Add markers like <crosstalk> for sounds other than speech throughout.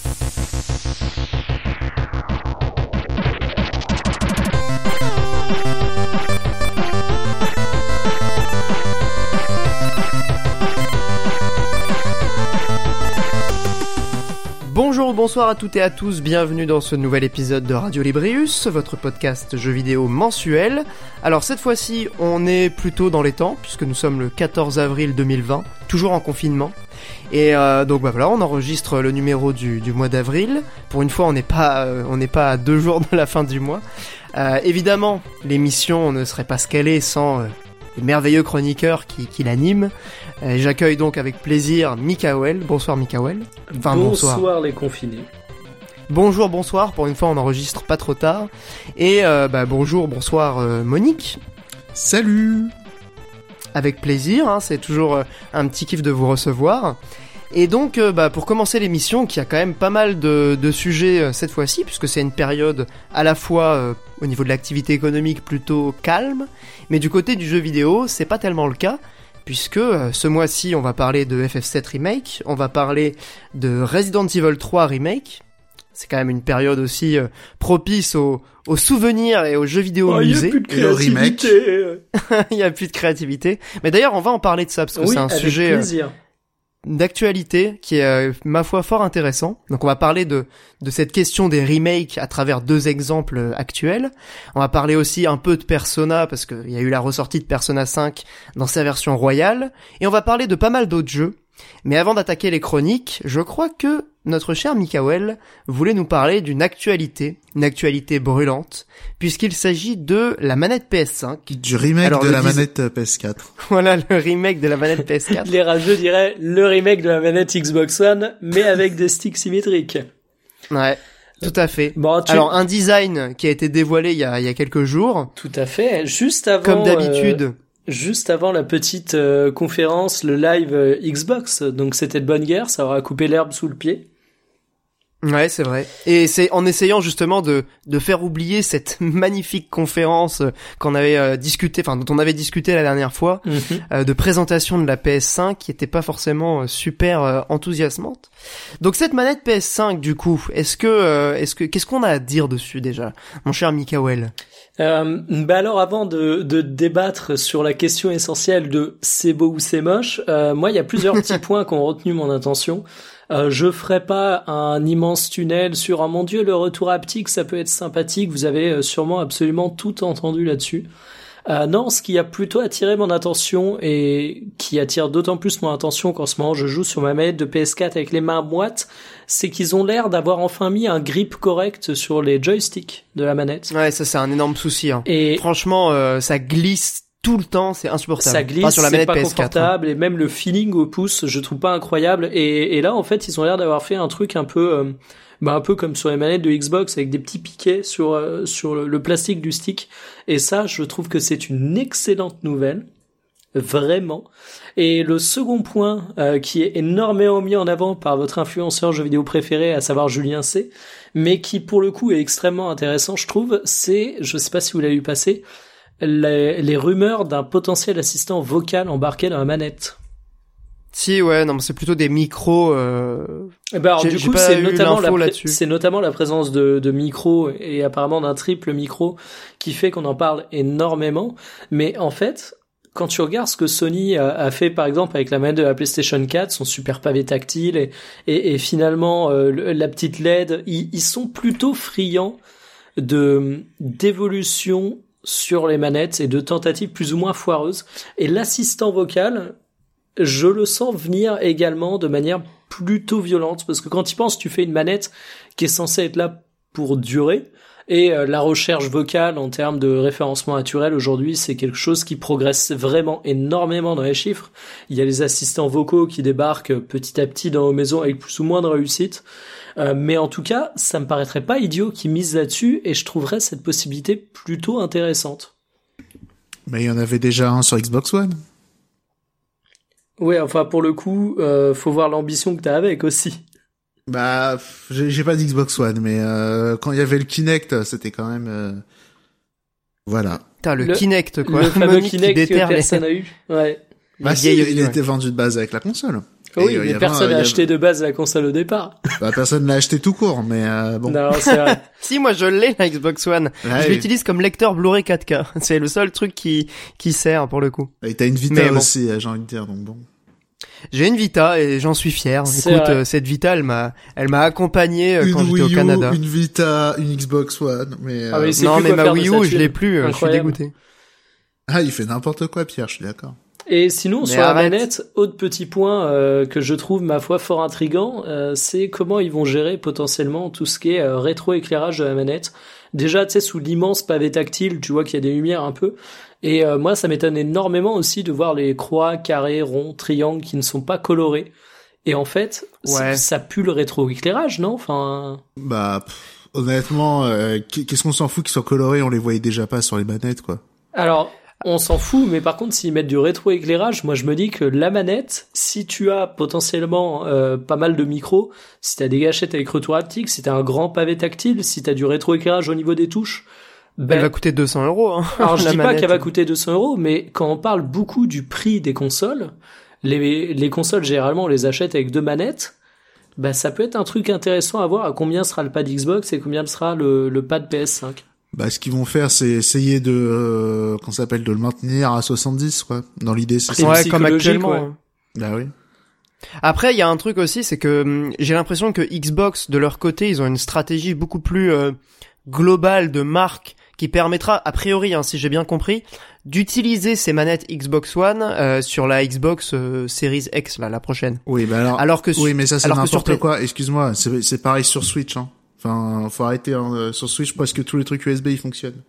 Thank you. Bonsoir à toutes et à tous, bienvenue dans ce nouvel épisode de Radio Librius, votre podcast jeux vidéo mensuel. Alors cette fois-ci, on est plutôt dans les temps, puisque nous sommes le 14 avril 2020, toujours en confinement. Et euh, donc bah voilà, on enregistre le numéro du, mois d'avril. Pour une fois, on n'est pas, euh, pas à deux <laughs> jours de la fin du mois. Euh, évidemment, l'émission ne serait pas scalée sans merveilleux chroniqueurs qui, qui l'animent. Euh, J'accueille donc avec plaisir Mikael. Bonsoir Mikael. Enfin, bonsoir. les confinés. Bonjour, bonsoir. Pour une fois, on enregistre pas trop tard. Et euh, bah, bonjour, bonsoir euh, Monique. Salut Avec plaisir. hein, c'est toujours un petit kiff de vous recevoir. Et donc, euh, bah, pour commencer l'émission, qui a quand même pas mal de, de sujets euh, cette fois-ci, puisque c'est une période à la fois euh, au niveau de l'activité économique plutôt calme, mais du côté du jeu vidéo, c'est pas tellement le cas, puisque euh, ce mois-ci, on va parler de FF7 Remake, on va parler de Resident Evil 3 Remake. C'est quand même une période aussi euh, propice aux, aux souvenirs et aux jeux vidéo Oh, il y a plus de créativité. <laughs> Il y a plus de créativité. Mais d'ailleurs, on va en parler de ça, parce que Oui, c'est un avec sujet... euh, plaisir. D'actualité qui est euh, ma foi fort intéressant. Donc on va parler de de cette question des remakes à travers deux exemples euh, actuels. On va parler aussi un peu de Persona parce qu'il y a eu la ressortie de Persona 5 dans sa version royale et on va parler de pas mal d'autres jeux. Mais avant d'attaquer les chroniques, je crois que notre cher Mikael voulait nous parler d'une actualité, une actualité brûlante, puisqu'il s'agit de la manette PS5. Du remake Alors, de la dis- manette euh, PS4. <laughs> Voilà le remake de la manette PS4. <laughs> Les rageux diraient le remake de la manette Xbox One, mais avec des sticks symétriques. Ouais, tout à fait. Bon, tu... Alors un design qui a été dévoilé il y a, il y a quelques jours, tout à fait. Juste avant, comme euh, d'habitude. juste avant la petite euh, conférence, le live euh, Xbox. Donc c'était de bonne guerre, ça aura coupé l'herbe sous le pied. Ouais, c'est vrai. Et c'est en essayant justement de de faire oublier cette <laughs> magnifique conférence euh, qu'on avait euh, discuté, enfin dont on avait discuté la dernière fois, euh, de présentation de la PS5 qui était pas forcément euh, super enthousiasmante. Donc cette manette PS5 du coup, est-ce que est-ce que qu'est-ce qu'on a à dire dessus déjà, mon cher Mikael Euh, bah alors avant de, de débattre sur la question essentielle de c'est beau ou c'est moche, euh, moi il y a plusieurs <laughs> petits points qui ont retenu mon attention. Euh, je ferai pas un immense tunnel sur oh mon dieu le retour haptique ça peut être sympathique. Vous avez euh, sûrement absolument tout entendu là-dessus. Euh, non, ce qui a plutôt attiré mon attention et qui attire d'autant plus mon attention qu'en ce moment je joue sur ma manette de PS4 avec les mains moites, c'est qu'ils ont l'air d'avoir enfin mis un grip correct sur les joysticks de la manette. Ouais, ça c'est un énorme souci. Hein. Et Franchement, euh, ça glisse tout le temps, c'est insupportable. ça Enfin, glisse, la c'est pas PS4. hein. confortable et même le feeling au pouce, je trouve pas incroyable. Et, et là, en fait, ils ont l'air d'avoir fait un truc un peu, euh, bah, un peu comme sur les manettes de Xbox avec des petits piquets sur euh, sur le, le plastique du stick. Et ça, je trouve que c'est une excellente nouvelle, vraiment. Et le second point euh, qui est énormément mis en avant par votre influenceur jeu vidéo préféré, à savoir Julien C, mais qui pour le coup est extrêmement intéressant, je trouve, c'est, je sais pas si vous l'avez vu passer, les, les rumeurs d'un potentiel assistant vocal embarqué dans la manette. Si, ouais, non, mais c'est plutôt des micros. Euh... Eh ben alors, du coup, c'est notamment, pré- notamment la présence de, de micros et apparemment d'un triple micro qui fait qu'on en parle énormément. Mais en fait, quand tu regardes ce que Sony a, a fait par exemple avec la manette de la PlayStation 4, son super pavé tactile et, et, et finalement euh, le- la petite LED, ils, ils sont plutôt friands de d'évolution sur les manettes et de tentatives plus ou moins foireuses. Et l'assistant vocal, je le sens venir également de manière plutôt violente parce que quand tu penses, tu fais une manette qui est censée être là pour durer. Et euh, la recherche vocale en termes de référencement naturel aujourd'hui, c'est quelque chose qui progresse vraiment énormément dans les chiffres. Il y a les assistants vocaux qui débarquent petit à petit dans nos maisons avec plus ou moins de réussite. Euh, mais en tout cas, ça me paraîtrait pas idiot qu'ils misent là-dessus et je trouverais cette possibilité plutôt intéressante. Mais il y en avait déjà un sur Xbox One. Ouais, enfin pour le coup, euh, faut voir l'ambition que t'as avec aussi. Bah, j'ai pas d'Xbox One, mais euh, quand il y avait le Kinect, c'était quand même... euh, Voilà. Putain, le, Le- Kinect, quoi. Le <laughs> fameux Kinect que personne n'a eu. Ouais. Bah si, il ouais. était vendu de base avec la console. Oui, Et, euh, il y mais a personne n'a il y a- acheté de base la console au départ. <laughs> Bah, personne l'a acheté tout court, mais euh, bon. Non, c'est vrai. <laughs> Si, moi je l'ai, la Xbox One. Ouais, je l'utilise comme lecteur Blu-ray 4K. <laughs> C'est le seul truc qui, qui sert pour le coup. Et t'as une Vita Mais bon. aussi, euh, j'ai envie de dire, donc bon. J'ai une Vita et j'en suis fier. Écoute, euh, cette Vita, elle m'a, elle m'a accompagné une quand j'étais au Wii U, Canada. une Vita, une Xbox One, mais... Ah euh, oui, c'est Non, mais ma Wii U, je l'ai plus. Je suis dégoûté. Ah, il fait n'importe quoi, Pierre, je suis d'accord. Et sinon, Mais sur la manette, autre petit point euh, que je trouve ma foi fort intrigant, euh, c'est comment ils vont gérer potentiellement tout ce qui est euh, rétro-éclairage de la manette. Déjà, tu sais, sous l'immense pavé tactile, tu vois qu'il y a des lumières un peu. Et euh, moi, ça m'étonne énormément aussi de voir les croix, carrés, ronds, triangles qui ne sont pas colorés. Et en fait, ça- Ouais. ça pue le rétro-éclairage, non? Enfin, Bah, pff, honnêtement, euh, qu'est-ce qu'on s'en fout qu'ils soient colorés, on les voyait déjà pas sur les manettes, quoi. Alors, on s'en fout, mais par contre, s'ils mettent du rétro-éclairage, moi je me dis que la manette, si tu as potentiellement euh, pas mal de micros, si t'as des gâchettes avec retour haptique, si t'as un grand pavé tactile, si t'as du rétro-éclairage au niveau des touches, ben, Elle va coûter 200 euros. Hein, alors je dis pas qu'elle va coûter 200 euros, mais quand on parle beaucoup du prix des consoles, les, les consoles généralement on les achète avec deux manettes, bah ça peut être un truc intéressant à voir à combien sera le pad Xbox et combien sera le, le pad PS5. Bah, ce qu'ils vont faire, c'est essayer de, euh, qu'on s'appelle, de le maintenir à 70, quoi. Dans l'idée, c'est ça. Ouais, comme actuellement. ouais. hein. Bah oui. Après, il y a un truc aussi, c'est que hum, j'ai l'impression que Xbox, de leur côté, ils ont une stratégie beaucoup plus euh, globale de marque qui permettra, a priori, hein, si j'ai bien compris, d'utiliser ces manettes Xbox One euh, sur la Xbox euh, Series X, là, la prochaine. Oui, bah alors, Alors que, oui, mais ça, c'est sur n'importe Play- quoi. Excuse-moi, c'est c'est pareil sur Switch, hein. Enfin, faut arrêter, hein, euh, sur Switch, parce que tous les trucs USB, ils fonctionnent.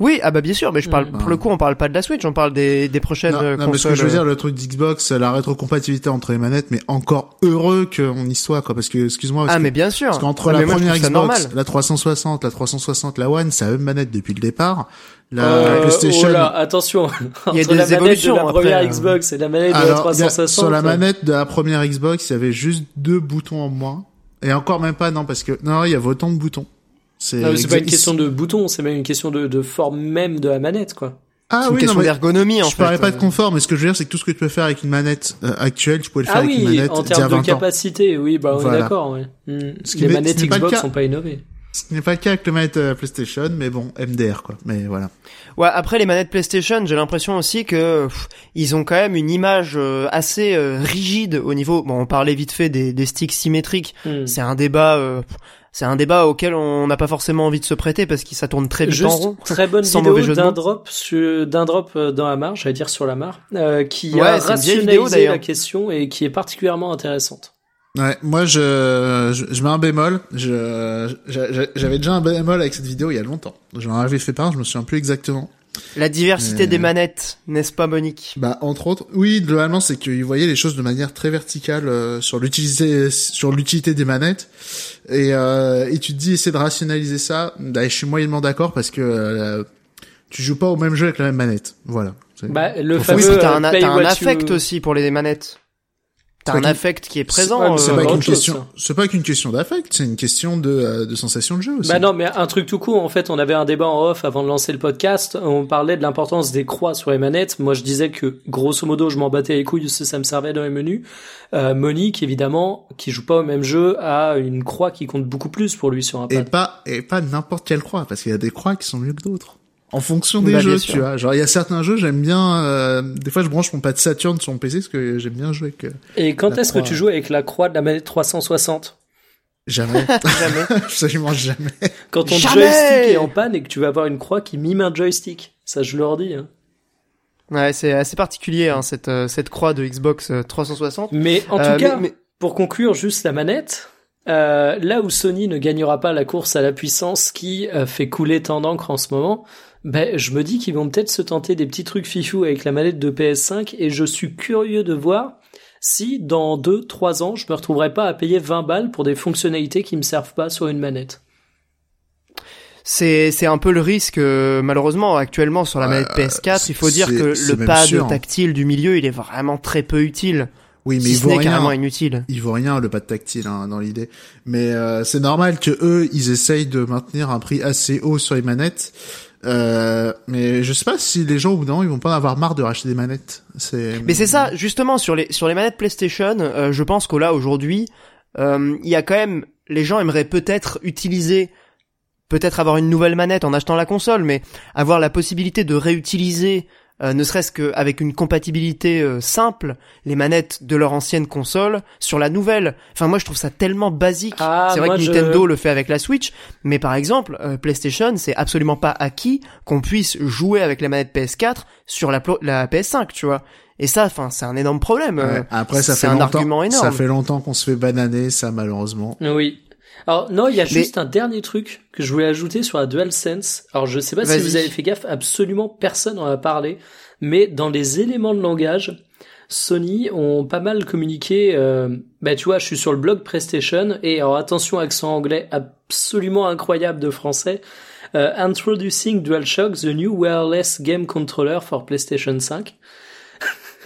oui, ah bah bien sûr, mais je parle Mm. pour le coup, on parle pas de la Switch, on parle des, des prochaines Non, euh, non, mais ce que je veux euh, dire, le truc d'Xbox, la rétrocompatibilité entre les manettes, mais encore heureux qu'on y soit, quoi, parce que, excuse-moi, Ah que- mais bien sûr. Parce qu'entre Ah, la première ça Xbox, la 360, la 360, la One, c'est la même manette depuis le départ. La Euh, PlayStation. oh là, attention. Il y a Entre des la manette de évolutions la première après, euh. Xbox et la manette de la Alors, il y a- 360. sur la euh, manette de la première Xbox, il y avait juste deux boutons en moins. Et encore même pas, non, parce que, non, il y avait autant de boutons. C'est c'est pas une question de bouton, c'est même une question de, de forme même de la manette, quoi. Ah une oui, non, question mais d'ergonomie en je fait. parlais pas de euh. confort, mais ce que je veux dire, c'est que tout ce que tu peux faire avec une manette euh, actuelle, tu pouvais le faire Ah avec une oui, manette en d'il y a termes de 20 ans. capacité, oui, bah on Voilà. est d'accord, ouais. Qui Les manettes le Xbox cas. sont pas innovées. Ce n'est pas le cas avec le manette euh, PlayStation, mais bon, MDR, quoi. Mais voilà. Ouais, après les manettes PlayStation, j'ai l'impression aussi que pff, ils ont quand même une image euh, assez euh, rigide au niveau. Bon, on parlait vite fait des, des sticks symétriques. Hmm. C'est un débat. euh, c'est un débat auquel on n'a pas forcément envie de se prêter parce qu'il ça tourne très vite en Juste rond. très bonne Sans vidéo d'un drop sur d'un drop euh, dans la mare, j'allais dire sur la mare, euh, qui Ouais, a c'est une vieille vidéo, rationalisé d'ailleurs. la question et qui est particulièrement intéressante. Ouais, moi je, je, je mets un bémol. Je, je- j'avais déjà un bémol avec cette vidéo il y a longtemps. J'en avais fait part, je me souviens plus exactement. La diversité Euh. des manettes, n'est-ce pas, Monique? Bah entre autres, oui, globalement c'est qu'ils voyaient les choses de manière très verticale euh, sur l'utilité sur l'utilité des manettes. Et euh, et tu te dis essayer de rationaliser ça. Bah, je suis moyennement d'accord parce que euh, tu joues pas au même jeu avec la même manette. Voilà. Bah, le fameux Oui, t'as un, euh, t'as un affect you- aussi pour les manettes. T'as C'est un pas affect qui est présent. C'est euh, pas autre qu'une question. ça. C'est pas qu'une question d'affect, c'est une question de euh, de sensation de jeu aussi. Bah non, mais un truc tout court, en fait, on avait un débat en off avant de lancer le podcast, on parlait de l'importance des croix sur les manettes. Moi, je disais que, grosso modo, je m'en battais les couilles, ça me servait dans les menus. Euh, Monique, évidemment, qui joue pas au même jeu, a une croix qui compte beaucoup plus pour lui sur un Et pad. pas et pas n'importe quelle croix parce qu'il y a des croix qui sont mieux que d'autres. En fonction des Bah, jeux, tu vois. Genre il y a certains jeux, j'aime bien euh, des fois je branche mon pad Saturn sur mon PC parce que j'aime bien jouer avec euh, Et quand est-ce que tu joues avec la croix de la manette 360 jamais <laughs> Jamais. <laughs> absolument jamais. Quand ton Jamais joystick est en panne et que tu vas avoir une croix qui mime un joystick. Ça, je leur dis. Hein. Ouais, c'est assez particulier hein, cette euh, cette croix de Xbox euh, 360. Mais en tout Euh, cas, mais- mais- pour conclure juste la manette, euh, là où Sony ne gagnera pas la course à la puissance qui euh, fait couler tant d'encre en ce moment, ben, je me dis qu'ils vont peut-être se tenter des petits trucs fifou avec la manette de PS5 et je suis curieux de voir si dans 2-3 ans je me retrouverai pas à payer 20 balles pour des fonctionnalités qui me servent pas sur une manette. C'est c'est un peu le risque euh, malheureusement actuellement sur la manette PS4. Il faut dire que le pad sûr. tactile du milieu, il est vraiment très peu utile. Oui, mais si il vaut rien. carrément inutile. Il vaut rien le pad tactile hein, dans l'idée. Mais euh, c'est normal que eux, ils essayent de maintenir un prix assez haut sur les manettes. Euh, mais je sais pas si les gens d'un moment ils vont pas en avoir marre de racheter des manettes. C'est. Mais c'est ça, justement, sur les, sur les manettes PlayStation, euh, je pense que là, aujourd'hui, euh, il y a quand même, les gens aimeraient peut-être utiliser, peut-être avoir une nouvelle manette en achetant la console, mais avoir la possibilité de réutiliser, euh, ne serait-ce qu'avec une compatibilité euh, simple, les manettes de leur ancienne console sur la nouvelle. Enfin, moi, je trouve ça tellement basique. Ah, c'est vrai que je- Nintendo le fait avec la Switch, mais par exemple, euh, PlayStation, c'est absolument pas acquis qu'on puisse jouer avec la manette PS4 sur la, plo- la PS5, tu vois. Et ça, enfin, c'est un énorme problème. Ouais. euh, Après, ça c'est fait un longtemps. argument énorme. Ça fait longtemps qu'on se fait bananer, ça malheureusement. Oui. Alors non, il y a Mais- juste un dernier truc que je voulais ajouter sur la DualSense. Alors je sais pas si vous avez fait gaffe, absolument personne en a parlé, mais dans les éléments de langage, Sony ont pas mal communiqué. Euh, bah tu vois, je suis sur le blog PlayStation et alors attention accent anglais absolument incroyable de français. Euh, Introducing DualShock, the new wireless game controller for PlayStation 5.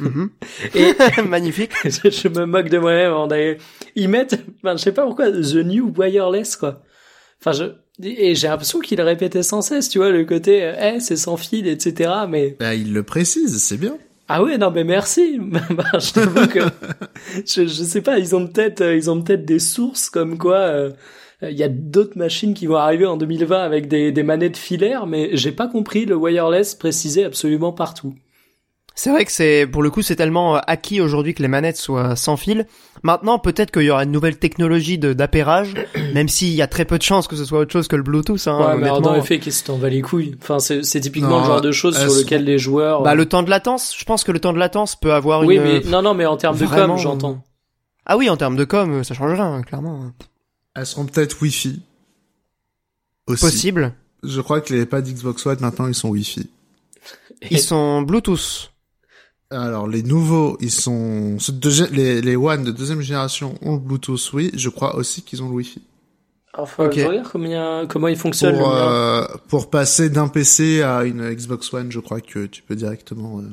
Mhm. Et <laughs> Magnifique. <laughs> je, je me moque de moi-même. on a- Ils mettent, enfin, je sais pas pourquoi, the new wireless, quoi. Enfin, je, et j'ai l'impression qu'ils le répétaient sans cesse, tu vois, le côté, euh, eh, c'est sans fil, etc. Mais, Bah, il le précise, c'est bien. ah ouais, non, mais merci. <laughs> Bah, je t'avoue que, je, je sais pas, ils ont peut-être, euh, ils ont peut-être des sources comme quoi, euh, il y a d'autres machines qui vont arriver en 2020 avec des, des manettes filaires, mais j'ai pas compris le wireless précisé absolument partout. C'est vrai que c'est, pour le coup, c'est tellement euh, acquis aujourd'hui que les manettes soient sans fil. Maintenant, peut-être qu'il y aura une nouvelle technologie de d'appairage, <clears throat> même s'il y a très peu de chances que ce soit autre chose que le Bluetooth, hein, ouais, mais les faits, qu'est-ce que t'en vas les couilles? Enfin, c'est, c'est typiquement Non, le genre de choses sur lequel les joueurs. Bah, le temps de latence, je pense que le temps de latence peut avoir oui, une... mais non, non, mais en termes de vraiment, com, j'entends. Ah oui, en termes de com, ça change rien, clairement. Elles seront peut-être Wi-Fi. Aussi. Possible. Je crois que les pads Xbox One maintenant ils sont Wi-Fi. Ils sont Bluetooth. Alors les nouveaux, ils sont les les One de deuxième génération ont le Bluetooth, oui. Je crois aussi qu'ils ont le Wi-Fi. Je regarde combien, comment il fonctionne. Pour euh, pour passer d'un PC à une Xbox One, je crois que tu peux directement. euh,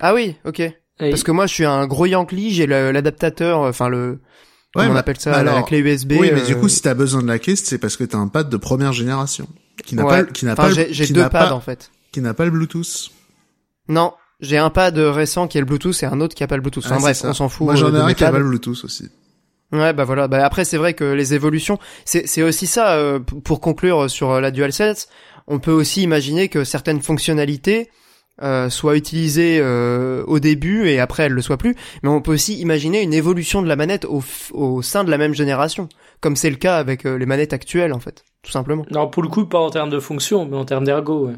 Ah oui, ok. Parce que moi, je suis un gros Yankee, j'ai l'adaptateur, enfin le... Ouais, on mais- appelle ça, la- alors, la clé USB. Oui, mais du euh, coup, si t'as besoin de la clé, c'est parce que t'as un pad de première génération qui n'a ouais. pas qui n'a Enfin, pas le- j'ai deux pads pas- en fait. qui n'a pas le Bluetooth. Non, j'ai un pad récent qui a le Bluetooth et un autre qui a pas le Bluetooth. Enfin Ah, bref, c'est ça. on s'en fout. Moi euh, j'en ai de un qui a pas le Bluetooth aussi. Ouais, bah voilà. Bah après, c'est vrai que les évolutions, c'est c'est aussi ça. euh, pour conclure sur euh, la DualSense, on peut aussi imaginer que certaines fonctionnalités euh, soient utilisées euh, au début et après elles le soient plus. Mais on peut aussi imaginer une évolution de la manette au, au sein de la même génération, comme c'est le cas avec euh, les manettes actuelles en fait, tout simplement. Non, pour le coup, pas en termes de fonction, mais en termes d'ergo, ouais.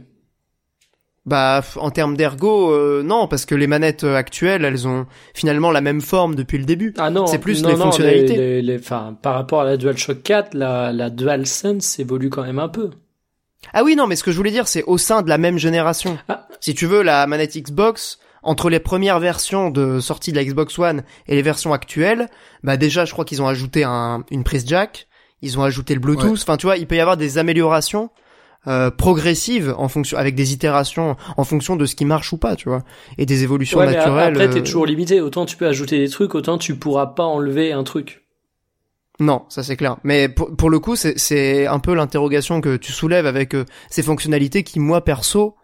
Bah en termes d'ergo, euh, non, parce que les manettes euh, actuelles, elles ont finalement la même forme depuis le début. Ah non, C'est plus non, les non, fonctionnalités. les- les- enfin, par rapport à la DualShock 4, la, la DualSense évolue quand même un peu. Ah oui, non, mais ce que je voulais dire, c'est au sein de la même génération. Ah. Si tu veux, la manette Xbox, entre les premières versions de sortie de la Xbox One et les versions actuelles, bah déjà, je crois qu'ils ont ajouté un, une prise jack, ils ont ajouté le Bluetooth. Ouais. Enfin, tu vois, il peut y avoir des améliorations euh, progressives en fonction, avec des itérations en fonction de ce qui marche ou pas, tu vois, et des évolutions Ouais, mais naturelles. après, t'es euh, toujours limité. Autant tu peux ajouter des trucs, autant tu pourras pas enlever un truc. Non, ça c'est clair. Mais pour, pour le coup, c'est- c'est un peu l'interrogation que tu soulèves avec euh, ces fonctionnalités qui, moi perso,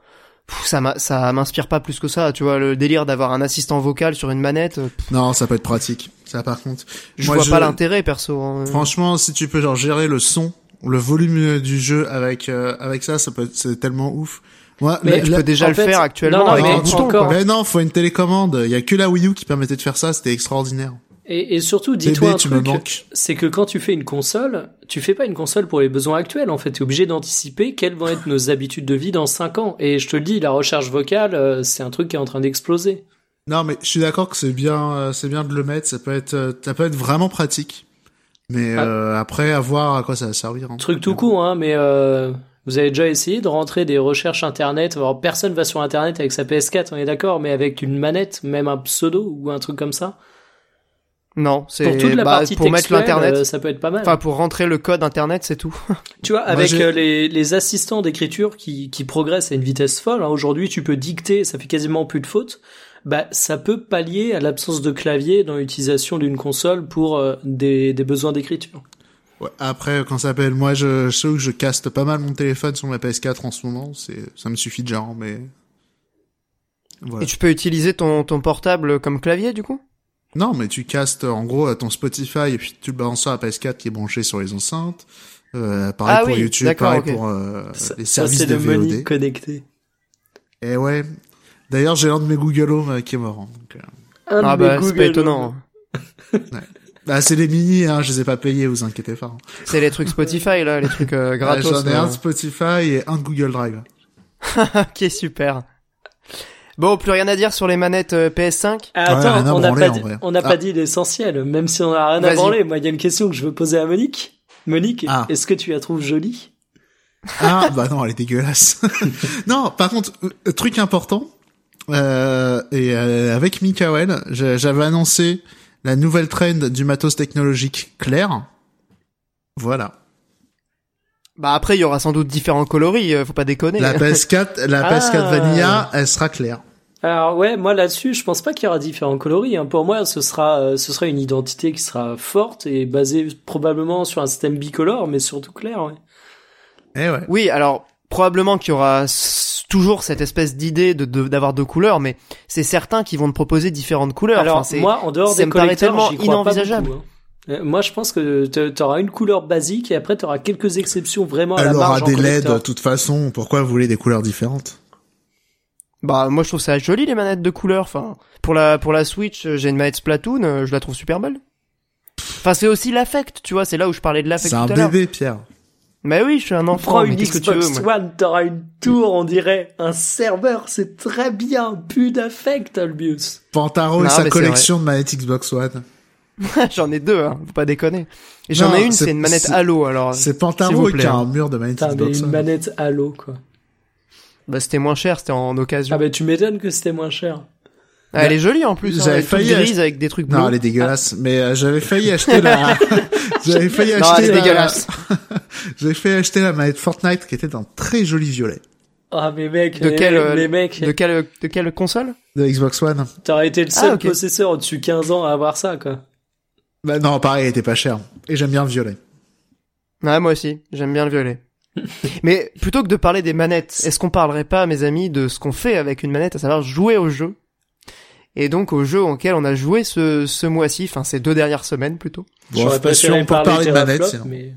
pff, ça m'a- ça m'inspire pas plus que ça. Tu vois, le délire d'avoir un assistant vocal sur une manette, pff, Non, ça peut être pratique. Ça par contre. je Moi, vois je- pas l'intérêt perso. hein. Franchement, si tu peux genre gérer le son, le volume euh, du jeu avec euh, avec ça, ça peut être c'est tellement ouf. Moi, Mais la- tu la- peux déjà le fait, faire actuellement non, non, avec mais un non, bouton. encore-. Mais non, faut une télécommande. Il y a que la Wii U qui permettait de faire ça. C'était extraordinaire. Et, et surtout, dis-toi un tu me truc, manques. c'est que quand tu fais une console, tu fais pas une console pour les besoins actuels. En fait, tu es obligé d'anticiper quelles vont être nos habitudes de vie dans 5 ans. Et je te le dis, la recherche vocale, euh, c'est un truc qui est en train d'exploser. Non, mais je suis d'accord que c'est bien, euh, c'est bien de le mettre. Ça peut être, ça peut être vraiment pratique. Mais Ah. euh, après, à voir à quoi ça va servir. hein. Truc tout court, hein, mais euh, vous avez déjà essayé de rentrer des recherches internet? Alors, personne va sur internet avec sa PS4, on est d'accord, mais avec une manette, même un pseudo ou un truc comme ça? Non, c'est Pour toute la bah, partie pour mettre textuelle, l'internet. euh, ça peut être pas mal. Enfin, pour rentrer le code internet, c'est tout. <laughs> Tu vois, avec j'ai- euh, les, les assistants d'écriture qui, qui progressent à une vitesse folle, hein, aujourd'hui tu peux dicter, ça fait quasiment plus de fautes. Bah ça peut pallier à l'absence de clavier dans l'utilisation d'une console pour euh, des, des besoins d'écriture. Ouais, après, quand ça s'appelle, moi, je, je sais que je caste pas mal mon téléphone sur ma PS4 en ce moment. C'est, ça me suffit déjà, hein, mais. Voilà. Et tu peux utiliser ton, ton portable comme clavier du coup? Non, mais tu castes en gros ton Spotify et puis tu le balances sur la PS4 qui est branché sur les enceintes. Euh, pareil Ah pour oui, YouTube, d'accord, pareil ok. pour euh, Ça, les services c'est de le VOD. connecté. Et ouais. D'ailleurs, j'ai l'un de mes Google Home euh, qui est mort. hein, donc, euh, Un Ah de mes bah c'est pas étonnant. Bah, c'est les mini, hein, je les ai pas payés, vous inquiétez pas. hein. C'est les trucs Spotify là, les trucs euh, Ouais, gratos. J'en ai un de Spotify et un de Google Drive. <laughs> ok super. Bon, plus rien à dire sur les manettes euh, PS5 Ah, Attends, on n'a pas, dit- on n'a Ah. pas dit l'essentiel, même si on a rien à branler. Moi, il y a une question que je veux poser à Monique. Monique, Ah. est-ce que tu la trouves jolie? Ah, bah non, elle est dégueulasse. <laughs> non, par contre, euh, truc important, euh, et euh, avec Mikael, j'avais annoncé la nouvelle trend du matos technologique clair. Voilà. Bah après, il y aura sans doute différents coloris, euh, faut pas déconner. La PS4, la <laughs> Ah. PS4 Vanilla, elle sera claire. Alors ouais, moi là-dessus, je pense pas qu'il y aura différents coloris. Hein. Pour moi, ce sera, euh, ce sera une identité qui sera forte et basée probablement sur un système bicolore, mais surtout clair. Ouais. Eh ouais. Oui, alors probablement qu'il y aura toujours cette espèce d'idée de de- d'avoir deux couleurs, mais c'est certain qu'ils vont te proposer différentes couleurs. Alors Enfin, moi, en dehors ça des me paraît collecteurs, tellement inenvisageable. beaucoup, hein. Euh, Moi, je pense que tu auras une couleur basique et après tu auras quelques exceptions vraiment à Elle la aura des LED de toute façon. Pourquoi vous voulez des couleurs différentes? Bah moi je trouve ça joli les manettes de couleur. Enfin pour la pour la Switch j'ai une manette Splatoon, euh, je la trouve super belle. Enfin c'est aussi l'affect, tu vois, c'est là où je parlais de l'affect C'est un tout à l'heure. bébé, Pierre. Mais oui, je suis un enfant. Prends mais une que tu veux Xbox One, t'auras une tour, on dirait un serveur, c'est très bien, plus d'affect, Albius. Pantaro Non, et sa collection de manettes Xbox One. <laughs> J'en ai deux, hein, faut pas déconner. Et j'en ai une, c'est- une manette Halo. Alors C'est Pantaro vous qui a hein. un mur de manettes Xbox une One. manette Halo, quoi. bah c'était moins cher, c'était en occasion. Ah bah tu m'étonnes que c'était moins cher. Ah, elle est jolie en plus, hein, J'avais elle est toute failli grise acheter- avec des trucs bleus. Non, elle est dégueulasse. Mais euh, j'avais failli acheter la. <laughs> <laughs> j'avais failli Non, acheter elle est la. dégueulasse. <laughs> J'avais failli acheter la manette Fortnite qui était d'un très joli violet Ah mais mec, De les, quel, euh, les mecs, De quelle de quelle console? De Xbox One. t'aurais été le seul Ah, ok. possesseur au-dessus 15 ans à avoir ça, quoi. Bah non, pareil, elle était pas chère. Et j'aime bien le violet. Ouais, moi aussi, j'aime bien le violet. Mais plutôt que de parler des manettes, est-ce qu'on parlerait pas, mes amis, de ce qu'on fait avec une manette, à savoir jouer au jeu Et donc au jeu auquel on a joué ce, ce mois-ci, enfin ces deux dernières semaines plutôt. Bon, J'aurais pas sûr, peut parler de manettes, mais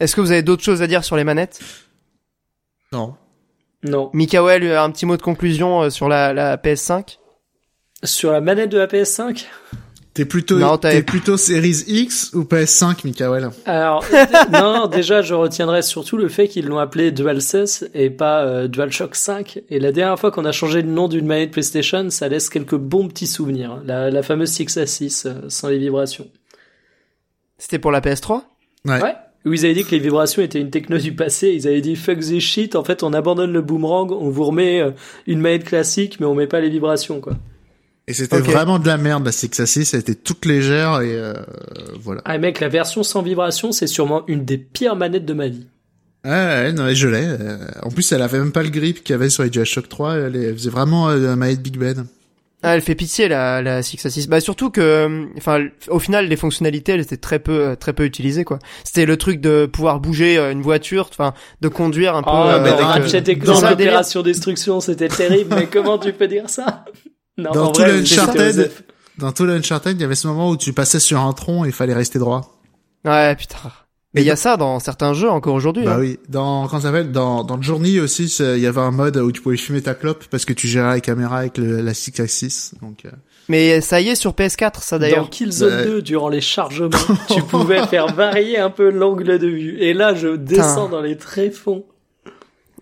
Est-ce que vous avez d'autres choses à dire sur les manettes? Non. non. Mikael, un petit mot de conclusion euh, sur la, la PS5 Sur la manette de la PS5 T'es plutôt, Non, t'es plutôt Series X ou PS5, Mikael Alors, <laughs> non, déjà, je retiendrai surtout le fait qu'ils l'ont appelé DualSense et pas euh, DualShock 5. Et la dernière fois qu'on a changé le nom d'une manette PlayStation, ça laisse quelques bons petits souvenirs. La, la fameuse 6 à 6, euh, sans les vibrations. C'était pour la PS3 Ouais. Ouais. Où ils avaient dit que les vibrations étaient une techno du passé. Ils avaient dit fuck this shit. En fait, on abandonne le boomerang, on vous remet euh, une manette classique, mais on met pas les vibrations, quoi. Et c'était vraiment de la merde, la 6 à 6, elle était toute légère et euh, voilà. Ah mec, la version sans vibration, c'est sûrement une des pires manettes de ma vie. Ouais, ouais, non, mais je l'ai. euh, En plus, elle avait même pas le grip qu'il y avait sur les DualShock 3, elle, faisait vraiment euh, la manette Big Ben. Ah, elle fait pitié la la 6 à 6. Bah surtout que euh, enfin au final les fonctionnalités elles étaient très peu euh, très peu utilisées quoi. C'était le truc de pouvoir bouger une voiture, enfin de conduire un peu Oh, euh, mais avec, euh, dans l'opération destruction, c'était terrible, mais <laughs> comment tu peux dire ça? Non, Dans tout vrai, le Uncharted. Dans tout l'Uncharted, il y avait ce moment où tu passais sur un tronc et il fallait rester droit. Ouais, putain. Mais il y a ça dans certains jeux encore aujourd'hui. Bah hein. oui. Dans, quand ça s'appelle, dans, dans Journey aussi, il y avait un mode où tu pouvais fumer ta clope parce que tu gérais la caméra avec le, la 6 axis. Donc, euh, Mais ça y est sur PS4 ça Dans d'ailleurs. Killzone Ouais. 2, durant les chargements, <laughs> tu pouvais faire varier un peu l'angle de vue. Et là, je descends dans les tréfonds.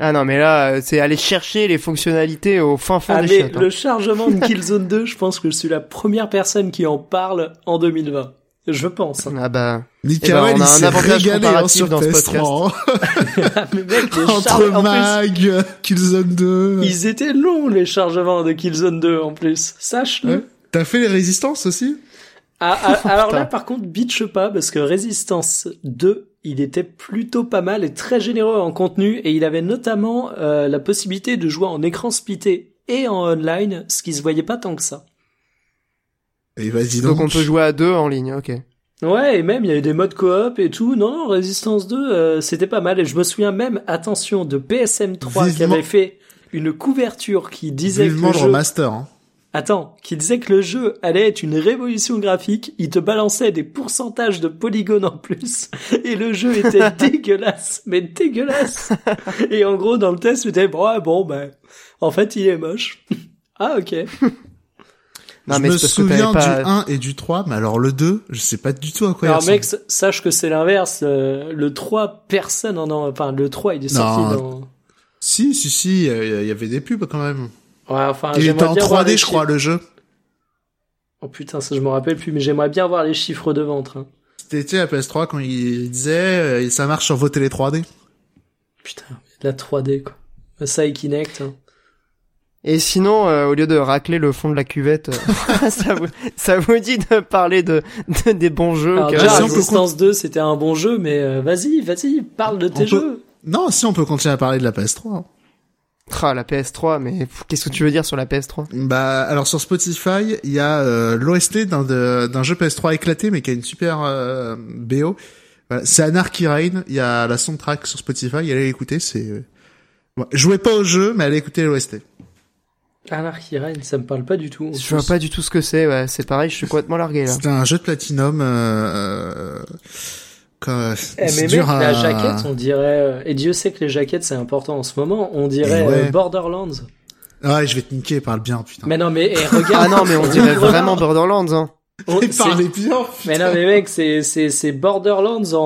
Ah non mais là euh, c'est aller chercher les fonctionnalités au fin fond Ah, des mais chiottes. hein. le chargement de <laughs> Killzone 2, je pense que je suis la première personne qui en parle en 2020. Je pense. hein. Ah bah Mikael, Eh ben, on a il un avantage hein, comparatif sur dans ce PS3. <laughs> Ah, mais mec, les Entre chargements, en plus, Mag, Killzone 2. ils étaient longs, les chargements de Killzone 2, en plus. Sache-le. Ouais. T'as fait les résistances aussi? Ah, ah, <laughs> alors Putain. là, par contre, bitch pas, parce que Resistance 2, il était plutôt pas mal et très généreux en contenu, et il avait notamment euh, la possibilité de jouer en écran splitté et en online, ce qui se voyait pas tant que ça. Et vas-y donc. Donc on peut jouer à deux en ligne, ok. Ouais, et même il y avait des modes coop et tout. Non, non, Resistance 2, euh, c'était pas mal. Et je me souviens même, attention, de PSM 3 qui avait fait une couverture qui disait que Vivement le le jeu... remaster. Hein. Attends, qui disait que le jeu allait être une révolution graphique. Il te balançait des pourcentages de polygones en plus. <laughs> Et le jeu était <laughs> dégueulasse, mais dégueulasse. <laughs> Et en gros, dans le test, c'était bon, ouais, bon, ben, en fait, il est moche. Ah, ok. Non, je mais me souviens du pas... 1 et du 3, mais alors le 2, je sais pas du tout à quoi il Alors mec, sache que c'est l'inverse. euh, Le 3, personne en a... Enfin, le 3, il est sorti Non. dans... Si, si, si, il y avait des pubs quand même. Ouais, enfin, il était en bien voir les 3D, je crois, le jeu. Oh putain, ça je me rappelle plus, mais j'aimerais bien voir les chiffres de vente. hein. C'était tu sais, la PS3 quand il disait euh, ça marche sur vos télé 3D. Putain, la 3D quoi. Ça et Kinect. hein. Et sinon, euh, au lieu de racler le fond de la cuvette, euh, <laughs> <laughs> ça, vous, ça vous dit de parler de, de- des bons jeux Alors déjà, si Resistance 2, c'était un bon jeu, mais euh, vas-y, vas-y, parle de tes On peut- jeux. Non, si on peut continuer à parler de la PS3. Ah, la PS3, mais qu'est-ce que tu veux dire sur la PS3 Bah alors sur Spotify, il y a euh, l'OST d'un de- d'un jeu PS3 éclaté mais qui a une super euh, BO. Voilà, c'est Anarchy Reign, il y a la soundtrack sur Spotify, allez l'écouter, c'est euh, ouais, jouez pas au jeu mais allez écouter l'OST. Anarchy Reign, ça me parle pas du tout. Je vois pas du tout ce que c'est, ouais, c'est pareil, je suis complètement largué là. C'est un jeu de Platinum euh, euh, quand- Eh, c'est mais dur mec, à- la jaquette, on dirait, euh, et Dieu sait que les jaquettes c'est important en ce moment, on dirait ouais. euh, Borderlands. Ouais, je vais te niquer, parle bien putain. Mais non, mais eh, Ah regarde. non, mais on <laughs> dirait vraiment Borderlands, hein. On- parlez bien. Mais non, mais mec, c'est c'est c'est Borderlands en,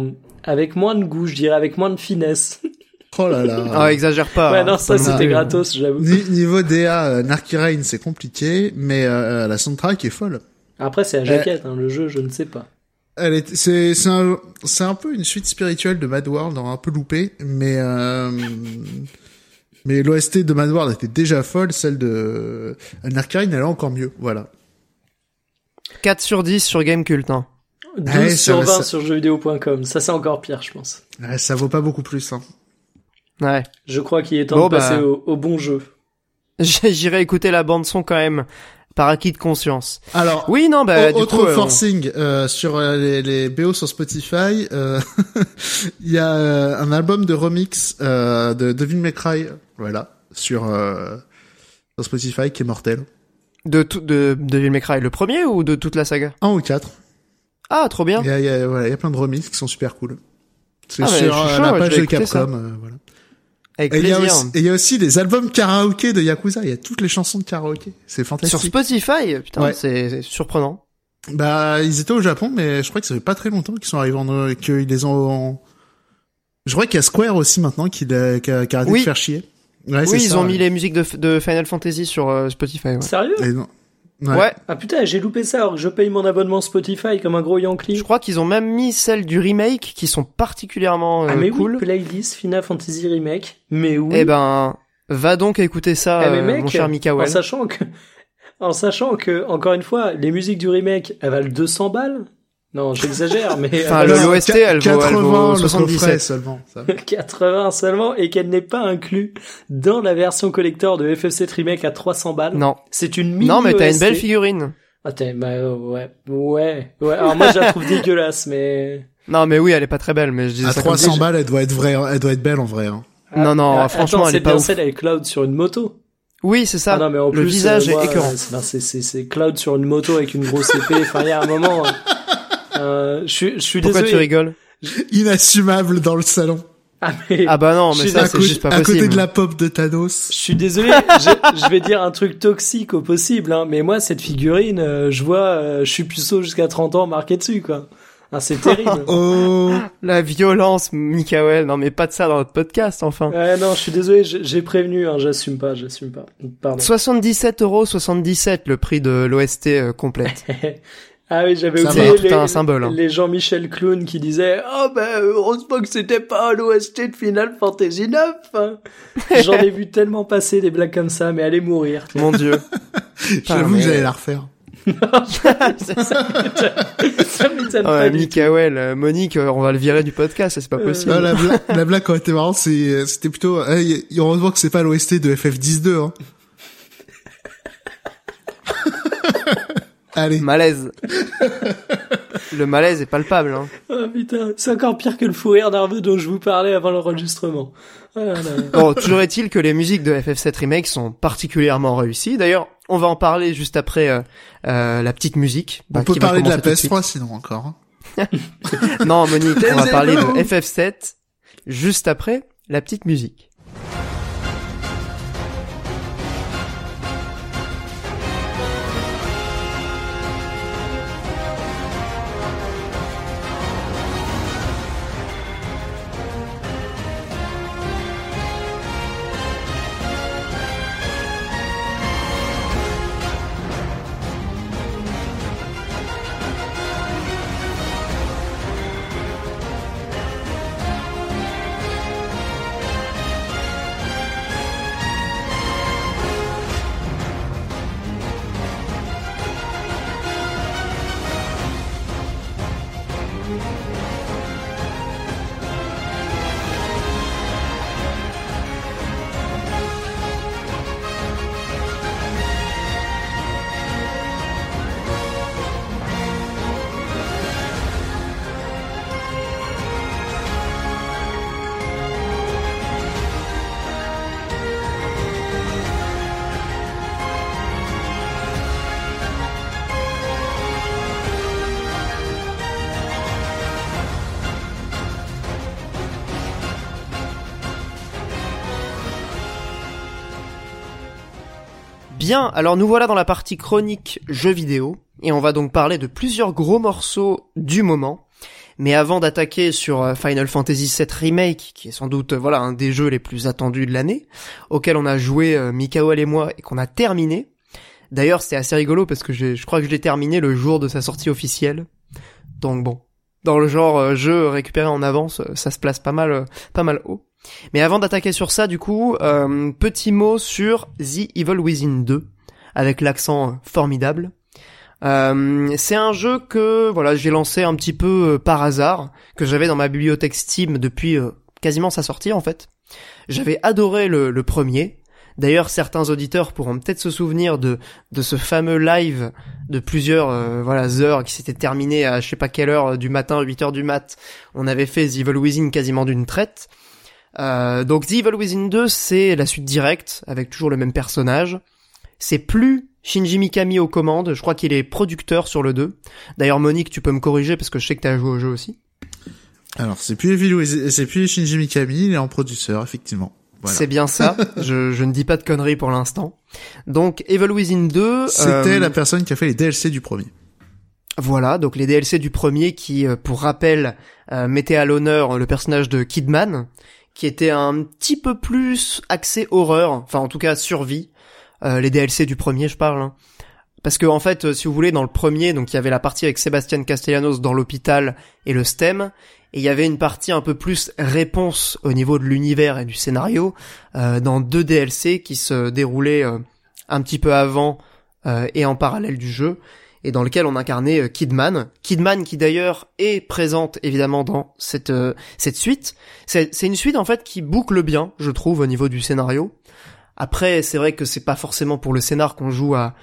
en avec moins de goût, je dirais, avec moins de finesse. <laughs> Oh là là. Ah, exagère pas. ouais, hein. non, ça Pas non c'était gratos, j'avoue. Ni- niveau DA, euh, Anarchy Reign c'est compliqué, mais euh, la soundtrack est folle. Après, c'est la jaquette, hein, le jeu, je ne sais pas. Elle est, c'est, c'est un, c'est un peu une suite spirituelle de Mad World, un peu loupé, mais euh, mais l'OST de Mad World était déjà folle, celle de Anarchy Reign, elle est encore mieux, voilà. 4 sur 10 sur Gamecult, hein. 12 Ouais, ça sur va, 20 ça- sur jeuxvideo.com. Ça, c'est encore pire, je pense. Ouais, ça vaut pas beaucoup plus, hein. Ouais. Je crois qu'il est temps Bon, de passer bah. au, au bon jeu. <laughs> J'irai écouter la bande son quand même, par acquis de conscience. Alors, Oui, non, bah, au- du autre coup, euh, forcing euh, sur euh, les, les BO sur Spotify, euh, <laughs> il y a un album de remix euh, de Devil May Cry, voilà, sur sur Spotify qui est mortel. de tout, de, de Devil May Cry, le premier ou de toute la saga? Un ou quatre. Ah, trop bien. Il y a, il y a- voilà, il y a plein de remix qui sont super cool. C'est Ah, sur chaud, la page de. Capcom. voilà. Avec Et il y, a aussi, et il y a aussi des albums karaoké de Yakuza. Il y a toutes les chansons de karaoké. C'est Sur fantastique. Spotify, putain, Ouais. c'est surprenant. Bah, ils étaient au Japon, mais je crois que ça fait pas très longtemps qu'ils sont arrivés en, qu'ils les ont. Je crois qu'il y a Square aussi maintenant qui, a, qui a arrêté Oui. de faire chier. Ouais, oui, ils ça, ont ouais. mis les musiques de, de Final Fantasy sur euh, Spotify. Ouais. Sérieux? Et non. Ouais. Ouais. Ah putain, j'ai loupé ça alors que je paye mon abonnement Spotify comme un gros Yankee. Je crois qu'ils ont même mis celles du remake qui sont particulièrement euh, ah mais cool. oui, playlist Final Fantasy Remake. Mais oui. Eh ben, va donc écouter ça, Eh, mais euh, mec, mon cher en Mikael. sachant que, en sachant que, encore une fois, les musiques du remake, elles valent 200 balles. Non, j'exagère, mais Enfin, valent l'OST, elle vaut- elle vaut 80 le 77. coffret seulement. ça. 80 <laughs> seulement et qu'elle n'est pas inclue dans la version collector de FF7 Remake à 300 balles. Non. C'est une mini Non, mais t'as une belle figurine. Ah, bah, euh, ouais, ouais, ouais. Alors moi, je la trouve <laughs> dégueulasse, mais. Non, mais oui, elle est pas très belle, mais je disais À ça comme 300 ça. balles, elle doit être vraie, elle doit être belle en vrai. Hein. Non, non, Ah, franchement, attends, elle c'est est pas bien ouf. celle avec Cloud sur une moto. Oui, c'est ça. Ah non, mais en le plus, visage euh, moi, est écœurant. euh, c'est- non, c'est, c'est, c'est Cloud sur une moto avec une grosse épée. Enfin, il y a un moment. <laughs> euh, je suis, je suis Pourquoi désolé. tu rigoles <laughs> Inassumable dans le salon. Ah, mais, Ah bah non, mais ça, c'est juste pas à côté possible. de la pop de Thanos. je suis désolé. je, je vais dire un truc toxique au possible, hein, mais moi, cette figurine, euh, je vois, euh, je suis puceau jusqu'à 30 ans marqué dessus, quoi. Ah, c'est <laughs> terrible. Oh. La violence, Mikael. Non, mais pas de ça dans notre podcast, enfin. Ouais, non, je suis désolé, j'ai j'ai prévenu, hein, j'assume pas, j'assume pas. Pardon. 77 euros 77 le prix de l'OST euh, complète. <laughs> ah oui, j'avais oublié les, un symbole, hein. les Jean-Michel Clown qui disaient « Oh ben, heureusement que c'était pas l'OST de Final Fantasy 9 hein. <laughs> J'en ai vu tellement passer des blagues comme ça, mais allez mourir. Mon dieu. <laughs> J'avoue mais- que j'allais la refaire. ça <laughs> ça m'étonne ça m'étonne Ah pas. Mikael, euh, Monique, euh, on va le virer du podcast, c'est pas Euh, possible. Ah, la, blague, la blague quand elle était marrante, c'est, c'était plutôt, eh, y- heureusement que c'est pas l'OST de FF102, hein. Allez. Malaise. <laughs> le malaise est palpable. Hein. Oh putain, c'est encore pire que le fou rire nerveux dont je vous parlais avant l'enregistrement. Oh là. Bon, toujours est-il que les musiques de FF7 Remake sont particulièrement réussies. D'ailleurs, on va en parler juste après euh, euh, la petite musique. On bah, peut parler de la commencer tout de PS3 sinon encore. hein. <laughs> Non, Monique, on va parler de FF7 juste après la petite musique. Alors nous voilà dans la partie chronique jeux vidéo, et on va donc parler de plusieurs gros morceaux du moment. Mais avant d'attaquer sur euh, Final Fantasy VII Remake, qui est sans doute euh, voilà un des jeux les plus attendus de l'année, auquel on a joué euh, Mikael et moi et qu'on a terminé. D'ailleurs, c'est assez rigolo parce que je crois que je l'ai terminé le jour de sa sortie officielle. Donc bon, dans le genre euh, jeu récupéré en avance, ça se place pas mal, pas mal haut. Mais avant d'attaquer sur ça, du coup, euh, petit mot sur The Evil Within 2, avec l'accent formidable. Euh, c'est un jeu que voilà j'ai lancé un petit peu euh, par hasard, que j'avais dans ma bibliothèque Steam depuis euh, quasiment sa sortie en fait. J'avais adoré le, premier. D'ailleurs, certains auditeurs pourront peut-être se souvenir de de ce fameux live de plusieurs euh, voilà heures qui s'était terminé à je sais pas quelle heure du matin, 8 heures du mat. On avait fait The Evil Within quasiment d'une traite. Euh, donc The Evil Within 2, c'est la suite directe avec toujours le même personnage. C'est plus Shinji Mikami aux commandes, je crois qu'il est producteur sur le 2. D'ailleurs Monique, tu peux me corriger parce que je sais que t'as joué au jeu aussi. Alors, c'est plus c'est plus Shinji Mikami, il est en producteur, effectivement. Voilà. C'est bien ça, <laughs> je, je ne dis pas de conneries pour l'instant. Donc Evil Within 2... C'était euh, la personne qui a fait les DLC du premier. Voilà, donc les DLC du premier qui, euh, pour rappel, euh, mettait à l'honneur le personnage de Kidman, qui était un petit peu plus axé horreur, enfin en tout cas survie. Euh, les DLC du premier, je parle. hein. Parce que en fait, euh, si vous voulez, dans le premier, donc il y avait la partie avec Sébastien Castellanos dans l'hôpital et le stem, et il y avait une partie un peu plus réponse au niveau de l'univers et du scénario euh, dans deux DLC qui se déroulaient un petit peu avant et en parallèle du jeu et dans lequel on incarnait euh, Kidman. Kidman qui d'ailleurs est présente évidemment dans cette euh, cette suite. C'est c'est une suite en fait qui boucle bien, je trouve, au niveau du scénario. Après, c'est vrai que c'est pas forcément pour le scénar qu'on joue à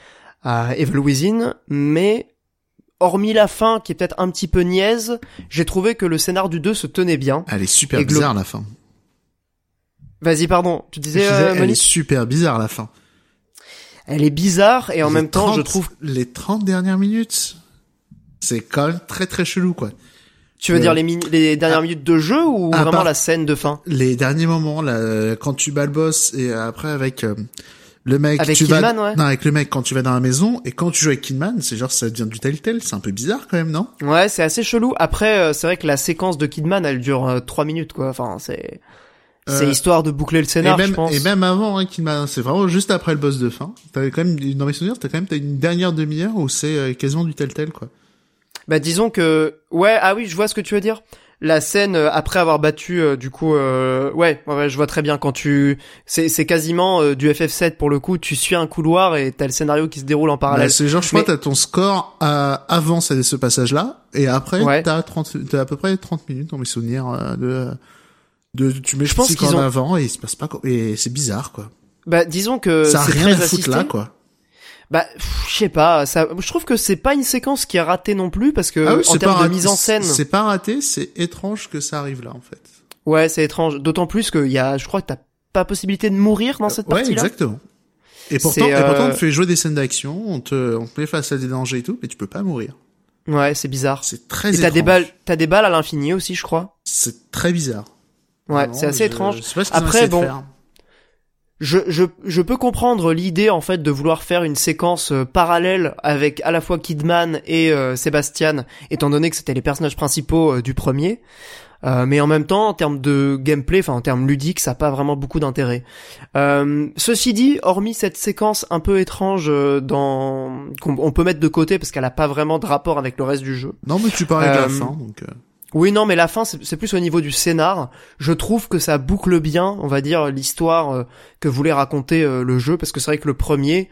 à Evil Within, mais hormis la fin qui est peut-être un petit peu niaise, j'ai trouvé que le scénar du 2 se tenait bien. Elle est super bizarre, la fin. Vas-y, pardon, tu disais, disais, euh, elle est super bizarre, la fin. Elle est bizarre et en Les même temps, je 30 trouve. Les 30 dernières minutes, c'est quand même très très chelou, quoi. Tu veux dire les, les dernières minutes de jeu ou à vraiment part- la scène de fin? Les derniers moments, là, quand tu bats le boss et après avec euh, le mec, Avec tu Kidman, vas, ouais. non, avec le mec quand tu vas dans la maison et quand tu joues avec Kidman, c'est genre ça devient du tel c'est un peu bizarre quand même, non? Ouais, c'est assez chelou. Après, euh, c'est vrai que la séquence de Kidman, elle dure euh, trois minutes, quoi. Enfin, c'est c'est Euh, histoire de boucler le scénar, et même je pense. et même avant hein, Kidman, c'est vraiment juste après le boss de fin. T'avais quand même dans mes souvenirs, t'as quand même t'as une dernière demi-heure où c'est euh, quasiment du tel quoi. Bah, disons que ouais, ah oui, je vois ce que tu veux dire. La scène euh, après avoir battu, euh, du coup, euh, ouais, ouais, je vois très bien quand tu, c'est c'est quasiment euh, du FF7 pour le coup. Tu suis un couloir et t'as le scénario qui se déroule en parallèle. Bah, c'est genre je crois Mais- t'as ton score avant ce, ce passage-là et après Ouais. t'as 30 t'as à peu près 30 minutes dans mes souvenirs euh, de de tu mets Je pense qu'ils en ont- avant et il se passe pas et c'est bizarre quoi. Bah, disons que ça a rien très à foutre là quoi. Bah, je sais pas, ça, je trouve que c'est pas une séquence qui est ratée non plus parce que Ah oui, en termes de raté, mise en scène, C'est pas raté, c'est étrange que ça arrive là en fait. ouais, c'est étrange. D'autant plus qu'il y a, je crois que t'as pas possibilité de mourir dans cette ouais, partie-là. exactement. Et pourtant, et pourtant, euh, on te fait jouer des scènes d'action, on te, on te met face à des dangers et tout, mais tu peux pas mourir. Ouais, c'est bizarre. C'est très Et étrange. t'as des balles, t'as des balles à l'infini aussi, je crois. C'est très bizarre. Ouais, c'est assez je- étrange. Je sais pas ce qu'ils ont Après, bon, faire. Je, je, je peux comprendre l'idée en fait de vouloir faire une séquence euh, parallèle avec à la fois Kidman et euh, Sébastien, étant donné que c'était les personnages principaux euh, du premier. Euh, mais en même temps, en termes de gameplay, enfin en termes ludiques, ça n'a pas vraiment beaucoup d'intérêt. Euh, ceci dit, hormis cette séquence un peu étrange euh, dans qu'on on peut mettre de côté parce qu'elle a pas vraiment de rapport avec le reste du jeu. Non, mais tu parlais de la Euh, fin, donc. Oui, non, mais la fin, c'est c'est plus au niveau du scénar. Je trouve que ça boucle bien, on va dire, l'histoire euh, que voulait raconter euh, le jeu, parce que c'est vrai que le premier,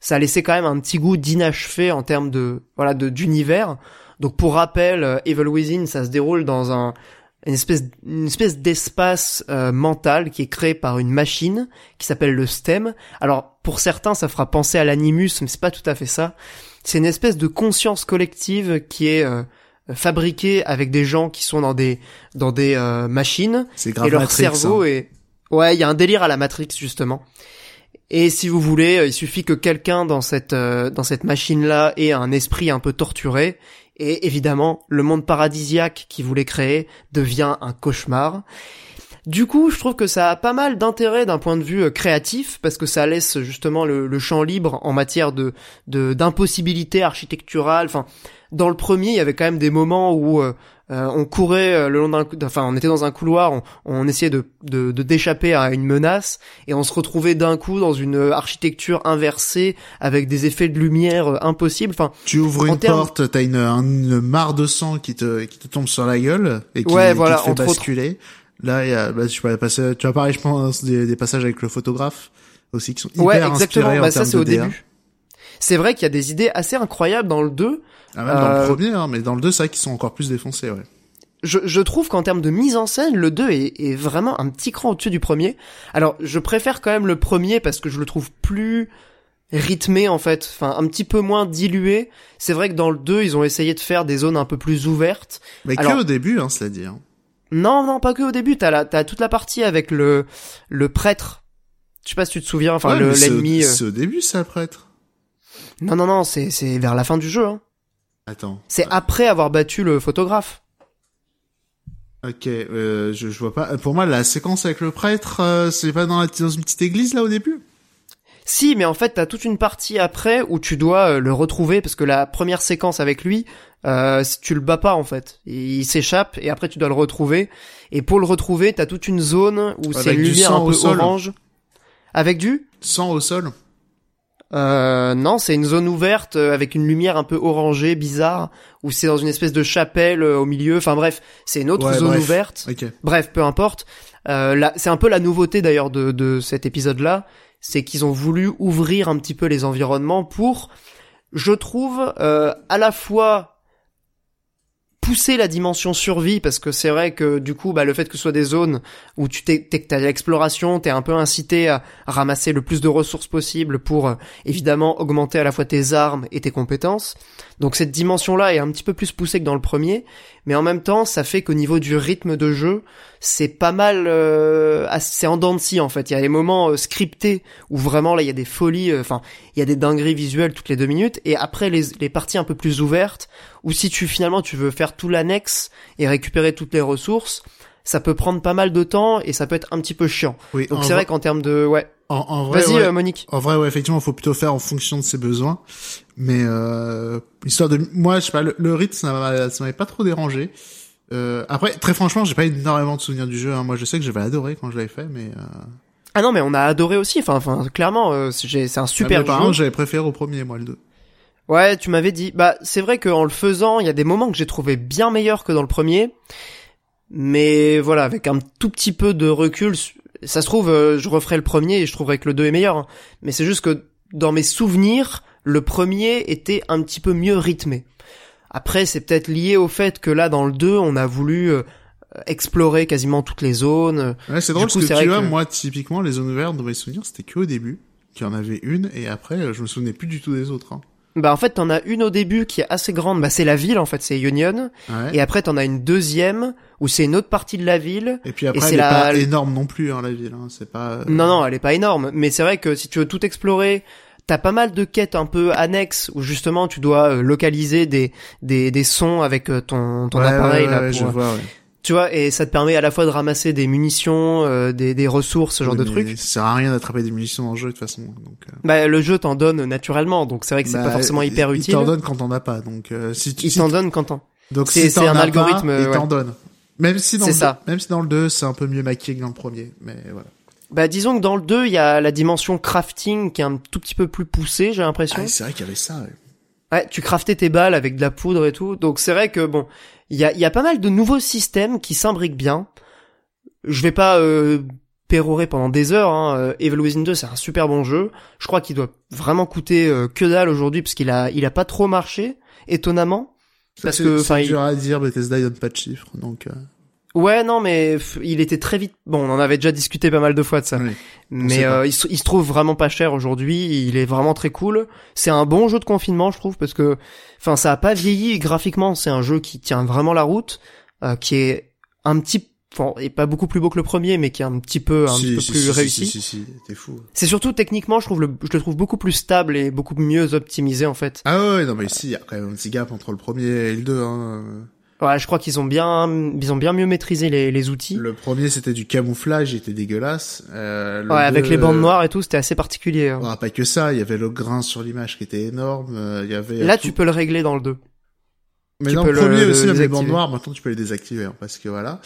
ça laissait quand même un petit goût d'inachevé en termes de, voilà, de d'univers. Donc pour rappel, euh, Evil Within, ça se déroule dans un une espèce une espèce d'espace euh, mental qui est créé par une machine qui s'appelle le STEM. Alors pour certains, ça fera penser à l'animus, mais c'est pas tout à fait ça. C'est une espèce de conscience collective qui est euh, fabriquée avec des gens qui sont dans des dans des euh, machines. C'est grave et leur Matrix, cerveau hein. est ouais il y a un délire à la Matrix justement. Et si vous voulez euh, il suffit que quelqu'un dans cette euh, dans cette machine là ait un esprit un peu torturé. Et évidemment le monde paradisiaque qu'il voulait créer devient un cauchemar du coup, je trouve que ça a pas mal d'intérêt d'un point de vue euh, créatif parce que ça laisse justement le, le champ libre en matière de de- d'impossibilité architecturale. Enfin, dans le premier, il y avait quand même des moments où euh, euh, on courait euh, le long d'un, enfin, on était dans un couloir, on, on essayait de de de- d'échapper à une menace et on se retrouvait d'un coup dans une architecture inversée avec des effets de lumière impossibles. Enfin, Tu ouvres une porte, t'as une, une mare de sang qui te, qui te tombe sur la gueule et qui, Ouais, qui voilà, te fait autres. Là, il y a, bah, tu vas passer, tu vas parler, je pense, des, des passages avec le photographe aussi qui sont hyper ouais, inspirés exactement. en Bah ça termes c'est au DA. début. C'est vrai qu'il y a des idées assez incroyables dans le 2 Ah, même dans Euh, le premier, hein, mais dans le 2, c'est vrai qu'ils sont encore plus défoncés, ouais. je, je trouve qu'en termes de mise en scène, le 2 est, est vraiment un petit cran au-dessus du premier. Alors, je préfère quand même le premier parce que je le trouve plus rythmé en fait, enfin un petit peu moins dilué. C'est vrai que dans le 2, ils ont essayé de faire des zones un peu plus ouvertes. Mais Alors- que au début, hein, cela dit. Hein. Non, non, pas que au début, t'as la, t'as toute la partie avec le le prêtre. Je sais pas si tu te souviens, enfin Ouais, le- c'est l'ennemi. euh, C'est au début, ça, le prêtre. Non, non, non, c'est c'est vers la fin du jeu. Hein. Attends. C'est après avoir battu le photographe. Ok, euh, je, je vois pas. Pour moi, la séquence avec le prêtre, euh, c'est pas dans, la, dans une petite église là au début? Si, mais en fait, t'as toute une partie après où tu dois euh, le retrouver parce que la première séquence avec lui, euh, tu le bats pas en fait, il s'échappe et après tu dois le retrouver. Et pour le retrouver, t'as toute une zone où c'est une lumière un peu orange. Avec du Sang au sol. euh, Non, c'est une zone ouverte euh, avec une lumière un peu orangée, bizarre, où c'est dans une espèce de chapelle euh, au milieu. Enfin bref, c'est une autre Ouais, zone bref. ouverte. Ok. Bref, peu importe. Euh, c'est un peu la nouveauté d'ailleurs de, de cet épisode-là, c'est qu'ils ont voulu ouvrir un petit peu les environnements pour, je trouve, euh, à la fois pousser la dimension survie parce que c'est vrai que du coup bah le fait que ce soit des zones où tu t'es que t'as l'exploration t'es un peu incité à ramasser le plus de ressources possible pour euh, évidemment augmenter à la fois tes armes et tes compétences. Donc cette dimension là est un petit peu plus poussée que dans le premier mais en même temps ça fait qu'au niveau du rythme de jeu c'est pas mal euh, assez- c'est en dents de scie en fait il y a des moments euh, scriptés où vraiment là il y a des folies euh, enfin il y a des dingueries visuelles toutes les deux minutes et après les, les parties un peu plus ouvertes ou si tu finalement tu veux faire tout l'annexe et récupérer toutes les ressources ça peut prendre pas mal de temps et ça peut être un petit peu chiant Oui. donc c'est vrai- vrai qu'en termes de ouais En, en vrai, vas-y ouais. euh, Monique En vrai, ouais, effectivement, faut plutôt faire en fonction de ses besoins. Mais euh, histoire de, moi, je sais pas, le, le rythme, ça m'a- ça m'avait pas trop dérangé. Euh, après, très franchement, j'ai pas énormément de souvenirs du jeu. hein. Moi, je sais que j'avais adoré quand je l'avais fait, mais euh, ah non mais on a adoré aussi enfin enfin clairement euh, c'est un super mais apparemment, jeu j'avais préféré au premier, moi, le 2. Ouais, tu m'avais dit. Bah, c'est vrai qu'en le faisant, il y a des moments que j'ai trouvé bien meilleurs que dans le premier. Mais voilà, avec un tout petit peu de recul, ça se trouve, euh, je referai le premier et je trouverais que le 2 est meilleur. hein. Mais c'est juste que dans mes souvenirs, le premier était un petit peu mieux rythmé. Après, c'est peut-être lié au fait que là, dans le 2, on a voulu euh, explorer quasiment toutes les zones. Ouais, c'est drôle coup, parce que tu vois, que- moi, typiquement, les zones ouvertes, dans mes souvenirs, c'était que au début. qu'il y en avait une, et après, je me souvenais plus du tout des autres. Hein. Bah en fait t'en as une au début qui est assez grande, bah c'est la ville en fait, c'est Union. Ouais. Et après t'en as une deuxième où c'est une autre partie de la ville. Et puis après, c'est elle est la- pas énorme non plus, hein, la ville. Hein. C'est pas. euh, Non non, elle est pas énorme, mais c'est vrai que si tu veux tout explorer, t'as pas mal de quêtes un peu annexes où justement tu dois euh, localiser des des des sons avec euh, ton ton ouais, appareil ouais, là ouais, pour, je vois, ouais. tu vois et ça te permet à la fois de ramasser des munitions, euh, des des ressources, ce genre de trucs. Ça sert à rien d'attraper des munitions dans le jeu de toute façon. Donc, euh, Bah le jeu t'en donne naturellement, donc c'est vrai que c'est bah, pas forcément hyper il- utile. Il t'en donne quand t'en as pas. Donc euh, si tu Il si t'en donne quand t'en. Donc C'est- si un algorithme, pas, il t'en donne. Même si dans le ça. même si dans le 2, c'est un peu mieux maquillé que dans le premier, mais voilà. Bah disons que dans le 2, il y a la dimension crafting qui est un tout petit peu plus poussée, j'ai l'impression. Ah, c'est vrai qu'il y avait ça. ouais. Ouais, tu craftais tes balles avec de la poudre et tout. Donc c'est vrai que bon, il y a, il y a pas mal de nouveaux systèmes qui s'imbriquent bien. Je vais pas euh, pérorer pendant des heures. Hein. Euh, Evil Within 2, c'est un super bon jeu. Je crois qu'il doit vraiment coûter euh, que dalle aujourd'hui parce qu'il a, il a pas trop marché, étonnamment. Parce que, enfin, il- dur à dire, Bethesda ils donnent pas de chiffres, donc. euh, Ouais, non, mais il était très vite. Bon, on en avait déjà discuté pas mal de fois de ça. oui. Mais euh, il, se, il se trouve vraiment pas cher aujourd'hui. Il est vraiment très cool. C'est un bon jeu de confinement, je trouve, parce que, enfin, ça a pas vieilli graphiquement. C'est un jeu qui tient vraiment la route, euh, qui est un petit, enfin, et pas beaucoup plus beau que le premier, mais qui est un petit peu, un Si, petit peu plus si, si, réussi. Si, si, si, t'es fou. C'est surtout techniquement, je trouve le, je le trouve beaucoup plus stable et beaucoup mieux optimisé en fait. Ah ouais, non mais ici, il y a quand même un petit gap entre le premier et le deux. Hein. Ouais, je crois qu'ils ont bien, ils ont bien mieux maîtrisé les, les outils. Le premier, c'était du camouflage, il était dégueulasse. Euh, le Ouais, avec les bandes euh, noires et tout, c'était assez particulier. hein. bon, pas que ça, il y avait le grain sur l'image qui était énorme. euh, Il y avait. Là, tout- tu peux le régler dans le 2. Mais tu dans peux le le- premier le aussi, même les bandes noires, maintenant tu peux les désactiver, hein, parce que voilà.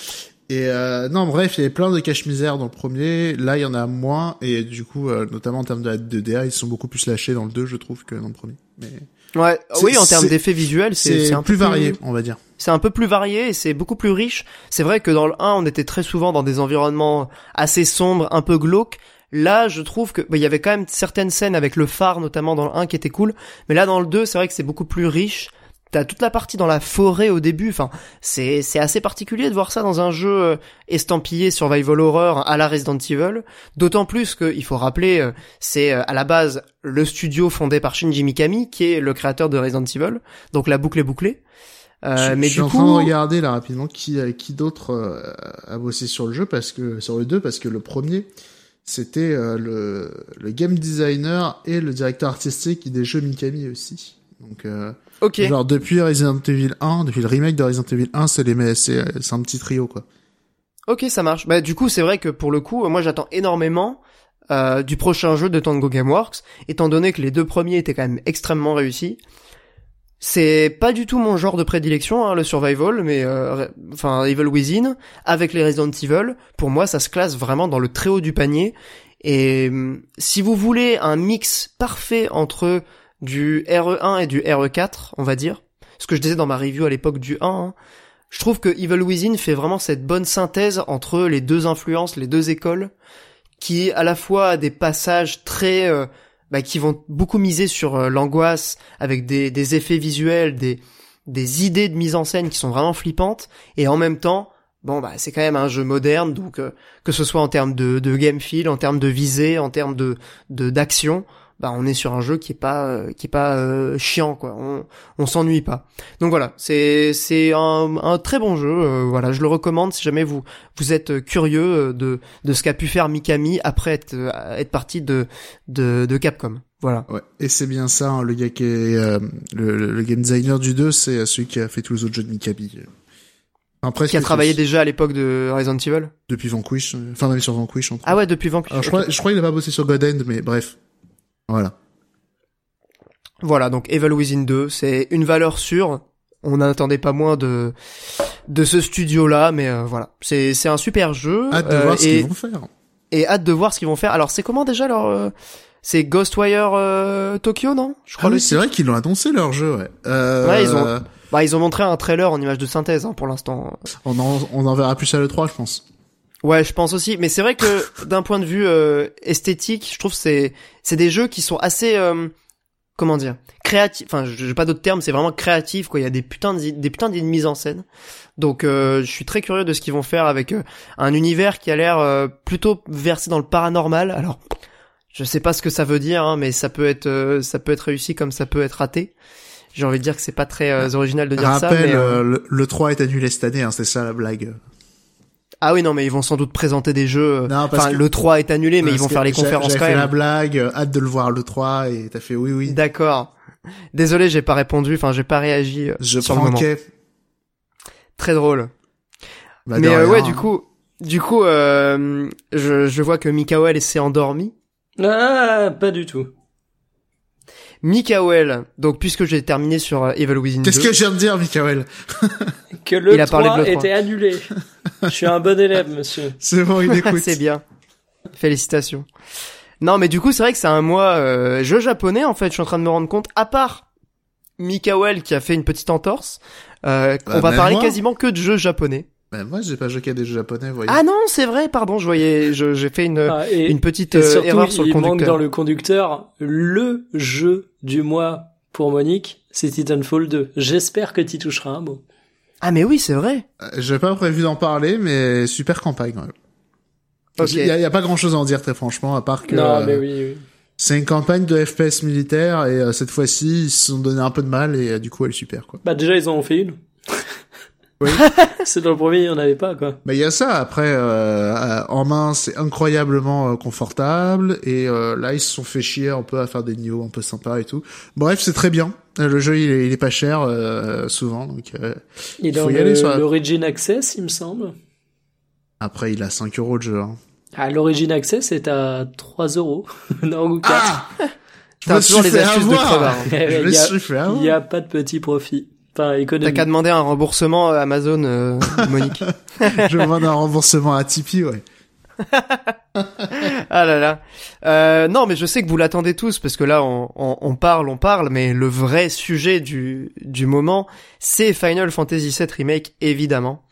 Et euh, non, bref, il y avait plein de cache-misère dans le premier. Là, il y en a moins, et du coup, euh, notamment en termes de, de DA, ils sont beaucoup plus lâchés dans le 2, je trouve, que dans le premier. Mais Ouais, oui, en termes d'effets visuels, c'est plus peu varié, on va dire. C'est un peu plus varié c'est beaucoup plus riche. C'est vrai que dans le 1, on était très souvent dans des environnements assez sombres, un peu glauques. Là, je trouve que bah, il y avait quand même certaines scènes avec le phare, notamment dans le 1, qui étaient cool. Mais là, dans le 2, c'est vrai que c'est beaucoup plus riche. T'as toute la partie dans la forêt au début. Enfin, c'est c'est assez particulier de voir ça dans un jeu euh, estampillé survival horror à la Resident Evil. D'autant plus qu'il faut rappeler, euh, c'est euh, à la base le studio fondé par Shinji Mikami, qui est le créateur de Resident Evil. Donc la boucle est bouclée. Euh, je, mais je du suis en coup, train de regarder là rapidement qui qui d'autre euh, a bossé sur le jeu parce que sur le 2 parce que le premier c'était euh, le le game designer et le directeur artistique des jeux Mikami aussi. Donc euh, ok. genre depuis Resident Evil 1, depuis le remake de Resident Evil 1, c'est les c'est c'est un petit trio quoi. Ok, ça marche. Bah, du coup, c'est vrai que pour le coup, moi, j'attends énormément euh, du prochain jeu de Tango Gameworks, étant donné que les deux premiers étaient quand même extrêmement réussis. C'est pas du tout mon genre de prédilection, hein, le survival, mais euh, enfin Evil Within avec les Resident Evil, pour moi, ça se classe vraiment dans le très haut du panier. Et hum, si vous voulez un mix parfait entre du RE1 et du RE4, on va dire, ce que je disais dans ma review à l'époque du 1, hein, je trouve que Evil Within fait vraiment cette bonne synthèse entre les deux influences, les deux écoles, qui à la fois a des passages très, euh, bah, qui vont beaucoup miser sur euh, l'angoisse, avec des, effets visuels, des, idées de mise en scène qui sont vraiment flippantes, et en même temps, bon bah c'est quand même un jeu moderne, donc euh, que ce soit en termes de, de game feel, en termes de visée, en termes de d'action, bah on est sur un jeu qui est pas euh, qui est pas euh, chiant quoi, on on s'ennuie pas. Donc voilà, c'est c'est un, un très bon jeu. euh, voilà, je le recommande si jamais vous vous êtes curieux euh, de de ce qu'a pu faire Mikami après être euh, être parti de de de Capcom. Voilà. Ouais. Et c'est bien ça, hein, le gars qui est euh, le, le- game designer du 2, c'est celui qui a fait tous les autres jeux de Mikami. Après, Qui a travaillé déjà à l'époque de Resident Evil. depuis Vanquish, enfin même sur Vanquish. entre Ah ouais, depuis Vanquish. Alors, je, crois, je crois qu'il a pas bossé sur God End, mais bref. Voilà. Voilà, donc Evil Within 2, c'est une valeur sûre. On n'attendait pas moins de de ce studio-là, mais euh, voilà, c'est c'est un super jeu. Hâte de euh, voir ce et, qu'ils vont faire. et hâte de voir ce qu'ils vont faire. Alors c'est comment déjà leur euh, c'est Ghostwire euh, Tokyo, non? Je Ah crois oui, le c'est vrai qu'ils l'ont annoncé leur jeu, ouais. Euh, Ouais, ils ont- Bah ils ont montré un trailer en image de synthèse hein, pour l'instant. On en, on en verra plus à l'E3, je pense. Ouais, je pense aussi. Mais c'est vrai que d'un point de vue euh, esthétique, je trouve c'est c'est des jeux qui sont assez euh, comment dire créatifs. Enfin, j'ai pas d'autres termes. C'est vraiment créatif. Quoi, il y a des putains de, des putains de mises en scène. Donc, euh, je suis très curieux de ce qu'ils vont faire avec euh, un univers qui a l'air euh, plutôt versé dans le paranormal. Alors, Je sais pas ce que ça veut dire, hein, mais ça peut être, euh, ça peut être réussi comme ça peut être raté. J'ai envie de dire que c'est pas très euh, original de dire ça. Rappel, Mais, euh, euh, le, le 3 est annulé cette année, hein, c'est ça la blague. Ah oui, non, mais ils vont sans doute présenter des jeux. euh, Non, parce Enfin, que- le 3 est annulé, mais ils vont faire les conférences quand fait la même. blague, euh, hâte de le voir le 3 et t'as fait oui oui. D'accord. Désolé, j'ai pas répondu. Enfin, j'ai pas réagi euh, Je sur le moment. pranquais. Très drôle. Bah, mais euh, ouais, du coup, du coup, euh, je, je vois que Mikael s'est endormi. Ah, pas du tout. Mikael, donc puisque j'ai terminé sur euh, Evil Within 2. Qu'est-ce que je viens de dire, Mikael <laughs> Que le Il a parlé de 3 l'E3. était annulé. Je suis un bon élève, monsieur. <laughs> C'est bon, il <laughs> écoute. c'est bien. Félicitations. Non, mais du coup, c'est vrai que c'est un mois euh, jeu japonais en fait. Je suis en train de me rendre compte. À part Mikael qui a fait une petite entorse, euh, Bah, on va parler moi. quasiment que de jeux japonais. Bah, moi, j'ai pas joué qu'à des jeux japonais, vous voyez. Ah non, c'est vrai. Pardon, je voyais, je- j'ai fait une Ah, et, une petite et euh, surtout, erreur sur le il manque conducteur. dans le conducteur le jeu du mois pour Monique, c'est Titanfall 2. J'espère que tu toucheras un mot. Ah mais oui, c'est vrai. Euh, J'ai pas prévu d'en parler, mais super campagne, quand même. Ok. Il y, a, il y a pas grand chose à en dire, très franchement, à part que non, euh, mais oui, oui. c'est une campagne de FPS militaire et euh, cette fois-ci, ils se sont donné un peu de mal et euh, du coup, elle est super, quoi. Bah déjà, ils en ont fait une. Oui. <laughs> c'est dans le premier, il n'y en avait pas, quoi. Mais il y a ça, après, euh, en main, c'est incroyablement euh, confortable et euh, là, ils se sont fait chier un peu à faire des niveaux un peu sympas et tout. Bref, c'est très bien. Euh, Le jeu, il est, il est pas cher, euh, souvent, donc... euh, Il Faut dans y le- aller sur la- l'Origin Access, il me semble. Après, il a 5 euros de jeu, hein. Ah, l'Origin Access est à 3 euros. <laughs> non, ou 4. Ah T'as toujours les astuces de avoir. crevard. <laughs> Je Il me y a- suis fait avoir. Il n'y a pas de petit profit. Enfin, T'as qu'à demander un remboursement à Amazon, euh, <laughs> Monique. Je demande un remboursement à Tipeee, ouais. Ah là là. Euh, non, mais je sais que vous l'attendez tous parce que là, on, on, on parle, on parle, mais le vrai sujet du, du moment, c'est Final Fantasy VII Remake, évidemment.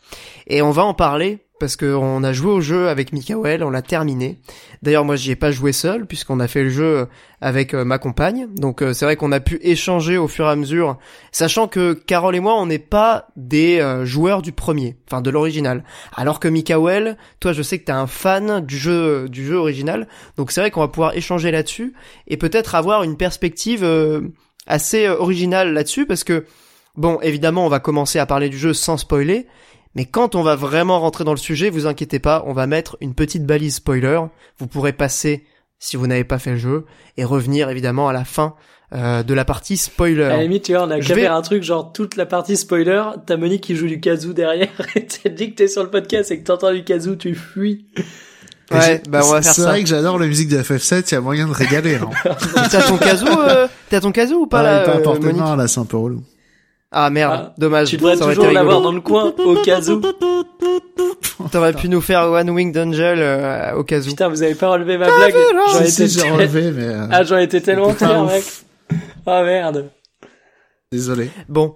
Et on va en parler parce que on a joué au jeu avec Mikael, on l'a terminé. D'ailleurs, moi, j'y ai pas joué seul puisqu'on a fait le jeu avec euh, ma compagne. Donc, euh, c'est vrai qu'on a pu échanger au fur et à mesure, sachant que Carole et moi, on n'est pas des euh, joueurs du premier, enfin de l'original. Alors que Mikael, toi, je sais que t'es un fan du jeu, du jeu original. Donc, c'est vrai qu'on va pouvoir échanger là-dessus et peut-être avoir une perspective euh, assez euh, originale là-dessus parce que, bon, évidemment, on va commencer à parler du jeu sans spoiler. Mais quand on va vraiment rentrer dans le sujet, vous inquiétez pas, on va mettre une petite balise spoiler. Vous pourrez passer si vous n'avez pas fait le jeu et revenir évidemment à la fin euh, de la partie spoiler. À la limite, tu vois, on a qu'à vais- faire un truc genre toute la partie spoiler, t'as Monique qui joue du kazoo derrière, <laughs> et t'as dit que t'es sur le podcast et que t'entends du kazoo, tu fuis. Ouais, bah on va faire C'est ça. vrai que j'adore la musique de FF7, il y a moyen de régaler. Hein. <laughs> T'as ton casou, euh, t'as ton casou ou pas Ah, là, il est pas euh, à portée de Monique main, là, c'est un peu relou. Ah merde, Ah, dommage. Tu devrais toujours l'avoir dans le coin, au casou. T'aurais pu nous faire One Winged Angel euh, au casou. Putain, vous avez pas relevé ma blague. J'en Si, étais si, relevé, mais euh, Ah, j'en étais tellement fier, mec. Ah, merde. désolé. Bon.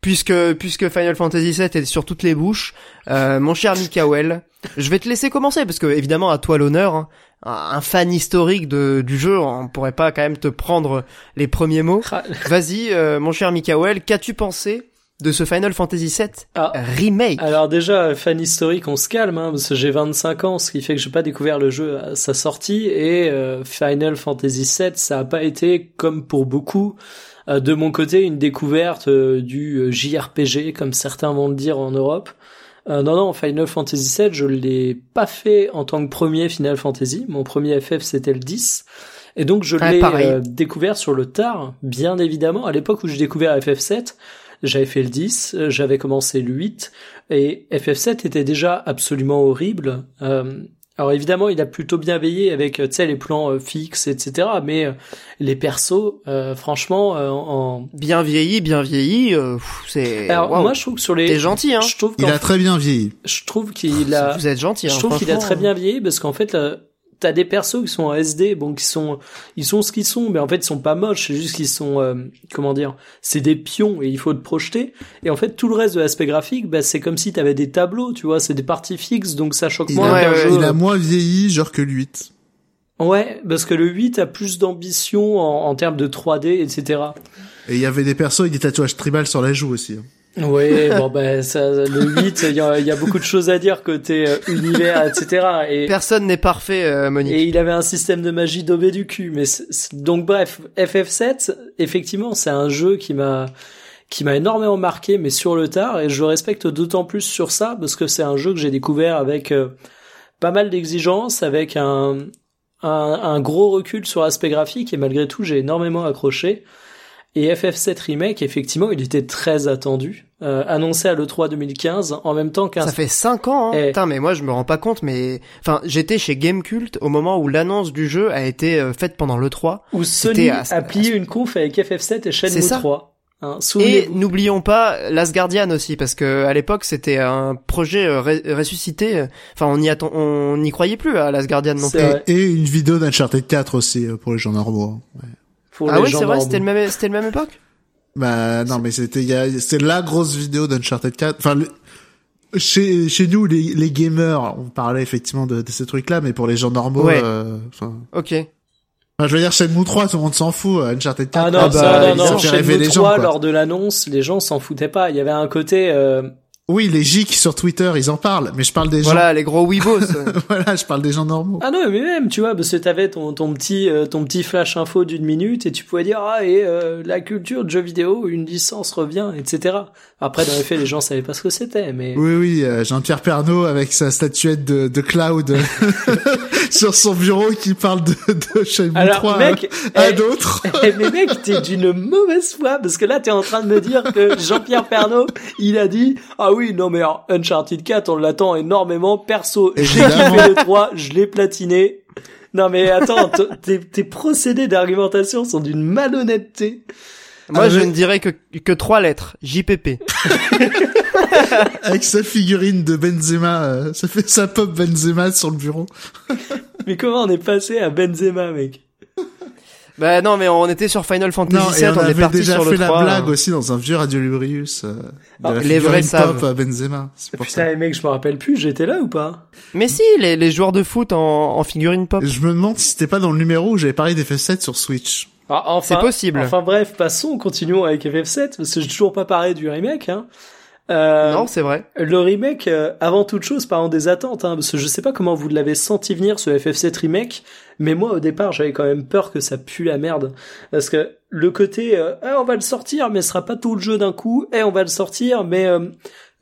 Puisque, puisque Final Fantasy VII est sur toutes les bouches, euh, mon cher Mikael, je vais te laisser commencer parce que évidemment à toi l'honneur, hein. Un fan historique de, du jeu, on pourrait pas quand même te prendre les premiers mots. Ah, <laughs> Vas-y, euh, mon cher Mikael, qu'as-tu pensé de ce Final Fantasy VII Ah. remake? Alors déjà, fan historique, on se calme, hein, parce que j'ai 25 ans, ce qui fait que j'ai pas découvert le jeu à sa sortie, et euh, Final Fantasy VII, ça a pas été, comme pour beaucoup, euh, de mon côté, une découverte euh, du JRPG, comme certains vont le dire en Europe. Euh, non, non, Final Fantasy VII, je l'ai pas fait en tant que premier Final Fantasy. Mon premier FF, c'était le 10. Et donc, je l'ai euh, découvert sur le tard, bien évidemment. À l'époque où j'ai découvert FF7, j'avais fait le 10, euh, j'avais commencé le 8, et FF7 était déjà absolument horrible. Euh, alors évidemment, il a plutôt bien veillé avec, euh, tu sais, les plans euh, fixes, etc. Mais euh, les persos, euh, franchement, euh, en... Bien vieilli, bien vieilli, euh, c'est... Alors moi, je trouve que sur les... T'es gentil, hein Je trouve Il a très bien vieilli. je trouve qu'il a, Vous êtes gentil, hein, je trouve qu'il a très bien vieilli parce qu'en fait, t'as des persos qui sont en SD, bon, qui sont, ils sont ce qu'ils sont, mais en fait, ils sont pas moches, c'est juste qu'ils sont, euh, comment dire, c'est des pions et il faut te projeter. Et en fait, tout le reste de l'aspect graphique, bah, c'est comme si t'avais des tableaux, tu vois, c'est des parties fixes, donc ça choque Il, moins Ouais, a, qu'un ouais, jeu. il a moins vieilli, genre que le 8. Ouais, parce que le 8 a plus d'ambition en, en termes de 3D, etc. Et il y avait des persos avec des tatouages tribal sur la joue aussi. Oui, bon ben ça, le 8, il y a, y a, beaucoup de choses à dire côté euh, univers, etc. Et personne n'est parfait, euh, Monique. Et il avait un système de magie daubé du cul. Mais donc bref, FF7, effectivement, c'est un jeu qui m'a qui m'a énormément marqué, mais sur le tard, et je respecte d'autant plus sur ça parce que c'est un jeu que j'ai découvert avec euh, pas mal d'exigences, avec un, un, un gros recul sur l'aspect graphique, et malgré tout, j'ai énormément accroché. Et FF7 Remake, effectivement, il était très attendu, euh, annoncé à l'E3 2015, en même temps qu'un... Ça fait 5 ans, hein. Eh. Putain, mais moi je me rends pas compte, mais... Enfin, j'étais chez Gamecult au moment où l'annonce du jeu a été euh, faite pendant l'E3. Où Sony a plié une conf avec FF7 et Shenmue 3. Hein, et n'oublions pas Last Guardian aussi, parce que à l'époque c'était un projet euh, ressuscité. Enfin, on y attend, on n'y croyait plus à Last Guardian non plus. Et, et, une vidéo d'Uncharted 4 aussi euh, pour les gens normaux. Ouais ah oui, c'est vrai, c'était le même, c'était le même époque? Bah non, mais c'était, c'est la grosse vidéo d'Uncharted 4. Enfin, chez chez nous, les, les gamers, on parlait effectivement de, de ces trucs-là, mais pour les gens normaux, ouais. euh, ok. Enfin, je veux dire, Shenmue 3, tout le monde s'en fout. Uncharted 4, ah non, ah bah, ça, non, non, Shenmue les 3, gens, lors de l'annonce, les gens s'en foutaient pas. Il y avait un côté. Euh... Oui, les geeks sur Twitter, ils en parlent, mais je parle des voilà, gens. Voilà, les gros weebos. <laughs> voilà, je parle des gens normaux. Ah non, mais même, tu vois, parce que t'avais ton, ton petit, euh, ton petit flash info d'une minute et tu pouvais dire, ah, et euh, la culture de jeux vidéo, une licence revient, etc. Après, dans les faits, les gens savaient pas ce que c'était, mais. Oui, oui, euh, Jean-Pierre Pernaud avec sa statuette de, de Cloud <laughs> <laughs> sur son bureau qui parle de, de Shenmue Alors, 3 mec, à, à eh, d'autres. <laughs> eh, mais mec, t'es d'une mauvaise foi, parce que là, t'es en train de me dire que Jean-Pierre Pernaud, il a dit, ah oui, non, mais alors, Uncharted 4, on l'attend énormément. Perso, j'ai kiffé le 3, je l'ai platiné. Non mais attends, tes, tes procédés d'argumentation sont d'une malhonnêteté. Moi, ah, je ne dirais que, que trois lettres. JPP. <laughs> Avec sa figurine de Benzema, euh, ça fait sa pop Benzema sur le bureau. <laughs> mais comment on est passé à Benzema, mec? Bah non, mais on était sur Final Fantasy non, VII, on, on, est parti déjà sur fait le la 3. blague aussi dans un vieux Radio Lubrius. Euh, ah, les vrais savent. pop à Benzema. Putain, ça. les mecs, je me rappelle plus, j'étais là ou pas? Mais si, les, les joueurs de foot en, en figurine pop. Je me demande si c'était pas dans le numéro où j'avais parlé des FF7 sur Switch. Ah, enfin, c'est possible. Enfin bref, passons, continuons avec FF7 parce que j'ai toujours pas parlé du remake. Hein. Euh, non, c'est vrai. Le remake, euh, avant toute chose, parlant des attentes, hein, parce que je sais pas comment vous l'avez senti venir ce FF7 remake, mais moi au départ j'avais quand même peur que ça pue la merde, parce que le côté, euh, eh, on va le sortir, mais ce sera pas tout le jeu d'un coup, et eh, on va le sortir, mais euh,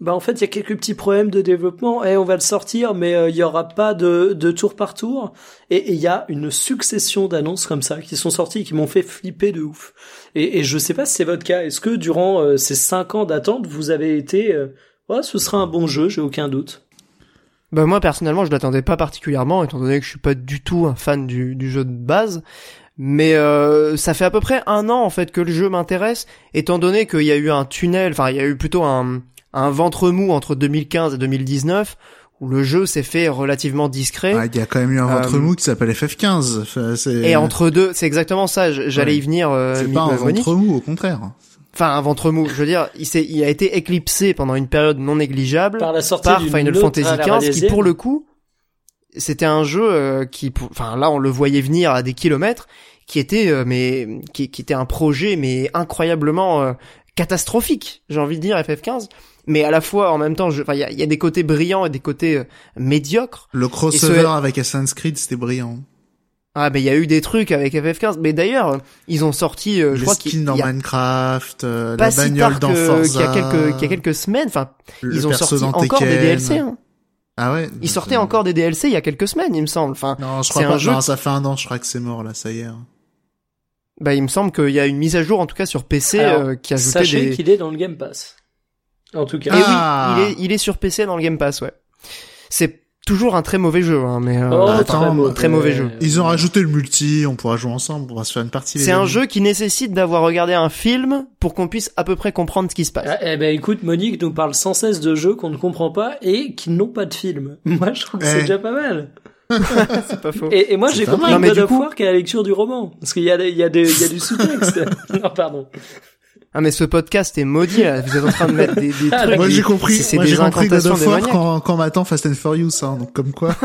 bah en fait il y a quelques petits problèmes de développement, et eh, on va le sortir, mais il y aura pas de, de tour par tour, et il y a une succession d'annonces comme ça qui sont sorties, qui m'ont fait flipper de ouf. Et, et je sais pas si c'est votre cas. Est-ce que durant euh, ces cinq ans d'attente, vous avez été, euh, ouais, ce sera un bon jeu, j'ai aucun doute. Bah moi personnellement, je l'attendais pas particulièrement, étant donné que je suis pas du tout un fan du, du jeu de base. Mais euh, ça fait à peu près un an en fait que le jeu m'intéresse, étant donné qu'il y a eu un tunnel, enfin il y a eu plutôt un, un ventre mou entre 2015 et 2019 où le jeu s'est fait relativement discret. Ah, il y a quand même eu un ventre euh, mou qui s'appelle FF15. Enfin, et entre deux, c'est exactement ça. J'allais ouais. y venir. Euh, c'est pas un ventre mou, au contraire. Enfin, un ventre mou. Je veux dire, il, s'est, il a été éclipsé pendant une période non négligeable par, la sortie par Final Fantasy XV, qui pour le coup, c'était un jeu euh, qui, enfin là, on le voyait venir à des kilomètres, qui était, euh, mais qui, qui, était un projet mais incroyablement euh, catastrophique. J'ai envie de dire FF15 mais à la fois en même temps il y a, y a, des côtés brillants et des côtés euh, médiocres le crossover ce... avec Assassin's Creed c'était brillant ah mais il y a eu des trucs avec FF15 mais d'ailleurs ils ont sorti euh, je Les crois skins dans y a Minecraft euh, pas la si bagnole tard dans que- Forza qu'il y a quelques qu'il y a quelques semaines enfin ils ont sorti encore des. DLC hein. ah ouais ils sortaient encore des DLC il y a quelques semaines il me semble enfin non je crois un pas jeu non ça fait un an je crois que c'est mort là ça y est hein. bah il me semble qu'il y a une mise à jour en tout cas sur PC Alors, euh, qui ajoutait Sachez des qu'il est dans le Game Pass. En tout cas. Et Ah. oui, il est, il est sur PC dans le Game Pass, ouais. C'est toujours un très mauvais jeu, hein, mais euh, Oh, attends, mauvais. très mauvais jeu. ils ont rajouté le multi on pourra jouer ensemble on va se faire une partie c'est un jeu qui nécessite d'avoir regardé un film pour qu'on puisse à peu près comprendre ce qui se passe. Ah, eh ben écoute, Monique nous parle sans cesse de jeux qu'on ne comprend pas et qui n'ont pas de film. <laughs> Moi, je trouve que c'est Eh. déjà pas mal. <laughs> c'est pas faux. Et, et moi, j'ai compris God of War qu'à la lecture du roman, parce qu'il y a, des- il y a, des- il y a du sous-texte. non, <laughs> pardon. Ah mais ce podcast est maudit là. Vous êtes en train de mettre des, des Ah, trucs. moi j'ai compris c'est- des j'ai compris God incantations of War quand, quand m'attend Fast and Furious hein, donc comme quoi <laughs>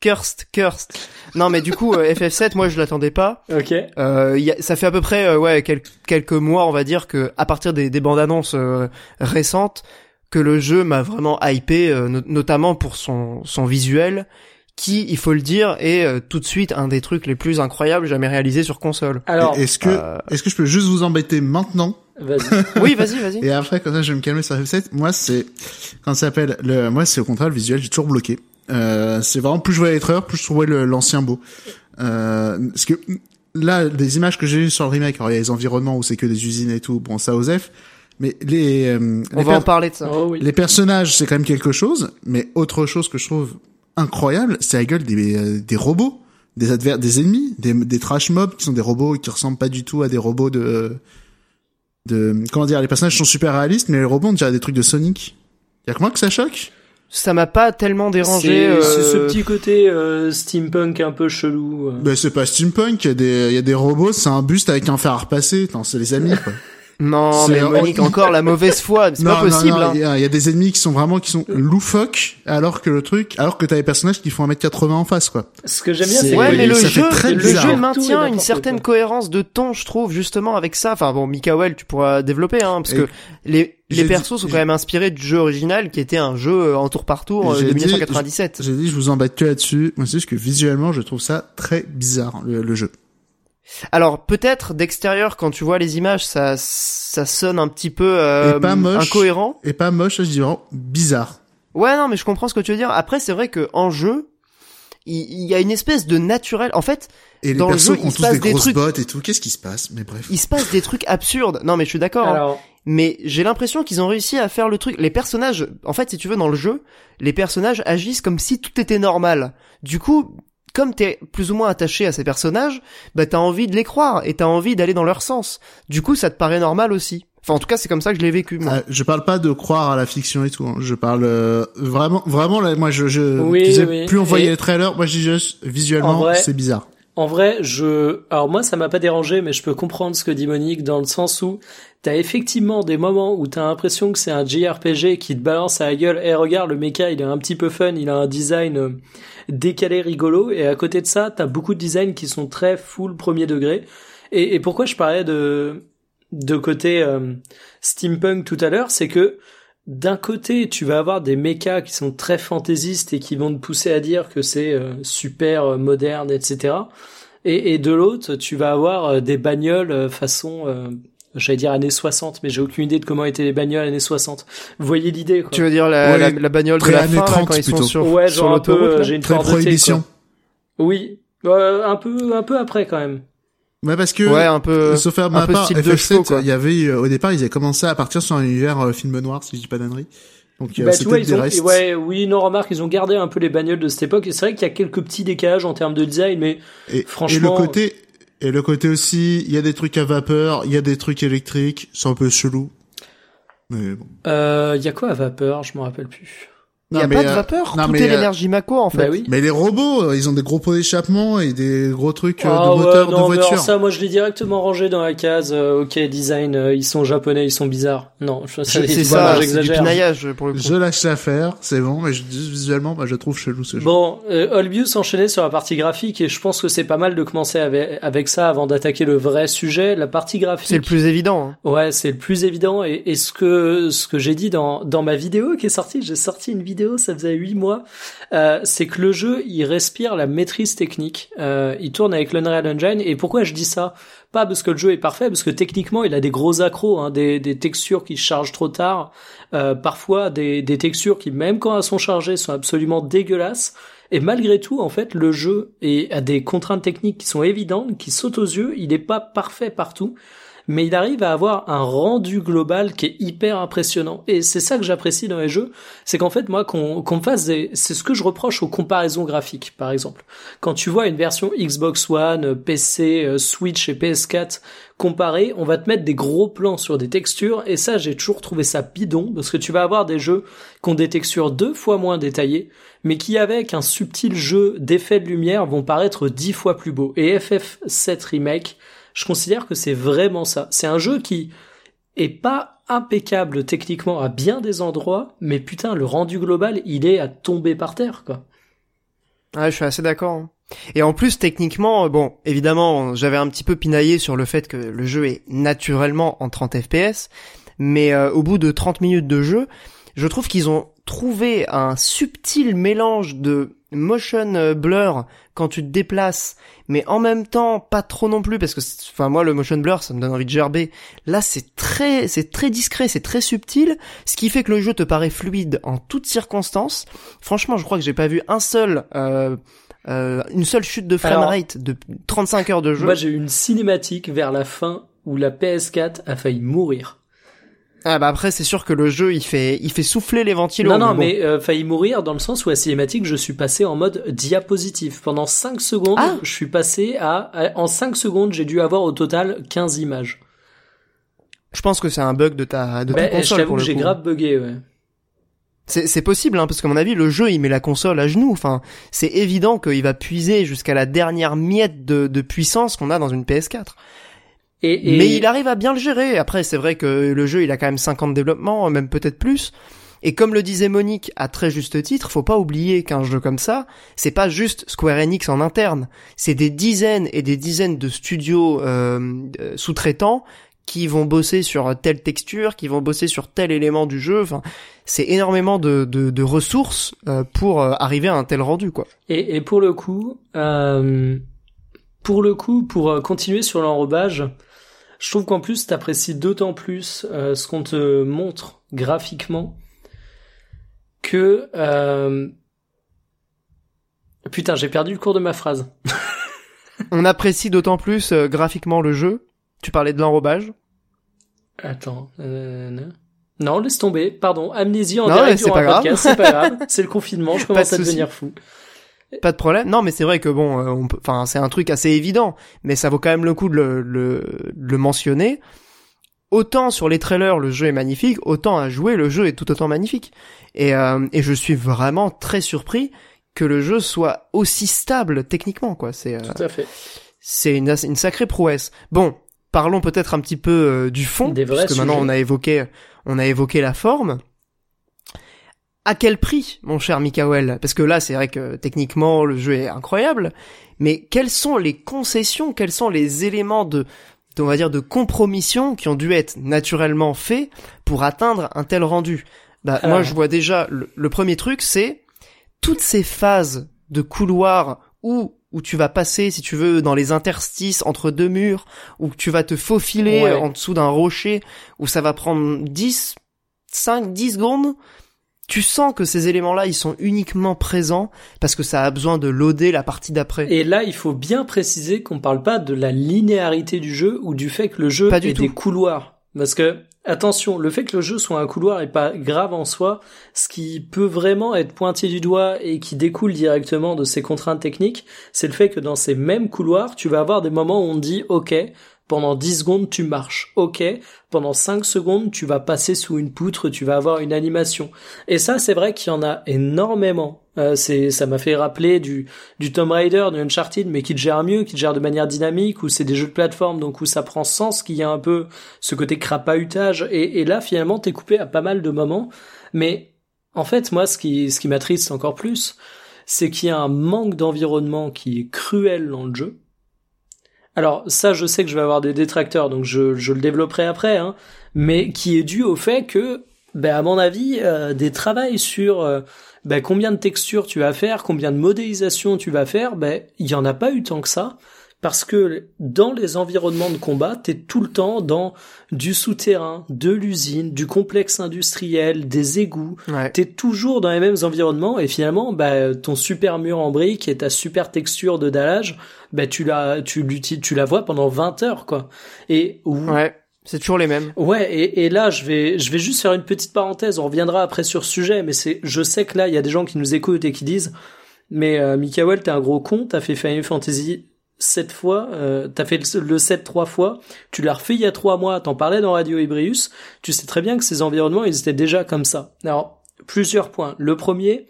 Cursed, cursed. Non, mais du coup, euh, FF7, moi, je l'attendais pas. Ok. Euh, y a- ça fait à peu près, euh, ouais, quel- quelques mois, on va dire que, à partir des, des bandes annonces euh, récentes, que le jeu m'a vraiment hypé, euh, no- notamment pour son, son visuel, qui, il faut le dire, est euh, tout de suite un des trucs les plus incroyables jamais réalisés sur console. Alors, Est-ce que, euh, est-ce que je peux juste vous embêter maintenant vas-y. <laughs> Oui, vas-y, vas-y. Et après, comme ça, je vais me calmer sur F7. Moi, c'est, quand ça s'appelle, le, moi, c'est au contraire, le visuel, j'ai toujours bloqué. Euh, c'est vraiment, plus je voyais les trailers, plus je trouvais l'ancien beau. Euh, parce que, là, des images que j'ai eues sur le remake, alors il y a les environnements où c'est que des usines et tout, bon, ça, Osef. Mais les, euh, On les, va en parler de ça. Oh oui. les personnages, c'est quand même quelque chose, mais autre chose que je trouve incroyable, c'est la gueule des, euh, des robots, des adver des ennemis, des, des trash mobs qui sont des robots qui ressemblent pas du tout à des robots de, de, comment dire, les personnages sont super réalistes, mais les robots, on dirait des trucs de Sonic. Y'a que moi que ça choque? Ça m'a pas tellement dérangé. C'est euh, ce petit côté euh, steampunk un peu chelou. euh. Ben, c'est pas steampunk, il y a des, il y a des robots, c'est un buste avec un fer à repasser, c'est les amis, quoi. <laughs> Non, C'est- mais Monique, encore la mauvaise foi. C'est pas possible. non, hein. il y, a- il y a des ennemis qui sont vraiment, qui sont loufoques, alors que le truc, alors que t'as des personnages qui font 1m80 en face, quoi. Ce que j'aime bien, C'est- c'est Ouais, que mais le jeu, le bizarre. maintient une certaine quoi. cohérence de ton, je trouve, justement avec ça. Enfin bon, Mikael, tu pourras développer, hein, parce Et que les les persos dit- sont quand même inspirés du jeu original, qui était un jeu euh, en tour par tour euh, de dit- 1997. J'ai dit, je vous embête que là-dessus. Moi, c'est juste que visuellement, je trouve ça très bizarre, le, le jeu. Alors peut-être d'extérieur, quand tu vois les images, ça ça sonne un petit peu euh, Et pas moche. incohérent. Et pas moche, je dis vraiment bizarre. Ouais, non, mais je comprends ce que tu veux dire. Après, c'est vrai que en jeu, il, y a une espèce de naturel. En fait, Et les Dans le jeu, qui il ont se tous passe des des grosses trucs- bottes et tout. Qu'est-ce qui se passe? Mais bref. il se passe des trucs absurdes. Non, mais je suis d'accord. hein. Mais j'ai l'impression qu'ils ont réussi à faire le truc. Les personnages, en fait, si tu veux, dans le jeu, les personnages agissent comme si tout était normal. Du coup, comme t'es plus ou moins attaché à ces personnages, bah t'as envie de les croire et t'as envie d'aller dans leur sens. Du coup, ça te paraît normal aussi. Enfin, en tout cas, c'est comme ça que je l'ai vécu. Moi. Ah, je parle pas de croire à la fiction et tout. hein. Je parle euh, vraiment, vraiment là. Moi, je, je Oui, disais, oui. plus on voyait Et- les trailers, moi je dis juste En visuellement, vrai- c'est bizarre. En vrai, je, alors moi, ça m'a pas dérangé, mais je peux comprendre ce que dit Monique dans le sens où t'as effectivement des moments où t'as l'impression que c'est un JRPG qui te balance à la gueule. Eh, regarde, le mecha, il est un petit peu fun, il a un design euh, décalé, rigolo, et à côté de ça, t'as beaucoup de designs qui sont très full premier degré. Et, pourquoi je parlais de, de côté euh, steampunk tout à l'heure, c'est que d'un côté, tu vas avoir des mechas qui sont très fantaisistes et qui vont te pousser à dire que c'est euh, super euh, moderne, etc. Et, et de l'autre, tu vas avoir euh, des bagnoles euh, façon, euh, j'allais dire années 60, mais j'ai aucune idée de comment étaient les bagnoles années 60. Vous voyez l'idée, quoi. Tu veux dire la, Ouais, la, la bagnole de la fin là, 30 quand ils sont plutôt. sur, ouais, sur genre un peu, euh, là j'ai une Très prohibition. Oui, Euh, un peu, un peu après quand même. Ouais, parce que Ouais, un peu. sauf à un ma peu part, style de chevaux, quoi. FF7, il y avait euh, au départ, ils avaient commencé à partir sur un univers euh, film noir, si je dis pas d'annerie. Donc euh, Bah, tu c'était vois, des ils ont, restes. ouais, oui, non, remarque, ils ont gardé un peu les bagnoles de cette époque. Et c'est vrai qu'il y a quelques petits décalages en termes de design, mais Et, Franchement- et le côté, et le côté aussi, il y a des trucs à vapeur, il y a des trucs électriques, c'est un peu chelou. Mais bon. euh, il y a quoi à vapeur? Je m'en rappelle plus. Il y a pas de euh, vapeur. non, Tout mais, est euh, l'énergie Mako en fait. Bah oui. Mais les robots, euh, ils ont des gros pots d'échappement et des gros trucs Ah de ouais, moteur non, de mais voiture. alors ça, moi, je l'ai directement rangé dans la case. euh, ok, design, euh, ils sont japonais, ils sont bizarres. Non, ça, C'est voilà, ça, c'est du j'exagère. pour le coup. Je lâche l'affaire, c'est bon, mais je visuellement, bah, je trouve chelou ce jeu. Bon, euh, Olbius enchaînait sur la partie graphique et je pense que c'est pas mal de commencer avec, avec ça avant d'attaquer le vrai sujet. La partie graphique. C'est le plus évident. hein. Ouais, c'est le plus évident et, et ce que ce que j'ai dit dans dans ma vidéo qui est sortie, j'ai sorti une vidéo, ça faisait huit mois, euh, c'est que le jeu il respire la maîtrise technique. Euh, il tourne avec l'Unreal Engine et pourquoi je dis ça? Pas parce que le jeu est parfait, parce que techniquement il a des gros accros, hein, des des textures qui chargent trop tard, euh, parfois des des textures qui même quand elles sont chargées sont absolument dégueulasses. Et malgré tout, en fait, le jeu est, a des contraintes techniques qui sont évidentes, qui sautent aux yeux. Il n'est pas parfait partout mais il arrive à avoir un rendu global qui est hyper impressionnant. Et c'est ça que j'apprécie dans les jeux, c'est qu'en fait, moi, qu'on qu'on fasse des... C'est ce que je reproche aux comparaisons graphiques, par exemple. Quand tu vois une version Xbox One, PC, euh, Switch et PS4 comparées, on va te mettre des gros plans sur des textures, et ça, j'ai toujours trouvé ça bidon, parce que tu vas avoir des jeux qui ont des textures deux fois moins détaillées, mais qui, avec un subtil jeu d'effets de lumière, vont paraître dix fois plus beaux. Et FF7 Remake, je considère que c'est vraiment ça. C'est un jeu qui est pas impeccable techniquement à bien des endroits, mais putain, le rendu global, il est à tomber par terre, quoi. Ouais, je suis assez d'accord. hein. Et en plus, techniquement, euh, bon, évidemment, j'avais un petit peu pinaillé sur le fait que le jeu est naturellement en 30 FPS, mais euh, au bout de 30 minutes de jeu, je trouve qu'ils ont trouvé un subtil mélange de motion euh, blur quand tu te déplaces, mais en même temps pas trop non plus parce que, enfin moi le motion blur ça me donne envie de gerber. Là c'est très, c'est très discret, c'est très subtil, ce qui fait que le jeu te paraît fluide en toutes circonstances. Franchement, je crois que j'ai pas vu un seul, euh, euh, une seule chute de framerate de 35 heures de jeu. Moi, j'ai eu une cinématique vers la fin où la PS4 a failli mourir. Ah bah après c'est sûr que le jeu il fait, il fait souffler les ventilos. non, non, bon. mais euh, failli mourir dans le sens où la cinématique, je suis passé en mode diapositive. Pendant 5 secondes, Ah. je suis passé à, à- en 5 secondes, j'ai dû avoir au total 15 images. je pense que c'est un bug de ta, de ta je console t'avoue pour que le j'ai grave bugué, ouais. C'est, c'est possible, hein, parce qu'à mon avis, le jeu, il met la console à genoux. Enfin, c'est évident qu'il va puiser jusqu'à la dernière miette de, de puissance qu'on a dans une PS4. Et, et- Mais il arrive à bien le gérer. Après, c'est vrai que le jeu, il a quand même 5 ans de développement, même peut-être plus. Et comme le disait Monique à très juste titre, faut pas oublier qu'un jeu comme ça, c'est pas juste Square Enix en interne. C'est des dizaines et des dizaines de studios euh, euh, sous-traitants qui vont bosser sur telle texture, qui vont bosser sur tel élément du jeu. Enfin, c'est énormément de, de, de ressources euh, pour euh, arriver à un tel rendu, quoi. Et, et pour le coup, euh, pour le coup, pour euh, continuer sur l'enrobage, je trouve qu'en plus t'apprécies d'autant plus euh, ce qu'on te montre graphiquement que euh... putain j'ai perdu le cours de ma phrase. <laughs> On apprécie d'autant plus euh, graphiquement le jeu. Tu parlais de l'enrobage. Attends. euh, non laisse tomber. Pardon amnésie en Non, direct durant un grave. podcast. C'est pas grave. <laughs> C'est le confinement. Je commence à devenir fou. Pas de problème. Non, mais c'est vrai que bon, euh, on peut, enfin, c'est un truc assez évident, mais ça vaut quand même le coup de le, le, le mentionner. Autant sur les trailers, le jeu est magnifique, autant à jouer, le jeu est tout autant magnifique. Et, euh, et je suis vraiment très surpris que le jeu soit aussi stable techniquement, quoi. C'est, euh, Tout à fait. c'est une, une sacrée prouesse. Bon, parlons peut-être un petit peu euh, du fond, Des vrais puisque maintenant sujets. on a évoqué, on a évoqué la forme. À quel prix, mon cher Mikael Parce que là, c'est vrai que techniquement, le jeu est incroyable, mais quelles sont les concessions, quels sont les éléments de, de, on va dire, de compromission qui ont dû être naturellement faits pour atteindre un tel rendu? Bah, moi, Alors. je vois déjà le, le premier truc, c'est toutes ces phases de couloir où où tu vas passer, si tu veux, dans les interstices entre deux murs, où tu vas te faufiler Ouais. en dessous d'un rocher, où ça va prendre 10, 5, 10 secondes. Tu sens que ces éléments-là, ils sont uniquement présents parce que ça a besoin de loader la partie d'après. Et là, il faut bien préciser qu'on parle pas de la linéarité du jeu ou du fait que le jeu Pas du ait tout. des couloirs. Parce que, attention, le fait que le jeu soit un couloir est pas grave en soi. Ce qui peut vraiment être pointé du doigt et qui découle directement de ces contraintes techniques, c'est le fait que dans ces mêmes couloirs, tu vas avoir des moments où on dit, OK, pendant 10 secondes, tu marches. OK, pendant 5 secondes, tu vas passer sous une poutre, tu vas avoir une animation. Et ça, c'est vrai qu'il y en a énormément. Euh, c'est, ça m'a fait rappeler du, du Tomb Raider, du Uncharted, mais qui te gère mieux, qui te gère de manière dynamique, où c'est des jeux de plateforme, donc où ça prend sens, qu'il y a un peu ce côté crapahutage. Et, et là, finalement, t'es coupé à pas mal de moments. Mais en fait, moi, ce qui, ce qui m'attriste encore plus, c'est qu'il y a un manque d'environnement qui est cruel dans le jeu. Alors ça, je sais que je vais avoir des détracteurs, donc je, le développerai après, hein, mais qui est dû au fait que, ben, à mon avis, euh, des travails sur euh, ben, combien de textures tu vas faire, combien de modélisation tu vas faire, ben il y en a pas eu tant que ça, parce que dans les environnements de combat, t'es tout le temps dans du souterrain, de l'usine, du complexe industriel, des égouts, Ouais. t'es toujours dans les mêmes environnements et finalement bah, ton super mur en briques et ta super texture de dallage bah, tu la tu l'utilises tu la vois pendant 20 heures quoi et ou- Ouais. C'est toujours les mêmes. ouais et, et là je vais je vais juste faire une petite parenthèse on reviendra après sur ce sujet mais c'est je sais que là il y a des gens qui nous écoutent et qui disent mais euh, Mikael t'es un gros con t'as fait Final Fantasy sept fois, euh, t'as fait le, le 7 trois fois, tu l'as refait il y a trois mois, t'en parlais dans Radio Ibrius, tu sais très bien que ces environnements, ils étaient déjà comme ça. Alors, plusieurs points. Le premier,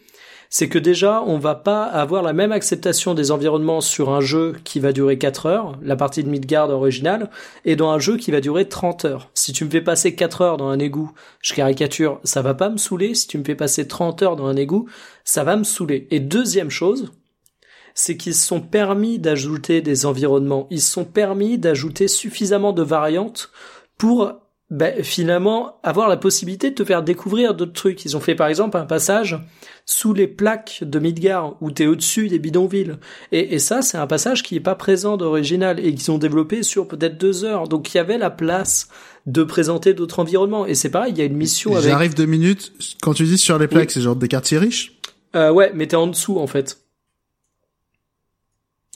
c'est que déjà, on va pas avoir la même acceptation des environnements sur un jeu qui va durer 4 heures, la partie de Midgard originale, et dans un jeu qui va durer 30 heures. Si tu me fais passer 4 heures dans un égout, je caricature, ça va pas me saouler. Si tu me fais passer 30 heures dans un égout, ça va me saouler. Et deuxième chose, c'est qu'ils se sont permis d'ajouter des environnements. Ils se sont permis d'ajouter suffisamment de variantes pour ben, finalement avoir la possibilité de te faire découvrir d'autres trucs. Ils ont fait par exemple un passage sous les plaques de Midgar où t'es au-dessus des bidonvilles. Et, et ça, c'est un passage qui est pas présent d'original et qu'ils ont développé sur peut-être deux heures. Donc il y avait la place de présenter d'autres environnements. Et c'est pareil, il y a une mission avec... J'arrive deux minutes. Quand tu dis sur les plaques, c'est genre des quartiers riches? Euh, Ouais, mais t'es en dessous en fait.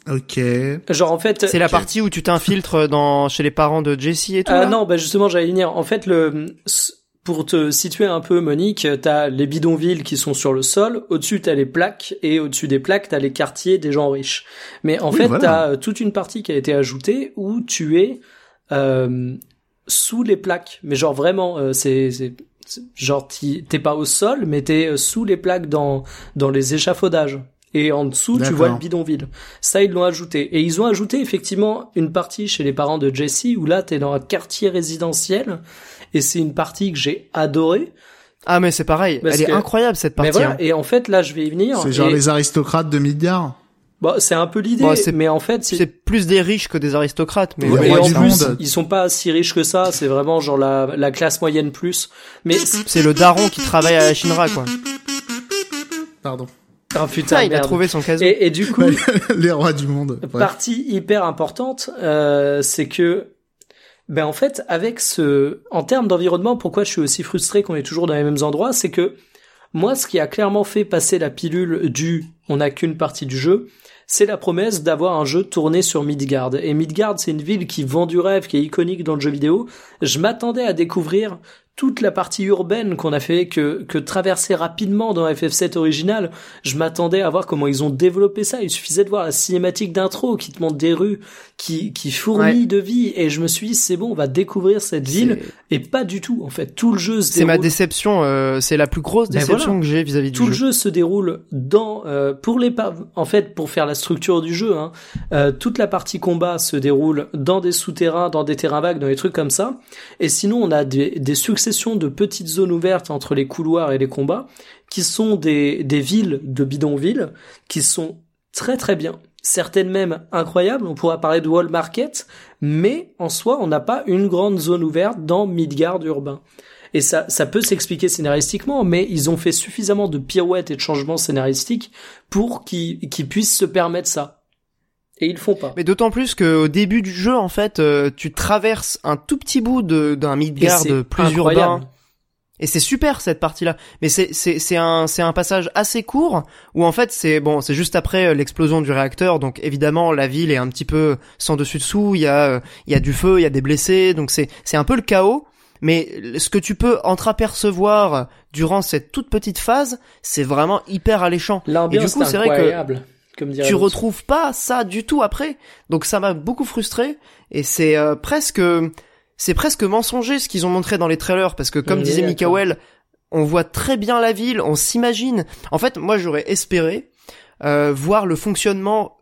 Ok. Genre en fait, c'est la partie où tu t'infiltres dans chez les parents de Jessie et tout. Ah non, bah justement j'allais venir. En fait, le pour te situer un peu, Monique, t'as les bidonvilles qui sont sur le sol. Au-dessus, t'as les plaques et au-dessus des plaques, t'as les quartiers des gens riches. Mais en fait, t'as euh, toute une partie qui a été ajoutée où tu es euh, sous les plaques. Mais genre vraiment, euh, c'est genre t'es pas au sol, mais t'es euh, sous les plaques dans dans les échafaudages et en dessous tu vois le bidonville. Ça ils l'ont ajouté et ils ont ajouté effectivement une partie chez les parents de Jesse où là t'es dans un quartier résidentiel et c'est une partie que j'ai adorée. Ah mais c'est pareil, elle est incroyable cette partie. Hein. Et en fait là je vais y venir. C'est genre les aristocrates de Midgard. Bah, c'est un peu l'idée, mais en fait, c'est plus des riches que des aristocrates. Mais, en plus, ils sont pas si riches que ça. C'est vraiment genre la, la classe moyenne plus. Mais c'est le daron qui travaille à la Shinra, quoi. Pardon. <laughs> Oh putain, il a trouvé son casou. Et, et, du coup, <laughs> les rois du monde. Partie hyper importante, euh, c'est que, ben en fait, avec ce, en termes d'environnement, pourquoi je suis aussi frustré qu'on est toujours dans les mêmes endroits, c'est que moi, ce qui a clairement fait passer la pilule du, on n'a qu'une partie du jeu, c'est la promesse d'avoir un jeu tourné sur Midgard. Et Midgard, c'est une ville qui vend du rêve, qui est iconique dans le jeu vidéo. Je m'attendais à découvrir toute la partie urbaine qu'on a fait que, que traverser rapidement dans FF7 original, je m'attendais à voir comment ils ont développé ça. Il suffisait de voir la cinématique d'intro qui te montre des rues qui, qui fourmillent de vie et je me suis dit c'est bon, on va découvrir cette ville et pas du tout. En fait, tout le jeu se C'est ma déception, euh, c'est la plus grosse ben déception que j'ai vis-à-vis du jeu. Tout le jeu se déroule dans euh, pour les en fait pour faire la structure du jeu. Hein, euh, toute la partie combat se déroule dans des souterrains, dans des terrains vagues, dans des trucs comme ça. Et sinon, on a des, des succès de petites zones ouvertes entre les couloirs et les combats, qui sont des, des villes de bidonvilles, qui sont très très bien, certaines même incroyables, on pourra parler de Wall Market, mais en soi, on n'a pas une grande zone ouverte dans Midgard urbain. Et ça, ça peut s'expliquer scénaristiquement, mais ils ont fait suffisamment de pirouettes et de changements scénaristiques pour qu'ils puissent se permettre ça. Et ils font pas. Mais d'autant plus qu'au début du jeu, en fait, euh, tu traverses un tout petit bout d'un Midgard plus urbain. Et c'est super cette partie-là. Mais c'est c'est c'est un c'est un passage assez court où en fait c'est bon c'est juste après euh, l'explosion du réacteur donc évidemment la ville est un petit peu sans dessus dessous. Il y a euh, il y a du feu, il y a des blessés donc c'est c'est un peu le chaos. Mais ce que tu peux entreapercevoir durant cette toute petite phase, c'est vraiment hyper alléchant. Et du coup, c'est vrai que tu retrouves pas ça du tout après. Donc ça m'a beaucoup frustré et c'est euh, presque c'est presque mensonger ce qu'ils ont montré dans les trailers parce que comme disait Mikael, on voit très bien la ville, on s'imagine. En fait, moi j'aurais espéré euh, voir le fonctionnement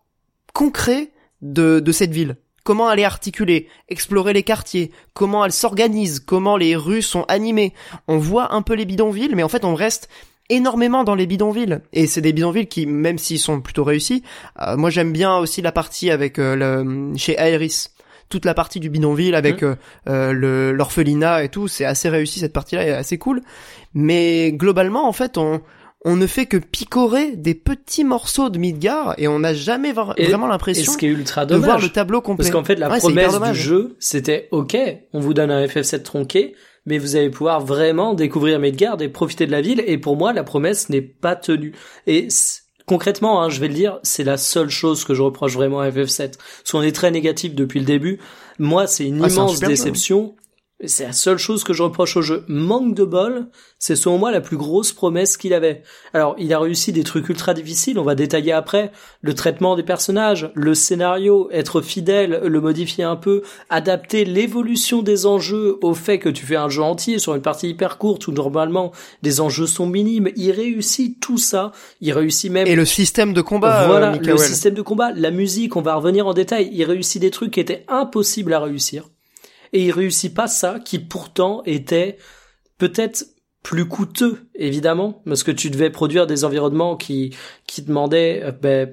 concret de de cette ville. Comment elle est articulée, explorer les quartiers, comment elle s'organise, comment les rues sont animées. On voit un peu les bidonvilles, mais en fait on reste énormément dans les bidonvilles et c'est des bidonvilles qui même s'ils sont plutôt réussis euh, moi j'aime bien aussi la partie avec euh, le chez Aeris toute la partie du bidonville avec mmh. euh, le l'orphelinat et tout c'est assez réussi cette partie là est assez cool mais globalement en fait on on ne fait que picorer des petits morceaux de Midgar et on n'a jamais vraiment l'impression de voir le tableau complet. Parce qu'en fait, la promesse du jeu, c'était OK, on vous donne un FF7 tronqué, mais vous allez pouvoir vraiment découvrir Midgard et profiter de la ville. Et pour moi, la promesse n'est pas tenue. Et concrètement, hein, je vais le dire, c'est la seule chose que je reproche vraiment à FF7. Parce qu'on est très négatif depuis le début. Moi, c'est une ah, immense déception. C'est la seule chose que je reproche au jeu. Manque de bol, c'est selon moi la plus grosse promesse qu'il avait. Alors, il a réussi des trucs ultra difficiles, on va détailler après. Le traitement des personnages, le scénario, être fidèle, le modifier un peu, adapter l'évolution des enjeux au fait que tu fais un jeu entier sur une partie hyper courte où normalement des enjeux sont minimes. Il réussit tout ça. Il réussit même... Et le système de combat. Voilà, le système de combat, la musique, on va revenir en détail. Il réussit des trucs qui étaient impossibles à réussir et il réussit pas ça qui pourtant était peut-être plus coûteux évidemment parce que tu devais produire des environnements qui qui demandaient euh, ben,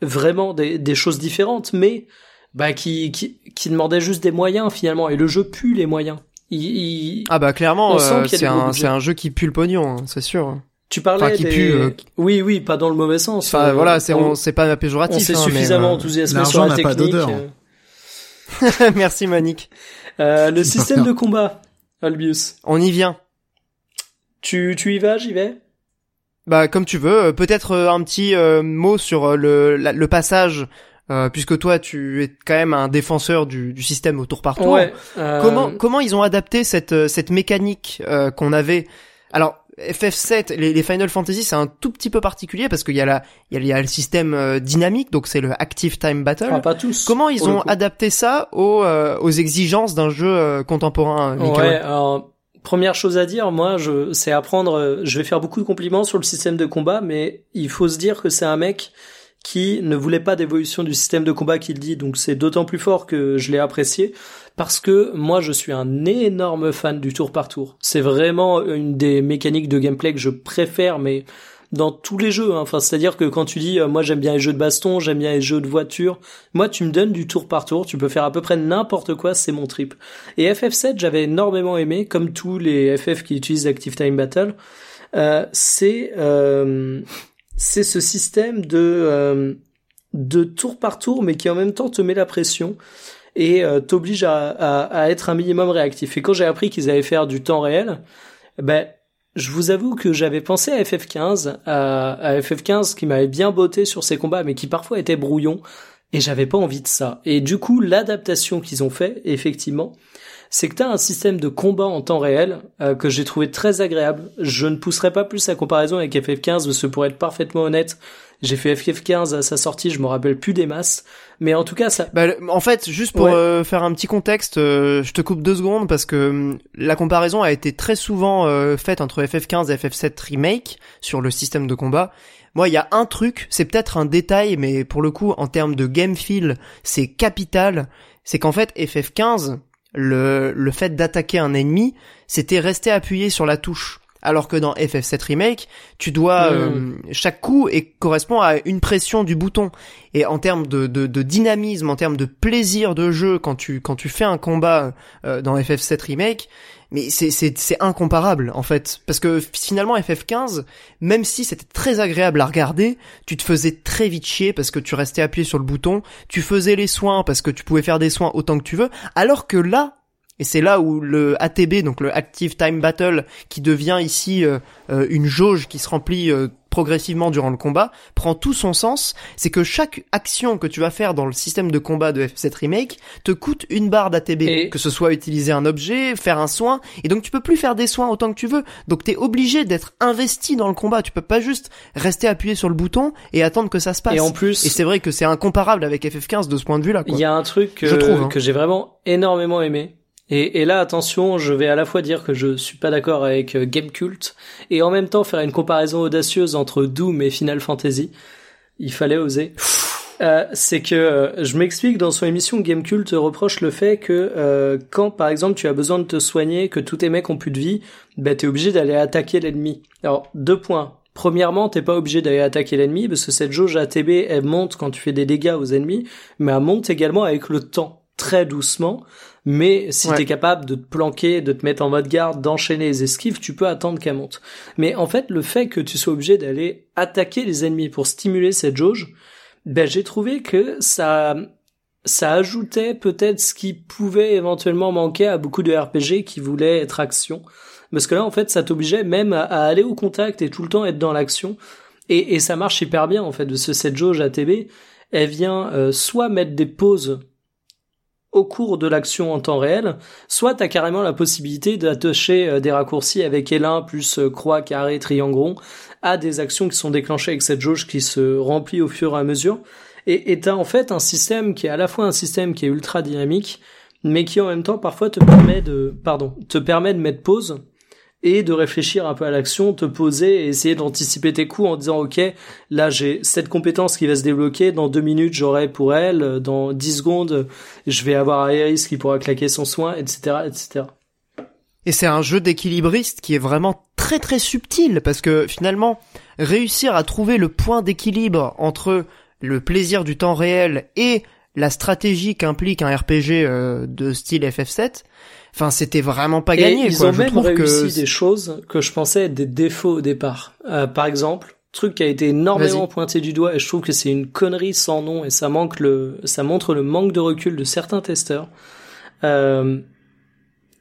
vraiment des, des choses différentes, mais bah qui, qui qui demandaient juste des moyens finalement. Et le jeu pue les moyens. Il, il- Ah bah clairement, On sent euh, qu'il y a c'est un, c'est un jeu qui pue le pognon, hein, c'est sûr. Tu parlais Enfin, qui des... pue, euh, Oui, oui, pas dans le mauvais sens. Enfin Euh, voilà, c'est on, c'est pas péjoratif. on s'est hein, mais, suffisamment enthousiasmé sur la pas technique. euh. <laughs> <laughs> Merci Monique. Euh, le système de combat, Albius. On y vient. Tu, tu y vas, j'y vais? Bah comme tu veux. Euh, Peut-être euh, un petit euh, mot sur le, la- le passage, euh, puisque toi tu es quand même un défenseur du, du système au tour par tour. Ouais. Comment comment ils ont adapté cette cette mécanique euh, qu'on avait? Alors FF7, les, les Final Fantasy, c'est un tout petit peu particulier parce qu'il y a la il y a, le système euh, dynamique, donc c'est le Active Time Battle. enfin, pas tous. Comment ils ont adapté ça aux euh, aux exigences d'un jeu euh, contemporain, Mikael Ouais, alors, première chose à dire, moi, je, c'est apprendre, je vais faire beaucoup de compliments sur le système de combat, mais il faut se dire que c'est un mec qui ne voulait pas d'évolution du système de combat qu'il dit, donc c'est d'autant plus fort que je l'ai apprécié, parce que moi, je suis un énorme fan du tour par tour. C'est vraiment une des mécaniques de gameplay que je préfère, mais dans tous les jeux, hein. enfin, c'est-à-dire que quand tu dis, euh, moi j'aime bien les jeux de baston, j'aime bien les jeux de voiture, moi tu me donnes du tour par tour, tu peux faire à peu près n'importe quoi, c'est mon trip. Et FF7, j'avais énormément aimé, comme tous les FF qui utilisent Active Time Battle. Euh, c'est euh, c'est ce système de euh, de tour par tour, mais qui en même temps te met la pression et euh, t'oblige à, à, être un minimum réactif. Et quand j'ai appris qu'ils allaient faire du temps réel, ben je vous avoue que j'avais pensé à FF15, à, à FF15 qui m'avait bien botté sur ses combats, mais qui parfois était brouillon, et j'avais pas envie de ça. Et du coup, l'adaptation qu'ils ont fait, effectivement, c'est que tu as un système de combat en temps réel euh, que j'ai trouvé très agréable. Je ne pousserai pas plus la comparaison avec FF15 parce que pour être parfaitement honnête, j'ai fait FF15 à sa sortie, je me rappelle plus des masses, mais en tout cas ça Bah, en fait, juste pour Ouais. euh, faire un petit contexte, euh, je te coupe deux secondes parce que hum, la comparaison a été très souvent euh, faite entre FF15 et FF7 Remake sur le système de combat. Moi, il y a un truc, c'est peut-être un détail, mais pour le coup, en termes de game feel, c'est capital. C'est qu'en fait, FF15, le, le fait d'attaquer un ennemi, c'était rester appuyé sur la touche. Alors que dans FF7 Remake, tu dois Mm. euh, chaque coup et correspond à une pression du bouton. Et en termes de, de, de dynamisme, en termes de plaisir de jeu, quand tu quand tu fais un combat euh, dans FF7 Remake, mais c'est incomparable en fait, parce que finalement FF15, même si c'était très agréable à regarder, tu te faisais très vite chier parce que tu restais appuyé sur le bouton, tu faisais les soins parce que tu pouvais faire des soins autant que tu veux, alors que là et c'est là où le ATB, donc le Active Time Battle, qui devient ici euh, euh, une jauge qui se remplit euh, progressivement durant le combat, prend tout son sens. C'est que chaque action que tu vas faire dans le système de combat de F7 Remake te coûte une barre d'ATB. Et- Que ce soit utiliser un objet, faire un soin, et donc tu peux plus faire des soins autant que tu veux. Donc t'es obligé d'être investi dans le combat. Tu peux pas juste rester appuyé sur le bouton et attendre que ça se passe. et en plus Et c'est vrai que c'est incomparable avec FF15 de ce point de vue-là. Il quoi. y a un truc que, Je trouve, hein. que j'ai vraiment énormément aimé. Et, et là, attention, je vais à la fois dire que je suis pas d'accord avec euh, Game Cult et en même temps faire une comparaison audacieuse entre Doom et Final Fantasy. Il fallait oser. Euh, c'est que euh, je m'explique dans son émission Game Cult reproche le fait que euh, quand par exemple tu as besoin de te soigner, que tous tes mecs ont plus de vie, bah t'es obligé d'aller attaquer l'ennemi. Alors deux points. Premièrement, t'es pas obligé d'aller attaquer l'ennemi parce que cette jauge ATB elle monte quand tu fais des dégâts aux ennemis, mais elle monte également avec le temps, très doucement. Mais si Ouais. t'es capable de te planquer, de te mettre en mode garde, d'enchaîner les esquives, tu peux attendre qu'elle monte. Mais en fait, le fait que tu sois obligé d'aller attaquer les ennemis pour stimuler cette jauge, ben j'ai trouvé que ça ça ajoutait peut-être ce qui pouvait éventuellement manquer à beaucoup de RPG qui voulaient être action. Parce que là, en fait, ça t'obligeait même à, à aller au contact et tout le temps être dans l'action. Et, et ça marche hyper bien, en fait, de ce cette jauge ATB. Elle vient euh, soit mettre des pauses au cours de l'action en temps réel, soit t'as carrément la possibilité d'attacher euh, des raccourcis avec L1 plus euh, croix, carré, triangle rond à des actions qui sont déclenchées avec cette jauge qui se remplit au fur et à mesure. Et t'as en fait un système qui est à la fois un système qui est ultra dynamique, mais qui en même temps parfois te permet de, pardon, te permet de mettre pause et de réfléchir un peu à l'action, te poser et essayer d'anticiper tes coups en disant ok, là j'ai cette compétence qui va se débloquer, dans deux minutes j'aurai pour elle, dans dix secondes je vais avoir Aeris qui pourra claquer son soin, etc., etc. Et c'est un jeu d'équilibriste qui est vraiment très très subtil parce que finalement réussir à trouver le point d'équilibre entre le plaisir du temps réel et la stratégie qu'implique un RPG euh, de style FF7, enfin c'était vraiment pas gagné. Et ils quoi. ont Je même réussi que des choses que je pensais être des défauts au départ. Euh, par exemple, truc qui a été énormément pointé du doigt et je trouve que c'est une connerie sans nom et ça manque le, ça montre le manque de recul de certains testeurs. Euh,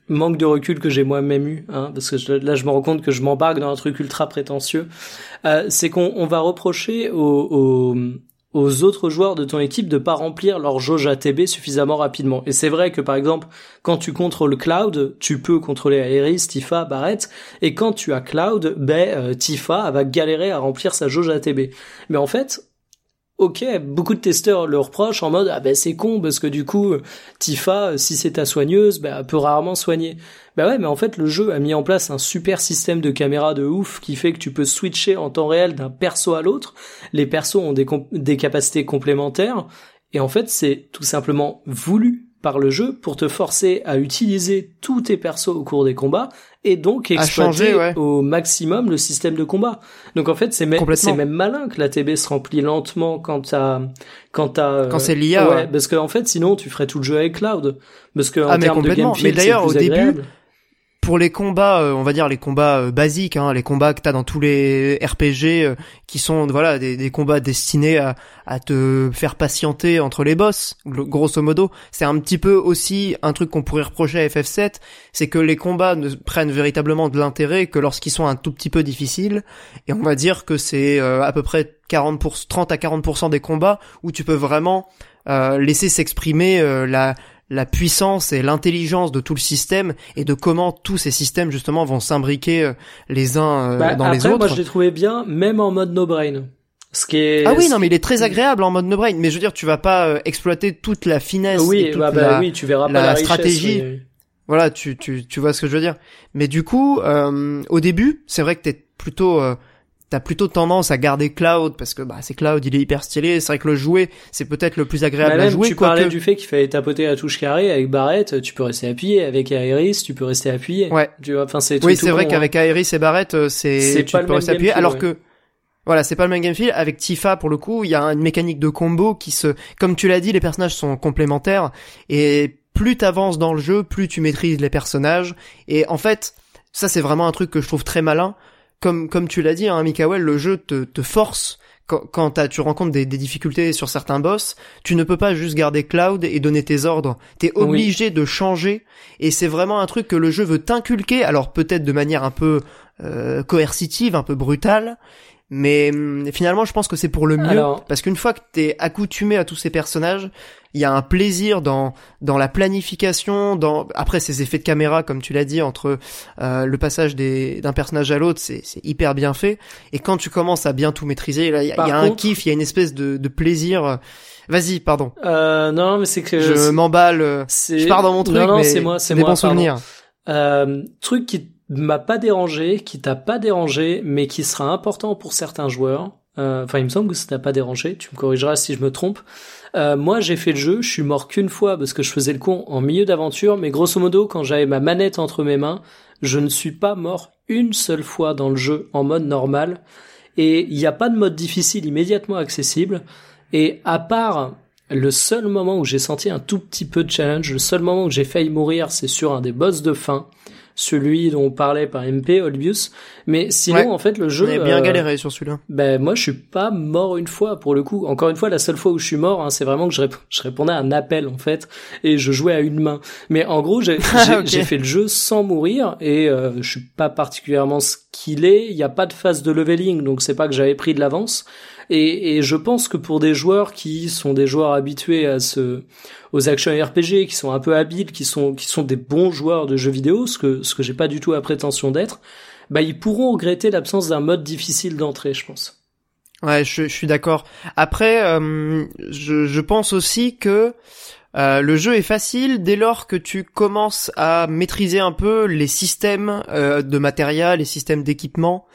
manque de recul que j'ai moi-même eu, hein, parce que je- là je me rends compte que je m'embarque dans un truc ultra prétentieux. Euh, c'est qu'on on va reprocher aux, aux, aux autres joueurs de ton équipe de pas remplir leur jauge ATB suffisamment rapidement. Et c'est vrai que par exemple, quand tu contrôles Cloud, tu peux contrôler Aeris, Tifa, Barrett, et quand tu as Cloud, ben euh, Tifa va galérer à remplir sa jauge ATB. Mais en fait, ok, beaucoup de testeurs le reprochent en mode ah ben c'est con parce que du coup Tifa, si c'est ta soigneuse, ben elle peut rarement soigner. Bah ouais, mais en fait le jeu a mis en place un super système de caméra de ouf qui fait que tu peux switcher en temps réel d'un perso à l'autre. Les persos ont des, des capacités complémentaires et en fait c'est tout simplement voulu par le jeu pour te forcer à utiliser tous tes persos au cours des combats et donc exploiter changer, ouais. au maximum le système de combat. Donc en fait c'est même c'est même malin que la TB se remplit lentement quand t'as quand t'as euh, Quand c'est l'IA, ouais, ouais. parce que en fait sinon tu ferais tout le jeu avec Cloud parce que en Ah, mais termes de complètement. gameplay Mais d'ailleurs, au début, agréable. Pour les combats, euh, on va dire les combats euh, basiques, hein, les combats que t'as dans tous les RPG, euh, qui sont voilà des, des combats destinés à, à te faire patienter entre les boss, grosso modo. C'est un petit peu aussi un truc qu'on pourrait reprocher à FF7, c'est que les combats ne prennent véritablement de l'intérêt que lorsqu'ils sont un tout petit peu difficiles. Et on va dire que c'est à peu près 40 pour, 30 à 40% des combats où tu peux vraiment euh, laisser s'exprimer euh, la la puissance et l'intelligence de tout le système et de comment tous ces systèmes justement vont s'imbriquer euh, les uns euh, Bah, dans après, les autres. moi je l'ai trouvé bien, même en mode no brain. Ce qui est. ah oui, non, mais il est très agréable en mode no brain. Mais je veux dire, tu vas pas euh, exploiter toute la finesse Oui, et toute bah, bah la, oui, tu verras pas la la richesse, stratégie. oui. Voilà, tu, tu, tu vois ce que je veux dire. Mais du coup, euh, au début, c'est vrai que t'es plutôt, euh, t'as plutôt tendance à garder Cloud parce que bah c'est Cloud, il est hyper stylé. C'est vrai que le jouer, c'est peut-être le plus agréable Bah, à jouer. tu parlais quoique- du fait qu'il fallait tapoter la touche carrée avec Barrett, tu peux rester appuyé. Avec Aeris, tu peux rester appuyé. Ouais. Tu vois, enfin c'est. Oui, tout c'est vrai hein. qu'avec Aeris et Barrett, euh, c'est, tu pas peux rester appuyé. feel, Alors ouais. que, voilà, c'est pas le même game feel. Avec Tifa, pour le coup, il y a une mécanique de combo qui se, comme tu l'as dit, les personnages sont complémentaires et plus t'avances dans le jeu, plus tu maîtrises les personnages. Et en fait, ça c'est vraiment un truc que je trouve très malin. Comme, comme tu l'as dit, hein, Mikael, le jeu te, te force quand, tu rencontres des, des difficultés sur certains boss, tu ne peux pas juste garder Cloud et donner tes ordres. T'es Oui. obligé de changer et c'est vraiment un truc que le jeu veut t'inculquer. Alors peut-être de manière un peu euh, coercitive, un peu brutale, mais hum, finalement je pense que c'est pour le mieux Alors- parce qu'une fois que t'es accoutumé à tous ces personnages, il y a un plaisir dans dans la planification, dans après ces effets de caméra comme tu l'as dit entre euh, le passage des d'un personnage à l'autre, c'est c'est hyper bien fait et quand tu commences à bien tout maîtriser, là il y a, y a un kiff, il y a une espèce de de plaisir. Vas-y, pardon. Euh, non, mais c'est que. Je m'emballe. euh, Je pars dans mon truc, Non, non, c'est moi, c'est moi. bons souvenirs. Euh, truc qui m'a pas dérangé, qui t'a pas dérangé, mais qui sera important pour certains joueurs. Euh, Enfin, il me semble que ça t'a pas dérangé. Tu me corrigeras si je me trompe. Euh, moi, j'ai fait le jeu. Je suis mort qu'une fois parce que je faisais le con en milieu d'aventure. Mais grosso modo, quand j'avais ma manette entre mes mains, je ne suis pas mort une seule fois dans le jeu en mode normal. Et il n'y a pas de mode difficile immédiatement accessible. Et à part le seul moment où j'ai senti un tout petit peu de challenge, le seul moment où j'ai failli mourir, c'est sur un des boss de fin, celui dont on parlait par MP, Olbius. Mais sinon, Ouais. en fait, le jeu... J'ai bien euh, galéré sur celui-là. ben moi je suis pas mort une fois pour le coup. Encore une fois, la seule fois où je suis mort, hein, c'est vraiment que je, rép- je répondais à un appel en fait et je jouais à une main. Mais en gros, j'ai <laughs> fait le jeu sans mourir et euh, je suis pas particulièrement skillé. Il n'y a pas de phase de leveling, donc c'est pas que j'avais pris de l'avance. Et, et je pense que pour des joueurs qui sont des joueurs habitués à ce, aux actions RPG, qui sont un peu habiles, qui sont, qui sont des bons joueurs de jeux vidéo, ce que, ce que j'ai pas du tout la prétention d'être, bah ils pourront regretter l'absence d'un mode difficile d'entrée, je pense. Ouais, je, je suis d'accord. Après, euh, je, je pense aussi que euh, le jeu est facile dès lors que tu commences à maîtriser un peu les systèmes euh, de matériel, les systèmes d'équipement.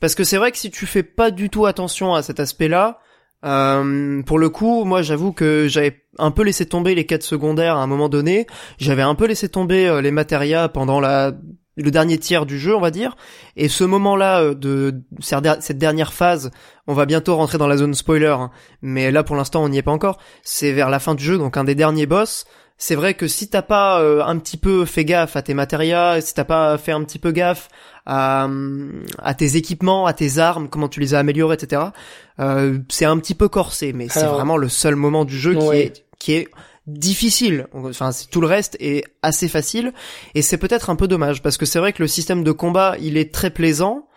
Parce que c'est vrai que si tu fais pas du tout attention à cet aspect-là, euh, pour le coup, moi j'avoue que j'avais un peu laissé tomber les quêtes secondaires à un moment donné. J'avais un peu laissé tomber euh, les matérias pendant la le dernier tiers du jeu, on va dire. Et ce moment-là euh, de cette dernière phase, on va bientôt rentrer dans la zone spoiler, hein. mais là pour l'instant on n'y est pas encore. C'est vers la fin du jeu, donc un des derniers boss. C'est vrai que si t'as pas euh, un petit peu fait gaffe à tes matérias, si t'as pas fait un petit peu gaffe à, à tes équipements, à tes armes, comment tu les as améliorées, etc. Euh, c'est un petit peu corsé, mais c'est vraiment le seul moment du jeu qui est qui est difficile. Enfin, tout le reste est assez facile et c'est peut-être un peu dommage parce que c'est vrai que le système de combat, il est très plaisant,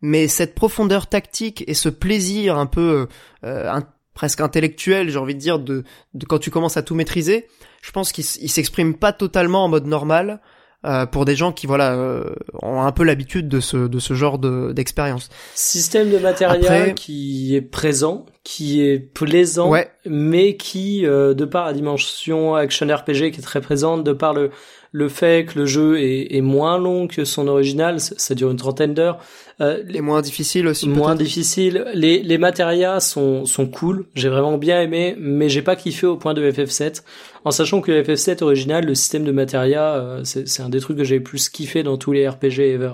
mais cette profondeur tactique et ce plaisir un peu euh, presque intellectuel, j'ai envie de dire, de, de, quand tu commences à tout maîtriser, je pense qu'il s'exprime pas totalement en mode normal. Euh, pour des gens qui voilà euh, ont un peu l'habitude de ce de ce genre de d'expérience. Système de matériel qui est présent, qui est plaisant, mais qui euh, de par la dimension action RPG qui est très présente, de par le le fait que le jeu est, est moins long que son original, ça, dure une trentaine d'heures. Euh, les moins difficiles aussi. Moins difficiles. Les les matérias sont sont cool. J'ai vraiment bien aimé, mais j'ai pas kiffé au point de FF7. En sachant que FF7 original, le système de matérias, euh, c'est un des trucs que j'ai plus kiffé dans tous les RPG ever.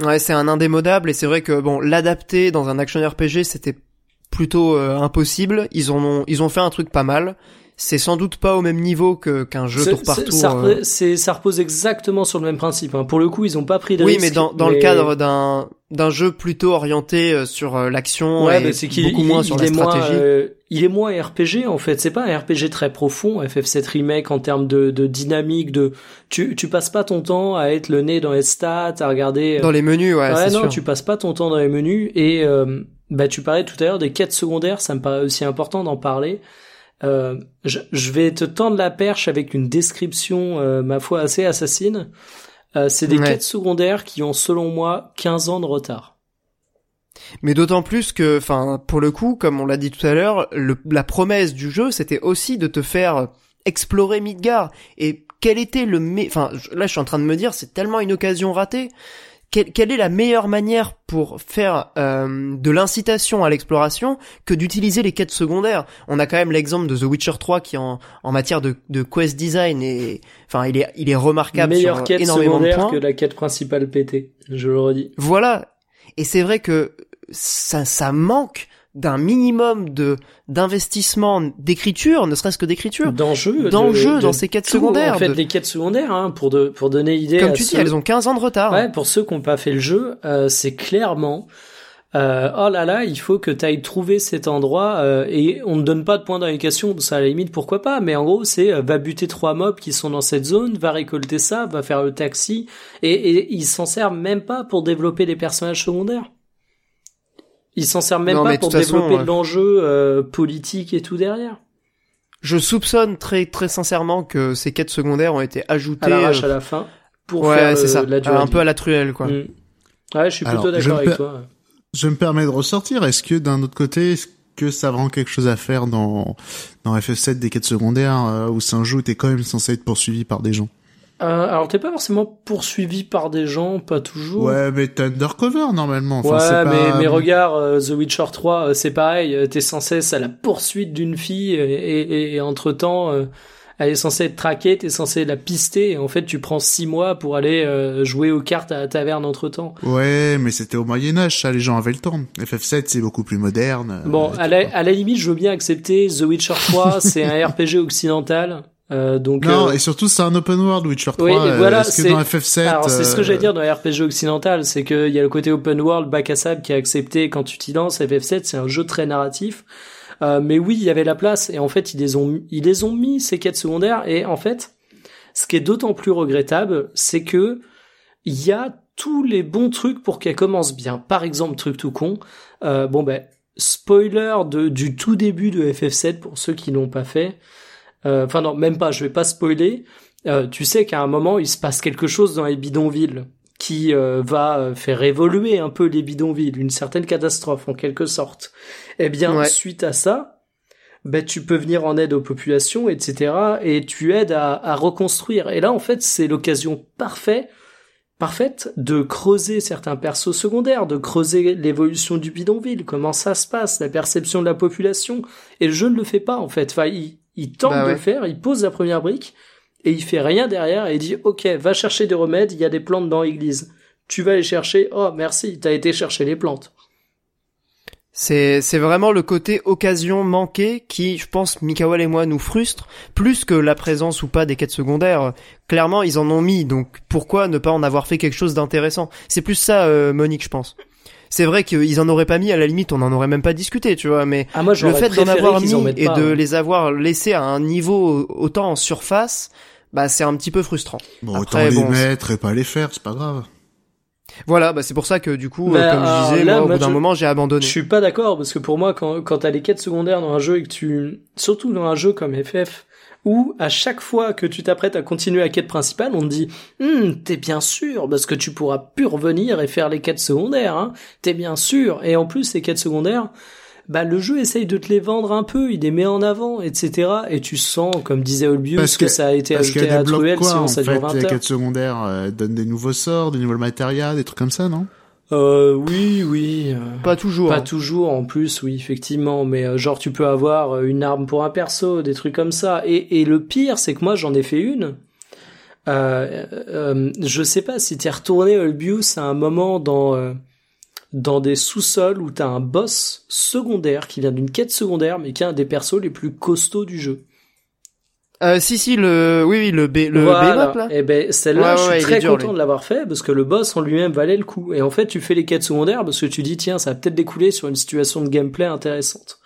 Ouais, c'est un indémodable et c'est vrai que bon, l'adapter dans un action RPG, c'était plutôt euh, impossible. Ils ont ils ont fait un truc pas mal c'est sans doute pas au même niveau que qu'un jeu tour par tour. Ça, euh. ça, repose exactement sur le même principe. Hein. Pour le coup, ils ont pas pris de Oui, mais dans, dans le cadre d'un d'un jeu plutôt orienté euh, sur euh, l'action ouais, et c'est beaucoup moins sur la stratégie. il est moins RPG en fait. C'est pas un RPG très profond. FF7 remake en termes de, de dynamique, de tu tu passes pas ton temps à être le nez dans les stats, à regarder dans les menus. Ouais, ouais non, sûr. tu passes pas ton temps dans les menus et bah tu parlais tout à l'heure des quêtes secondaires. Ça me paraît aussi important d'en parler. Euh, je, je, vais te tendre la perche avec une description, euh, ma foi, assez assassine. Euh, c'est des quêtes secondaires qui ont, selon moi, 15 ans de retard. Mais d'autant plus que, enfin, pour le coup, comme on l'a dit tout à l'heure, la promesse du jeu, c'était aussi de te faire explorer Midgar. Et quel était le, enfin, là, je suis en train de me dire, c'est tellement une occasion ratée quelle, est la meilleure manière pour faire euh, de l'incitation à l'exploration que d'utiliser les quêtes secondaires? On a quand même l'exemple de The Witcher 3 qui en, en matière de, de quest design est, enfin, il est, il est remarquable Meilleure sur quête énormément secondaire de points. que la quête principale pétée, je le redis. Voilà. Et c'est vrai que ça, ça manque d'un minimum de d'investissement d'écriture, ne serait-ce que d'écriture, d'enjeu, d'enjeu dans ces quêtes secondaires. En fait, les quêtes secondaires, hein, pour de, pour donner idée. Comme tu dis, elles ont 15 ans de retard. Ouais, pour ceux qui n'ont pas fait le jeu, euh, c'est clairement. Euh, oh là là, il faut que tu ailles trouver cet endroit euh, et on ne donne pas de point d'indication, ça à la limite pourquoi pas, mais en gros c'est euh, va buter trois mobs qui sont dans cette zone, va récolter ça, va faire le taxi et, et il s'en sert même pas pour développer les personnages secondaires. Il s'en sert même pas pour développer de l'enjeu euh, politique et tout derrière. Je soupçonne très très sincèrement que ces quêtes secondaires ont été ajoutées à euh, à la fin pour ouais, faire c'est ça. la un peu à la truelle quoi. Mm. Ouais, je suis plutôt d'accord avec toi. Je me permets de ressortir. Est-ce que d'un autre côté, est-ce que ça rend quelque chose à faire dans dans FF7 des quêtes secondaires euh, où c'est un jeu où t'es quand même censé être poursuivi par des gens? Euh, alors t'es pas forcément poursuivi par des gens, pas toujours. Ouais, mais t'es undercover normalement. Enfin, ouais, mais mais regarde, euh, The Witcher 3, euh, c'est pareil. T'es sans cesse à la poursuite d'une fille et, et, entre temps, elle est censée être traquée, t'es censé la pister et en fait tu prends six mois pour aller jouer aux cartes à la taverne entre temps. Ouais, mais c'était au Moyen Âge, ça, les gens avaient le temps. FF7 c'est beaucoup plus moderne. Bon, à la, à la limite, je veux bien accepter The Witcher 3, c'est un <laughs> RPG occidental. Euh, donc non, euh, et surtout c'est un open world Witcher 3. Oui, voilà, Est-ce que dans FF7 Alors c'est ce que j'allais dire dans les RPG occidental, c'est qu'il y a le côté open world bac à sable qui est accepté quand tu t'y lances. FF7 c'est un jeu très narratif, euh, mais oui il y avait la place et en fait ils les ont ils les ont mis ces quêtes secondaires et en fait ce qui est d'autant plus regrettable c'est que il y a tous les bons trucs pour qu'elle commence bien. Par exemple truc tout con, euh, bon ben spoiler de, du tout début de FF7 pour ceux qui l'ont pas fait. Euh, enfin non, même pas, je vais pas spoiler. Euh, tu sais qu'à un moment, il se passe quelque chose dans les bidonvilles qui euh, va faire évoluer un peu les bidonvilles, une certaine catastrophe en quelque sorte. Eh bien, suite à ça, ben, tu peux venir en aide aux populations, etc. Et tu aides à, à reconstruire. Et là, en fait, c'est l'occasion parfaite parfaite de creuser certains persos secondaires, de creuser l'évolution du bidonville, comment ça se passe, la perception de la population. Et le jeu ne le fait pas, en fait. Enfin, il, il tente bah de le faire, il pose la première brique, et il fait rien derrière et il dit ok va chercher des remèdes, il y a des plantes dans l'église. Tu vas les chercher. Oh merci, t'as été chercher les plantes. C'est c'est vraiment le côté occasion manquée qui, je pense, Mikawal et moi nous frustre plus que la présence ou pas des quêtes secondaires. Clairement, ils en ont mis, donc pourquoi ne pas en avoir fait quelque chose d'intéressant? C'est plus ça, euh, Monique, je pense. C'est vrai qu'ils en auraient pas mis, à la limite, on en aurait même pas discuté, tu vois. Mais Ah, moi, le fait d'en avoir mis et pas, de hein. les avoir laissés à un niveau autant en surface, bah c'est un petit peu frustrant. Bon, Après, autant les bon, mettre et pas les faire, c'est pas grave. Voilà, bah c'est pour ça que du coup, Bah, euh, comme je disais, là, moi, au bout d'un je- moment, j'ai abandonné. Je suis pas d'accord parce que pour moi, quand, quand t'as les quêtes secondaires dans un jeu et que tu, surtout dans un jeu comme FF, où à chaque fois que tu t'apprêtes à continuer la quête principale, on te dit, Hum, t'es bien sûr parce que tu pourras plus revenir et faire les quêtes secondaires, hein. T'es bien sûr. Et en plus, ces quêtes secondaires, bah le jeu essaye de te les vendre un peu, il les met en avant, etc. Et tu sens, comme disait Olbius, Parce que, que- ça a été ajouté à quoi, sinon en ça dure 20 les quêtes secondaires euh, donnent des nouveaux sorts, des nouveaux matérias, des trucs comme ça, non? Euh, oui, oui. euh, Pas toujours. Pas hein. toujours, en plus, oui, effectivement, mais euh, genre tu peux avoir euh, une arme pour un perso, des trucs comme ça. Et, et le pire, c'est que moi j'en ai fait une. Euh, euh, je sais pas si t'es retourné Olbius à un moment dans dans des sous-sols où t'as un boss secondaire qui vient d'une quête secondaire, mais qui est un des persos les plus costauds du jeu. Euh, si si le oui oui le B le voilà. Behemoth, là. Et ben celle-là, Ouais, je suis très dur, content lui. de l'avoir fait parce que le boss en lui-même valait le coup. Et en fait, tu fais les quêtes secondaires parce que tu dis tiens, ça va peut-être découler sur une situation de gameplay intéressante.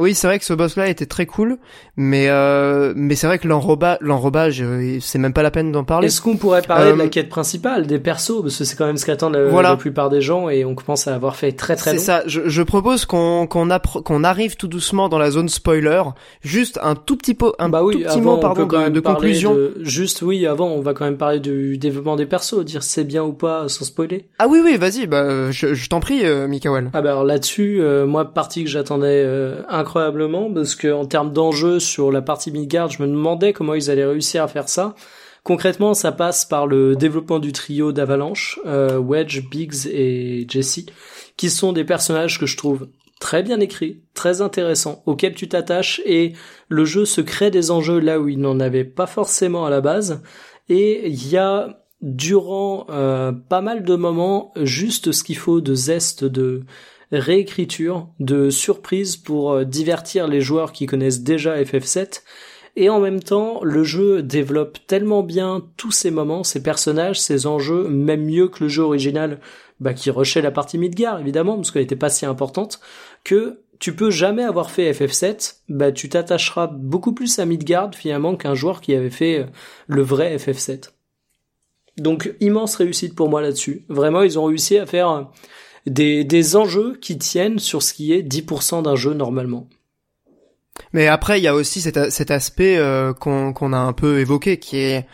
Oui, c'est vrai que ce boss-là était très cool, mais euh, mais c'est vrai que l'enroba l'enrobage, euh, c'est même pas la peine d'en parler. Est-ce qu'on pourrait parler Euh, de la quête principale, des persos, parce que c'est quand même ce qu'attendent la, Voilà. la plupart des gens et on commence à avoir fait très très C'est ça. Je, je propose qu'on qu'on arrive tout doucement dans la zone spoiler, juste un tout petit peu un bah oui, tout petit avant, mot on pardon de, conclusion. de- Juste oui, avant on va quand même parler du développement des persos, dire c'est bien ou pas sans spoiler. Ah oui oui, vas-y, bah je, je t'en prie, euh, Mikael. Ah bah alors là-dessus, euh, moi partie que j'attendais euh, incroyablement parce que en termes d'enjeux sur la partie Midgard, je me demandais comment ils allaient réussir à faire ça. Concrètement, ça passe par le développement du trio d'Avalanche, euh, Wedge, Biggs et Jesse, qui sont des personnages que je trouve très bien écrits, très intéressants, auxquels tu t'attaches et le jeu se crée des enjeux là où il n'en avait pas forcément à la base. Et il y a durant euh, pas mal de moments juste ce qu'il faut de zeste, de réécriture, de surprise pour euh, divertir les joueurs qui connaissent déjà FF7. Et en même temps, le jeu développe tellement bien tous ces moments, ces personnages, ces enjeux, même mieux que le jeu original, bah, qui rushait la partie Midgar, évidemment, parce qu'elle était pas si importante, que tu peux jamais avoir fait FF7, bah, tu t'attacheras beaucoup plus à Midgard, finalement, qu'un joueur qui avait fait euh, le vrai FF7. Donc, immense réussite pour moi là-dessus. Vraiment, ils ont réussi à faire euh, des, des enjeux qui tiennent sur ce qui est 10% d'un jeu normalement. Mais après, il y a aussi cet, aspect euh, qu'on qu'on a un peu évoqué, qui est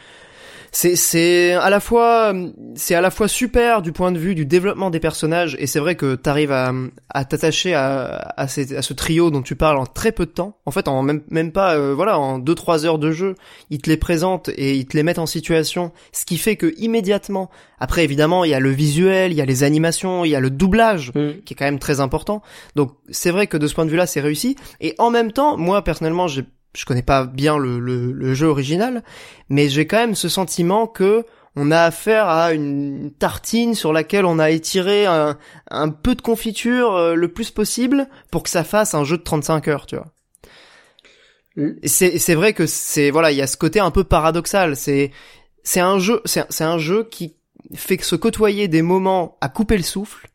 c'est c'est à la fois c'est à la fois super du point de vue du développement des personnages et c'est vrai que t'arrives à à t'attacher à à, ces- à ce trio dont tu parles en très peu de temps. En fait, en même même pas euh, voilà en deux trois heures de jeu, ils te les présentent et ils te les mettent en situation, ce qui fait que immédiatement. Après, évidemment, il y a le visuel, il y a les animations, il y a le doublage Mm. qui est quand même très important. Donc c'est vrai que de ce point de vue-là, c'est réussi. Et en même temps, moi personnellement, j'ai- je connais pas bien le, le, le jeu original, mais j'ai quand même ce sentiment que on a affaire à une tartine sur laquelle on a étiré un, un peu de confiture euh, le plus possible pour que ça fasse un jeu de 35 heures, tu vois. Mm. C'est vrai que c'est voilà, il y a ce côté un peu paradoxal. C'est c'est un jeu, c'est un- c'est un jeu qui fait que se côtoyer des moments à couper le souffle,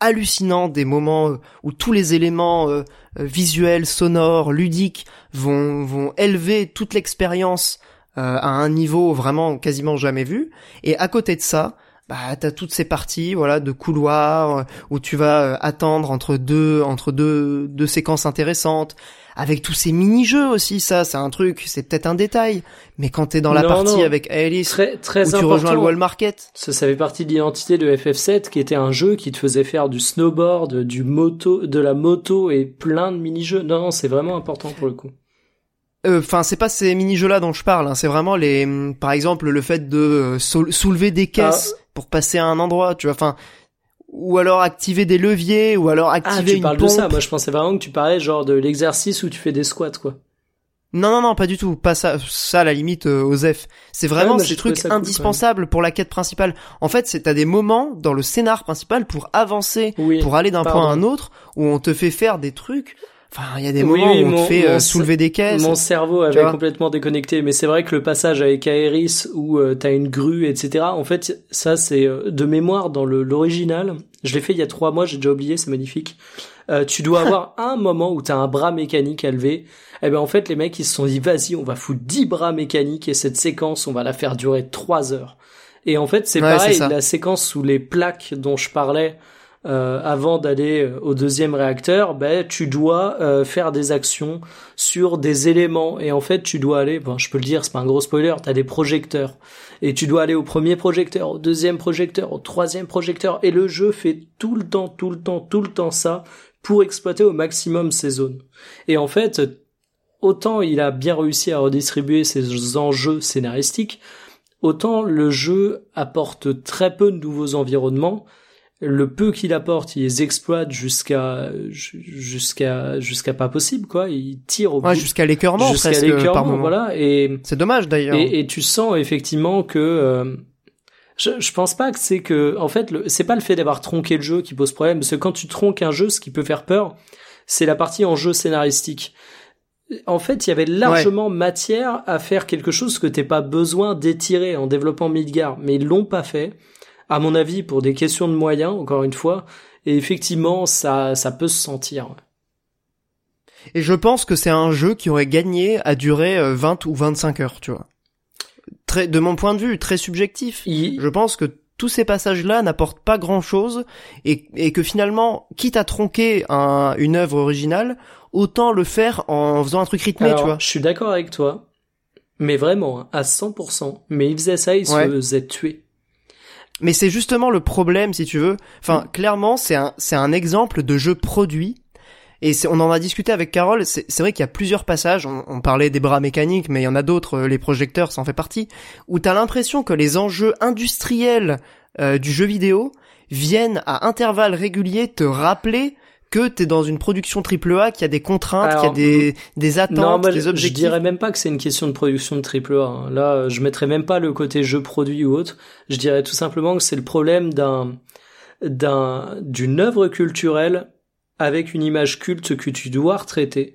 hallucinant, des moments euh, où tous les éléments euh, euh, visuels, sonores, ludiques vont vont élever toute l'expérience à un niveau vraiment quasiment jamais vu. Et à côté de ça, bah t'as toutes ces parties voilà de couloirs euh, où tu vas euh, attendre entre deux entre deux deux séquences intéressantes avec tous ces mini-jeux aussi ça c'est un truc c'est peut-être un détail mais quand t'es dans la Non, partie non. avec Alice Très, très où tu rejoins le Wall Market Ça, ça fait partie de l'identité de FF7, qui était un jeu qui te faisait faire du snowboard, du moto, de la moto et plein de mini-jeux. Non, non, c'est vraiment important pour le coup. Enfin, c'est pas ces mini-jeux-là dont je parle. hein, C'est vraiment les, hum, par exemple, le fait de euh, soul- soulever des caisses pour passer à un endroit. Tu vois, enfin, ou alors activer des leviers, ou alors Ah, activer tu une parles pompe. de ça. Moi, je pensais vraiment que tu parlais genre de l'exercice où tu fais des squats, quoi. Non, non, non, pas du tout. Pas ça, ça à la limite, euh, Osef. C'est vraiment Ouais, ces trucs cool, indispensables pour la quête principale. En fait, c'est t'as des moments dans le scénar principal pour avancer, Oui. pour aller d'un point à un autre, où on te fait faire des trucs. Enfin, il y a des moments oui, où on mon- te fait mon euh, soulever des caisses. Mon cerveau avait complètement déconnecté, mais c'est vrai que le passage avec Aeris où euh, t'as une grue, etc. En fait, ça c'est euh, de mémoire dans l'original. Je l'ai fait il y a trois mois, j'ai déjà oublié, c'est magnifique. Euh, tu dois avoir <laughs> un moment où t'as un bras mécanique à lever. Et ben en fait, les mecs ils se sont dit vas-y, on va foutre 10 bras mécaniques et cette séquence, on va la faire durer trois heures. Et en fait, c'est Ouais, pareil, la séquence sous les plaques dont je parlais euh, avant d'aller euh, au deuxième réacteur, ben tu dois euh, faire des actions sur des éléments et en fait tu dois aller, bon je peux le dire, c'est pas un gros spoiler, t'as des projecteurs et tu dois aller au premier projecteur, au deuxième projecteur, au troisième projecteur et le jeu fait tout le temps, tout le temps, tout le temps ça pour exploiter au maximum ces zones. Et en fait, autant il a bien réussi à redistribuer ses enjeux scénaristiques, autant le jeu apporte très peu de nouveaux environnements. Le peu qu'il apporte, il les exploite jusqu'à jusqu'à jusqu'à pas possible quoi. Il tire au Ouais, jusqu'à l'écœurement jusqu'à l'écœurement, voilà. Et C'est dommage d'ailleurs. et, et tu sens effectivement que euh, je, je pense pas que c'est que en fait c'est pas le fait d'avoir tronqué le jeu qui pose problème parce que quand tu tronques un jeu ce qui peut faire peur c'est la partie en jeu scénaristique en fait il y avait largement matière à faire quelque chose que t'es pas besoin d'étirer en développant Midgar mais ils l'ont pas fait à mon avis pour des questions de moyens encore une fois et effectivement ça ça peut se sentir. Et je pense que c'est un jeu qui aurait gagné à durer euh, 20 ou 25 heures, tu vois. Très, de mon point de vue, très subjectif. Il- Je pense que tous ces passages-là n'apportent pas grand-chose et, et que finalement, quitte à tronquer un- une œuvre originale, autant le faire en faisant un truc rythmé, Alors, tu vois. Je suis d'accord avec toi, mais vraiment, hein, à 100%. Mais il faisait ça, il Ouais. se faisait tuer. Mais c'est justement le problème, si tu veux. Enfin, clairement, c'est un, c'est un exemple de jeu produit. Et on en a discuté avec Carole. C'est c'est vrai qu'il y a plusieurs passages. On, on parlait des bras mécaniques, mais il y en a d'autres. euh, Les projecteurs, ça en fait partie. Où t'as l'impression que les enjeux industriels euh, du jeu vidéo viennent à intervalles réguliers te rappeler que t'es dans une production AAA, qu'il y a des contraintes, Alors, y a des, des attentes, non, des je dirais même pas que c'est une question de production de triple A. hein. Là, euh, je mettrais même pas le côté jeu produit ou autre. Je dirais tout simplement que c'est le problème d'un d'un d'une œuvre culturelle avec une image culte que tu dois retraiter.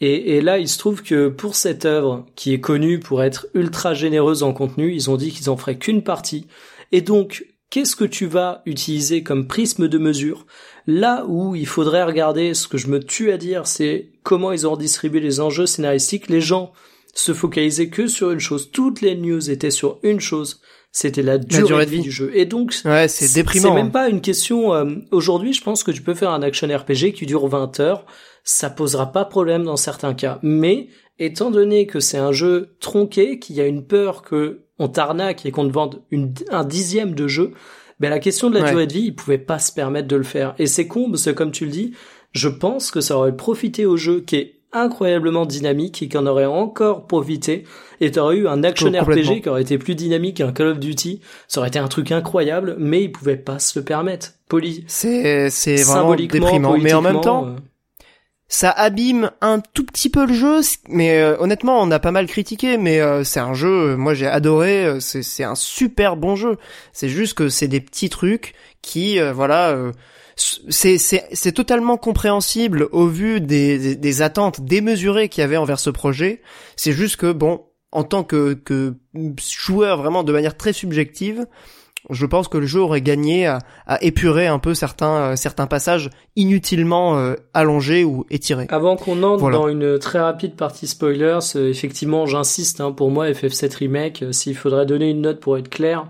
Et, et là, il se trouve que pour cette œuvre, qui est connue pour être ultra généreuse en contenu, ils ont dit qu'ils en feraient qu'une partie. Et donc, qu'est-ce que tu vas utiliser comme prisme de mesure? Là où il faudrait regarder, ce que je me tue à dire, c'est comment ils ont redistribué les enjeux scénaristiques. Les gens se focalisaient que sur une chose. Toutes les news étaient sur une chose. C'était la durée, de vie du jeu. Et donc, Ouais, c'est déprimant. c'est hein. même pas une question. euh, Aujourd'hui, je pense que tu peux faire un action RPG qui dure 20 heures. Ça posera pas problème dans certains cas. Mais étant donné que c'est un jeu tronqué, qu'il y a une peur que on t'arnaque et qu'on te vende une, un dixième de jeu, ben la question de la Ouais. durée de vie, ils pouvaient pas se permettre de le faire. Et c'est con parce que comme tu le dis, je pense que ça aurait profité au jeu qui est incroyablement dynamique et qui en aurait encore profité et t'aurais eu un action Complètement. RPG qui aurait été plus dynamique qu'un Call of Duty ça aurait été un truc incroyable mais ils pouvaient pas se le permettre Poli C'est, c'est vraiment déprimant. Mais en même temps, euh, ça abîme un tout petit peu le jeu, mais euh, honnêtement, on a pas mal critiqué, mais euh, c'est un jeu, euh, moi j'ai adoré, euh, c'est un super bon jeu. C'est juste que c'est des petits trucs qui, euh, voilà, euh, c'est totalement compréhensible au vu des des, des attentes démesurées qu'il y avait envers ce projet. C'est juste que bon, en tant que que joueur vraiment de manière très subjective. Je pense que le jeu aurait gagné à, à épurer un peu certains euh, certains passages inutilement euh, allongés ou étirés. Avant qu'on entre Voilà. dans une très rapide partie spoilers, euh, effectivement, j'insiste, hein, pour moi, FF7 Remake, euh, s'il faudrait donner une note pour être clair,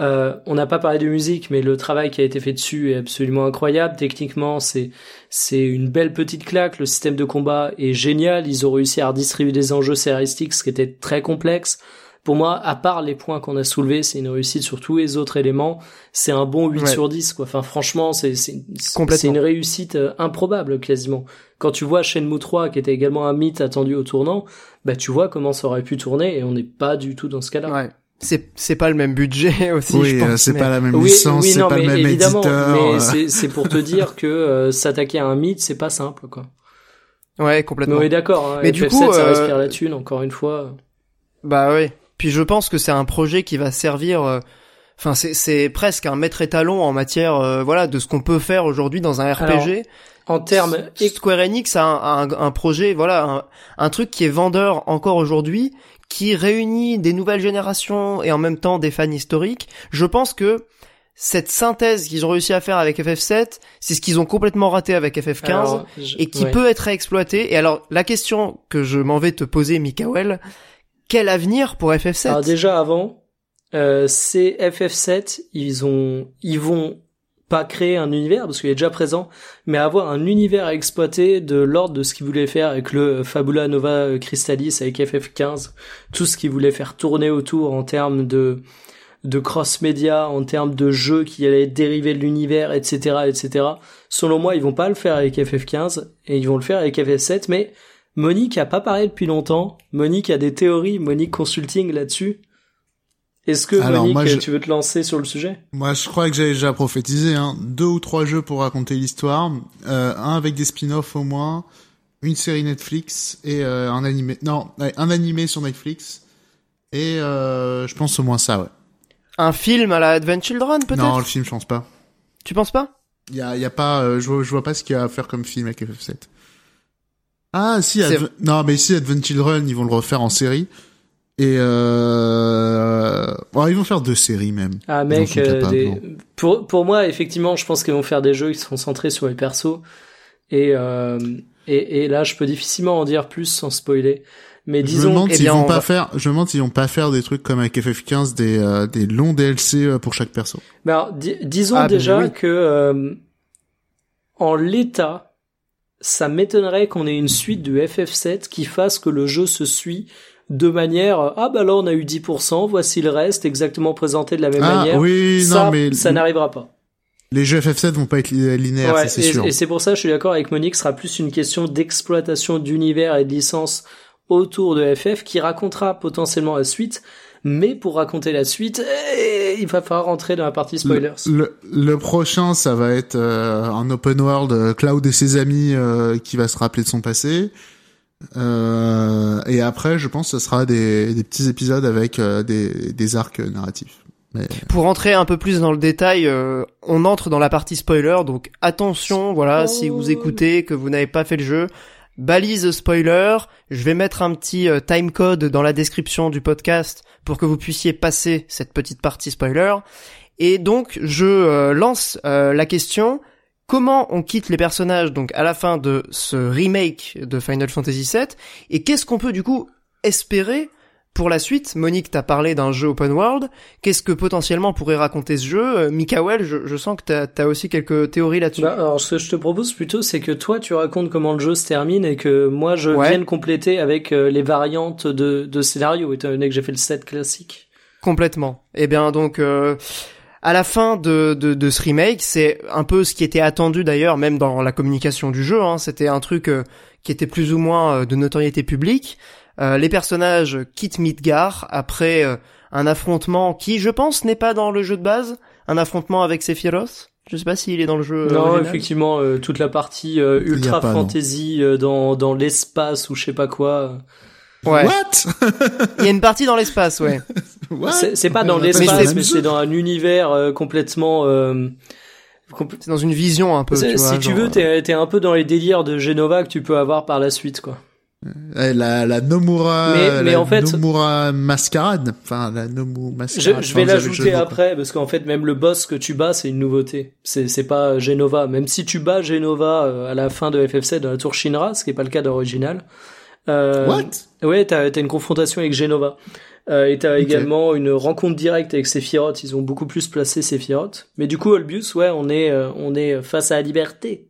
euh, on n'a pas parlé de musique, mais le travail qui a été fait dessus est absolument incroyable. Techniquement, c'est c'est une belle petite claque. Le système de combat est génial. Ils ont réussi à redistribuer des enjeux scénaristiques, ce qui était très complexe. Pour moi, à part les points qu'on a soulevés, c'est une réussite sur tous les autres éléments. C'est un bon 8 Ouais. sur 10, quoi. Enfin, franchement, c'est, c'est, c'est une réussite euh, improbable, quasiment. Quand tu vois Shenmue 3, qui était également un mythe attendu au tournant, bah, tu vois comment ça aurait pu tourner et on n'est pas du tout dans ce cas-là. Ouais. C'est c'est pas le même budget <laughs> aussi. oui, je pense, c'est mais- pas la même Oui, licence, oui, c'est non, pas mais le même évidemment, éditeur. mais c'est, c'est pour te dire que euh, s'attaquer à un mythe, c'est pas simple, quoi. Ouais, complètement. Mais on est d'accord. Hein, Mais FF7, du coup, ça euh, respire la thune. Encore une fois. Bah ouais. Puis je pense que c'est un projet qui va servir. euh, Enfin, c'est c'est presque un maître étalon en matière, euh, voilà, de ce qu'on peut faire aujourd'hui dans un RPG. En termes Square Enix a un, un, un projet, voilà, un, un truc qui est vendeur encore aujourd'hui, qui réunit des nouvelles générations et en même temps des fans historiques. Je pense que cette synthèse qu'ils ont réussi à faire avec FF7, c'est ce qu'ils ont complètement raté avec FF15 Alors, je- et qui ouais. peut être réexploité. Et alors, la question que je m'en vais te poser, Mikael, quel avenir pour FF7 Alors déjà avant, euh, c'est FF7, ils ont, ils vont pas créer un univers parce qu'il est déjà présent, mais avoir un univers à exploiter de l'ordre de ce qu'ils voulaient faire avec le Fabula Nova Crystallis, avec FF15, tout ce qu'ils voulaient faire tourner autour en termes de de cross-média, en termes de jeux qui allaient dériver de l'univers, etc., etc. Selon moi, ils vont pas le faire avec FF15 et ils vont le faire avec FF7, mais Monique a pas parlé depuis longtemps. Monique a des théories, Monique Consulting là-dessus. Est-ce que Alors, Monique, moi, je- tu veux te lancer sur le sujet? Moi, je crois que j'avais déjà prophétisé, hein. Deux ou trois jeux pour raconter l'histoire. Euh, un avec des spin-offs au moins. Une série Netflix et euh, un animé. Non, un animé sur Netflix. Et euh, je pense au moins ça, ouais. Un film à la Advent Children, peut-être? Non, le film, je pense pas. Tu penses pas? Il y a, y a pas, euh, je vois, je vois pas ce qu'il y a à faire comme film avec FF7. Ah, si, Adve- non, mais si Advent Children, ils vont le refaire en série. Et euh, bon, ils vont faire deux séries même. Ah mec, sont euh, des- pour pour moi effectivement, je pense qu'ils vont faire des jeux qui seront centrés sur les persos et euh, et, et là je peux difficilement en dire plus sans spoiler. Mais Je me disons, demande eh s'ils vont on pas va- faire, je me demande s'ils vont pas faire des trucs comme avec FF15, des, euh, des longs DLC euh, pour chaque perso. Mais alors, di- disons Ah, ben déjà oui. que euh, en l'état, ça m'étonnerait qu'on ait une suite du FF7 qui fasse que le jeu se suit de manière euh, ah bah là on a eu 10%, voici le reste exactement présenté de la même Ah manière. oui, ça, non mais ça n'arrivera pas. les jeux FF7 vont pas être li- linéaires, Ouais, c'est sûr. et c'est pour ça, je suis d'accord avec Monique, ce sera plus une question d'exploitation d'univers et de licence autour de FF qui racontera potentiellement la suite. Mais pour raconter la suite, eh, il va falloir rentrer dans la partie spoilers. Le, le prochain, ça va être euh, un open world euh, Cloud et ses amis euh, qui va se rappeler de son passé. Euh, et après, je pense, que ce sera des, des petits épisodes avec euh, des, des arcs narratifs. Mais Pour rentrer un peu plus dans le détail, euh, on entre dans la partie spoiler, donc attention, voilà, si vous écoutez que vous n'avez pas fait le jeu, balise spoiler, je vais mettre un petit euh, timecode dans la description du podcast pour que vous puissiez passer cette petite partie spoiler. Et donc, je euh, lance euh, la question, comment on quitte les personnages donc à la fin de ce remake de Final Fantasy VII, et qu'est-ce qu'on peut du coup espérer pour la suite, Monique t'a parlé d'un jeu open world. Qu'est-ce que potentiellement pourrait raconter ce jeu? Euh, Mikael, je, je sens que t'as as aussi quelques théories là-dessus. Bah, alors, ce que je te propose plutôt, c'est que toi, tu racontes comment le jeu se termine et que moi, je Ouais. vienne compléter avec euh, les variantes de, de scénario, étant donné que j'ai fait le set classique. Complètement. Eh bien donc, euh, à la fin de, de, de ce remake, c'est un peu ce qui était attendu d'ailleurs, même dans la communication du jeu. Hein, C'était un truc euh, qui était plus ou moins euh, de notoriété publique. Euh, les personnages quittent Midgar après euh, un affrontement qui, je pense, n'est pas dans le jeu de base. Un affrontement avec Sephiroth. Je sais pas s'il est dans le jeu. non, original. effectivement, euh, toute la partie euh, ultra pas, fantasy euh, dans, dans l'espace ou je sais pas quoi. Ouais. What? <laughs> Il y a une partie dans l'espace, ouais. <laughs> What? C'est pas dans l'espace, mais c'est dans un univers euh, complètement. euh, compl- C'est dans une vision un peu. Tu vois, si tu veux, t'es t'es un peu dans les délires de Genova que tu peux avoir par la suite, quoi. Eh, la, la Nomura, Mais- mais la en fait- Nomura mascarade. Enfin, la Nomu Je, mascarade. je vais le jeu l'ajouter après parce qu'en fait même le boss que tu bats c'est une nouveauté. C'est c'est pas Genova. Même si tu bats Genova euh, à la fin de FF7 dans la tour Shinra, ce qui est pas le cas d'original. Euh, What? Ouais, t'as as une confrontation avec Genova. Euh, et t'as également une rencontre directe avec Sephiroth. Ils ont beaucoup plus placé Sephiroth. Mais du coup, Olbius, ouais, on est, euh, on est face à la liberté.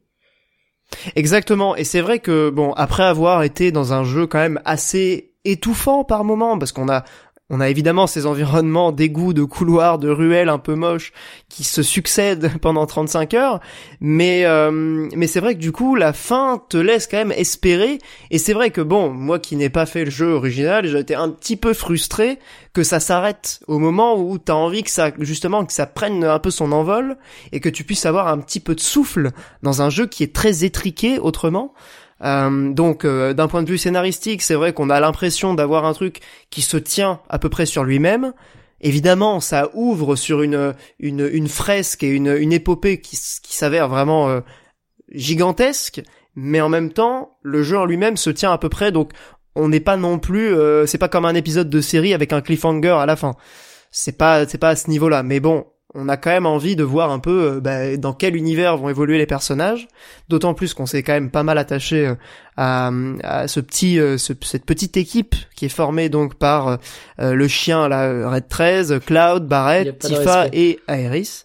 Exactement. Et c'est vrai que bon, après avoir été dans un jeu quand même assez étouffant par moment, parce qu'on a on a évidemment ces environnements d'égouts, de couloirs, de ruelles un peu moches qui se succèdent <laughs> pendant 35 heures, mais euh, mais c'est vrai que du coup la fin te laisse quand même espérer et c'est vrai que bon, moi qui n'ai pas fait le jeu original, j'ai été un petit peu frustré que ça s'arrête au moment où t'as envie que ça justement que ça prenne un peu son envol et que tu puisses avoir un petit peu de souffle dans un jeu qui est très étriqué autrement. Euh, donc d'un point de vue scénaristique, c'est vrai qu'on a l'impression d'avoir un truc qui se tient à peu près sur lui-même. Évidemment, ça ouvre sur une une, une fresque et une, une épopée qui, qui s'avère vraiment gigantesque, mais en même temps, le jeu en lui-même se tient à peu près. Donc on n'est pas non plus, c'est pas comme un épisode de série avec un cliffhanger à la fin. C'est pas c'est pas à ce niveau-là. Mais bon, on a quand même envie de voir un peu euh, bah, dans quel univers vont évoluer les personnages, d'autant plus qu'on s'est quand même pas mal attaché euh, à, ce petit, euh, cette petite équipe qui est formée donc par le chien la Red 13, Cloud, Barrett, Tifa et Aeris.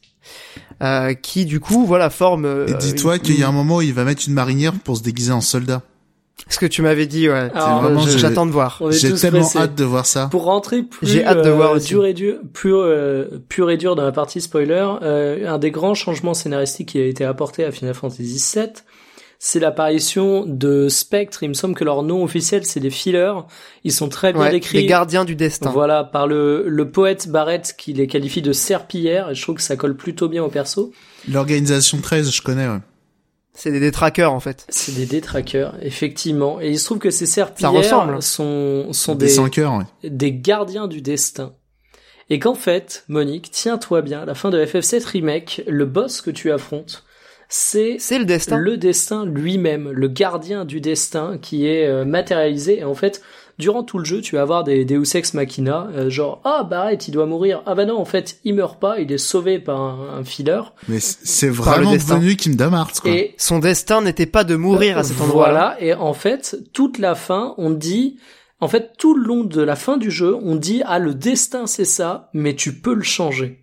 qui du coup voilà forme. et dis-toi qu'il y a un moment où il va mettre une marinière pour se déguiser en soldat. Ce que tu m'avais dit, ouais. J'attends de voir. J'ai tellement hâte de voir ça. Pour rentrer plus J'ai hâte de voir euh, dur et dur, plus euh, pur et dur dans la partie spoiler, euh, un des grands changements scénaristiques qui a été apporté à Final Fantasy VII, c'est l'apparition de Spectre. Il me semble que leur nom officiel c'est des fillers. Ils sont très bien décrits. Les gardiens du destin. Voilà, par le, le poète Barrett qui les qualifie de serpillères. Et je trouve que ça colle plutôt bien au perso. L'organisation 13, je connais. Ouais. C'est des détraqueurs en fait. C'est des détraqueurs, effectivement. Et il se trouve que ces serpillères sont, sont des, des, des gardiens du destin. Et qu'en fait, Monique, tiens-toi bien, à la fin de FF7 Remake, le boss que tu affrontes, c'est le destin. Le destin lui-même, le gardien du destin qui est euh, matérialisé. Et en fait, durant tout le jeu, tu vas avoir des Deus Ex Machina, euh, genre ah Barrett il doit mourir, ah bah non en fait il meurt pas, il est sauvé par un, filler. Mais c'est vraiment devenu Kingdom Hearts quoi. Et son destin n'était pas de mourir à cet endroit. Voilà, et en fait toute la fin on dit, en fait tout le long de la fin du jeu on dit ah le destin c'est ça, mais tu peux le changer.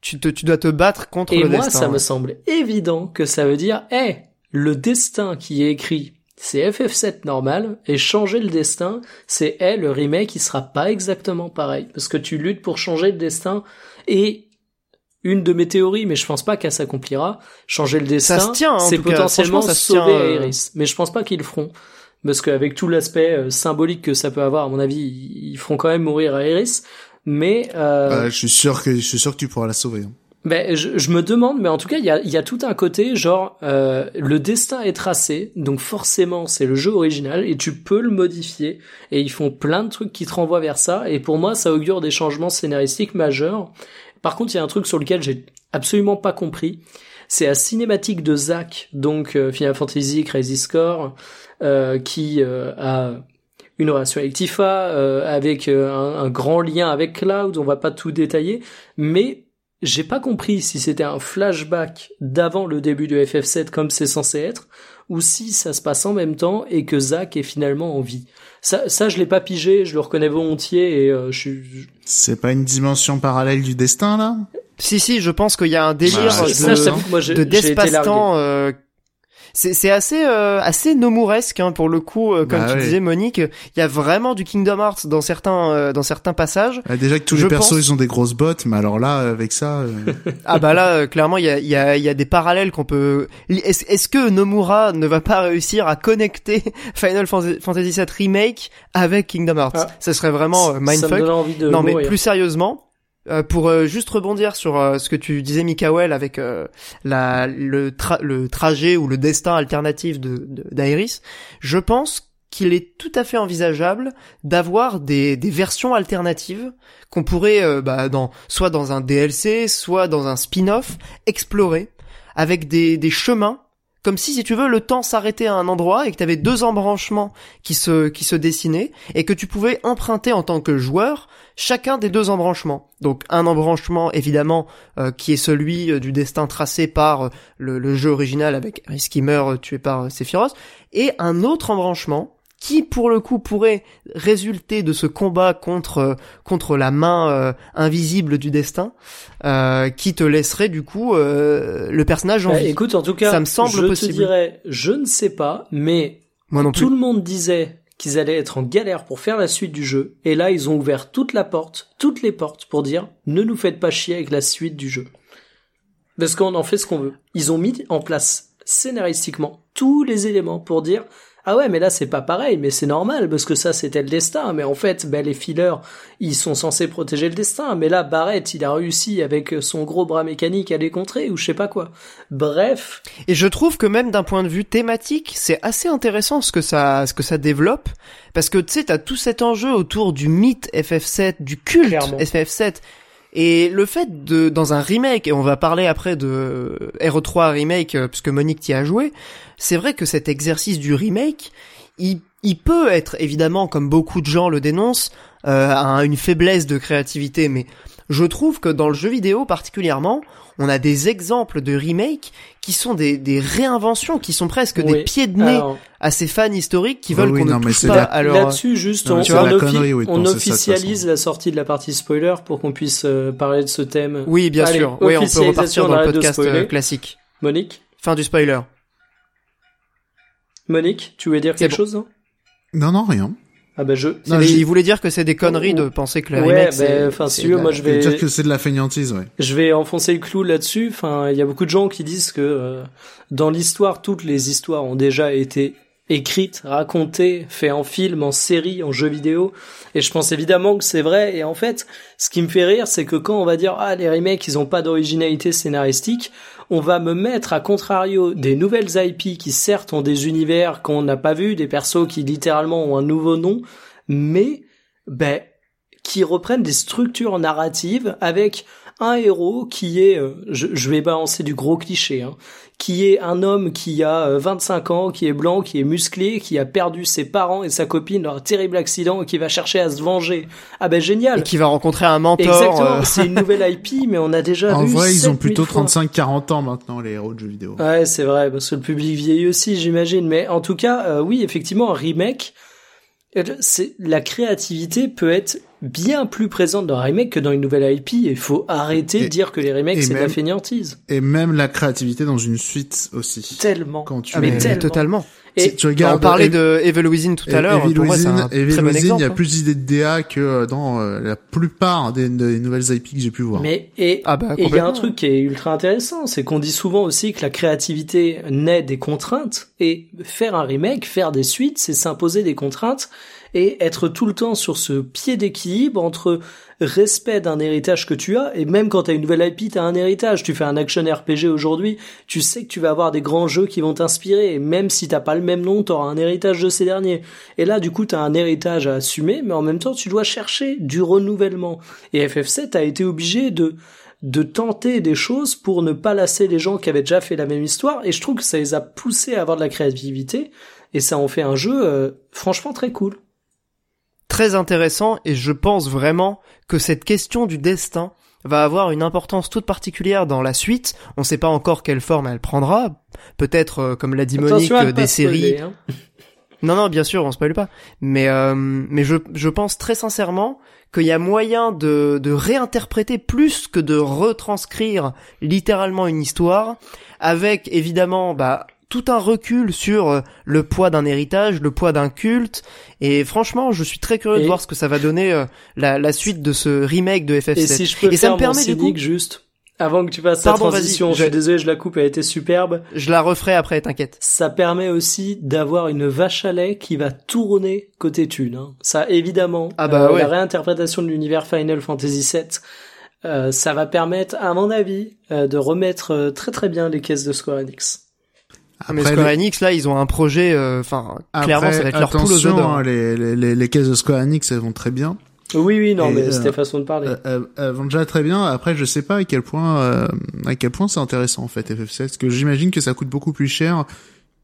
Tu, te, tu dois te battre contre le destin. Et moi ça me semble évident que ça veut dire, hé, le destin qui est écrit c'est FF7 normal, et changer le destin, c'est eh, le remake qui sera pas exactement pareil, parce que tu luttes pour changer le destin, et une de mes théories, mais je pense pas qu'elle s'accomplira, changer le destin, hein, c'est potentiellement sauver euh, Aeris, mais je pense pas qu'ils le feront, parce qu'avec tout l'aspect euh, symbolique que ça peut avoir, à mon avis, ils feront quand même mourir Aeris, mais euh... je suis sûr que je suis sûr que tu pourras la sauver. Hein. Ben, je, je, me demande, mais en tout cas, il y a, y a, tout un côté, genre, euh, le destin est tracé, donc forcément, c'est le jeu original, et tu peux le modifier, et ils font plein de trucs qui te renvoient vers ça, et pour moi, ça augure des changements scénaristiques majeurs. Par contre, il y a un truc sur lequel j'ai absolument pas compris, c'est la cinématique de Zack, donc euh, Final Fantasy Crazy Score, euh, qui euh, a une relation avec Tifa, euh, avec un, un grand lien avec Cloud, on va pas tout détailler, mais j'ai pas compris si c'était un flashback d'avant le début de FF7 comme c'est censé être, ou si ça se passe en même temps et que Zack est finalement en vie. Ça, ça je l'ai pas pigé, je le reconnais volontiers et euh, je suis. C'est pas une dimension parallèle du destin là? Si si, je pense qu'il y a un délire de, de d'espace-temps c'est assez euh, assez nomuresque hein, pour le coup euh, comme bah tu disais Monique. Il y a vraiment du Kingdom Hearts dans certains euh, dans certains passages. Ah, déjà que tous les persos ils ont des grosses bottes mais alors là avec ça <laughs> ah bah là clairement il y a il y a il y a des parallèles qu'on peut est-ce est que Nomura ne va pas réussir à connecter <laughs> Final Fantasy VII remake avec Kingdom Hearts? Ah. ça serait vraiment mindfuck. Non mais plus sérieusement euh, pour euh, juste rebondir sur euh, ce que tu disais, Mikael, avec la, le, le, trajet ou le destin alternatif de d'Aeris, je pense qu'il est tout à fait envisageable d'avoir des, des versions alternatives qu'on pourrait, bah, dans, soit dans un DLC, soit dans un spin-off, explorer avec des, des chemins comme si, si tu veux, le temps s'arrêtait à un endroit et que tu avais deux embranchements qui se, qui se dessinaient et que tu pouvais emprunter en tant que joueur chacun des deux embranchements. Donc un embranchement évidemment euh, qui est celui euh, du destin tracé par euh, le, jeu original avec Risky meurt tué par Sephiroth et un autre embranchement qui pour le coup pourrait résulter de ce combat contre contre la main invisible du destin, qui te laisserait du coup le personnage en bah, vie? Écoute, en tout cas, ça me semble je te dirais, je ne sais pas, mais Moi non tout le monde disait qu'ils allaient être en galère pour faire la suite du jeu, et là ils ont ouvert toute la porte, toutes les portes pour dire ne nous faites pas chier avec la suite du jeu. Parce qu'on en fait ce qu'on veut. Ils ont mis en place scénaristiquement tous les éléments pour dire ah ouais, mais là c'est pas pareil, mais c'est normal parce que ça c'était le destin. Mais en fait, ben les fillers, ils sont censés protéger le destin. Mais là, Barrett, il a réussi avec son gros bras mécanique à les contrer ou je sais pas quoi. Bref. Et je trouve que même d'un point de vue thématique, c'est assez intéressant ce que ça, ce que ça développe, parce que tu sais, t'as tout cet enjeu autour du mythe FF7, du culte Clairement. FF7. Et le fait de, dans un remake, et on va parler après de RE3 remake, euh, puisque Monique t'y a joué, c'est vrai que cet exercice du remake, il, peut être évidemment, comme beaucoup de gens le dénoncent, euh, un- une faiblesse de créativité, mais je trouve que dans le jeu vidéo particulièrement, on a des exemples de remake qui sont des, des réinventions, qui sont presque des pieds de nez Alors, à ces fans historiques qui veulent oui, qu'on ne touche pas la- à leur... Là-dessus, juste, Non, on, on la offi- connerie, oui, de on officialise la sortie de la partie spoiler pour qu'on puisse euh, parler de ce thème. Oui, bien Allez, sûr. Oui, on peut repartir dans le podcast euh, classique. Monique, Fin du spoiler. Monique, tu voulais dire quelque bon. chose non? Non, non, rien. Ah bah je. Non, il voulait dire que c'est des conneries de penser que le Ouais, remake, bah, c'est... enfin, c'est si veux, la- moi, je Je veux vais- dire que c'est de la fainéantise, ouais. Je vais enfoncer le clou là-dessus. Enfin, il y a beaucoup de gens qui disent que euh, dans l'histoire, toutes les histoires ont déjà été écrites, racontées, fait en film, en série, en jeu vidéo. Et je pense évidemment que c'est vrai. Et en fait, ce qui me fait rire, c'est que quand on va dire ah les remakes, ils ont pas d'originalité scénaristique, on va me mettre à contrario des nouvelles IP qui certes ont des univers qu'on n'a pas vus, des persos qui littéralement ont un nouveau nom, mais ben qui reprennent des structures narratives avec un héros qui est, euh, je, je vais balancer du gros cliché, hein, qui est un homme qui a euh, 25 ans, qui est blanc, qui est musclé, qui a perdu ses parents et sa copine dans un terrible accident et qui va chercher à se venger. Ah ben génial Et qui va rencontrer un mentor. Exactement, euh, c'est une nouvelle IP, mais on a déjà <laughs> En vu vrai, ils ont 7000 plutôt fois. 35-40 ans maintenant, les héros de jeux vidéo. Ouais, c'est vrai, parce que le public vieillit aussi, j'imagine. Mais en tout cas, euh, oui, effectivement, un remake, euh, la créativité peut être bien plus présente dans un remake que dans une nouvelle IP. Et il faut arrêter de dire que les remakes c'est de la fainéantise. Et même la créativité dans une suite aussi. Tellement. Quand tu Ah, mais mais tellement. totalement. Et tu on regardes parlait Ev- de Evil Within tout à l'heure. Evil Within- Evil très bon Within, exemple. il y a hein. plus d'idées de DA que euh, dans euh, la plupart des, des nouvelles IP que j'ai pu voir. mais et Ah bah, Et il y a un truc qui est ultra intéressant, c'est qu'on dit souvent aussi que la créativité naît des contraintes, et faire un remake, faire des suites, c'est s'imposer des contraintes, et être tout le temps sur ce pied d'équilibre entre respect d'un héritage que tu as, et même quand tu as une nouvelle IP, tu as un héritage. Tu fais un action RPG aujourd'hui, tu sais que tu vas avoir des grands jeux qui vont t'inspirer, et même si t'as pas le même nom, tu auras un héritage de ces derniers. Et là, du coup, tu as un héritage à assumer, mais en même temps, tu dois chercher du renouvellement. Et FF7 a été obligé de de tenter des choses pour ne pas lasser les gens qui avaient déjà fait la même histoire et je trouve que ça les a poussés à avoir de la créativité et ça en fait un jeu euh, franchement très cool. Très intéressant et je pense vraiment que cette question du destin va avoir une importance toute particulière dans la suite. On sait pas encore quelle forme elle prendra. Peut-être, euh, comme l'a dit Monique, Attention ne euh, des séries. spoiler, hein. <laughs> Non, non, bien sûr, on spoil pas. Mais, euh, mais je, je pense très sincèrement qu'il y a moyen de, de réinterpréter plus que de retranscrire littéralement une histoire, avec évidemment bah, tout un recul sur euh, le poids d'un héritage, le poids d'un culte. Et franchement, je suis très curieux Et- de voir ce que ça va donner euh, la, la suite de ce remake de FF7. Et si je peux Et ça me permet du coup- juste avant que tu fasses Pardon, vas-y, transition, je suis désolé, je la coupe, elle été superbe. Je la referai après, t'inquiète. Ça permet aussi d'avoir une vache à lait qui va tourner côté thune. Hein. Ça, évidemment, Ah bah euh, ouais. la réinterprétation de l'univers Final Fantasy VII, euh, ça va permettre, à mon avis, euh, de remettre euh, très très bien les caisses de Square Enix. Ah, mais Après, Square les- Enix, là, ils ont un projet, euh, enfin, clairement, Après, ça va être leur poule aux hein, les, les, les, les caisses de Square Enix, elles vont très bien. Oui, oui, non, Et, mais euh, c'était façon de parler. Euh, elles, elles vont déjà très bien. Après, je sais pas à quel point, euh, à quel point c'est intéressant en fait FF7, parce que j'imagine que ça coûte beaucoup plus cher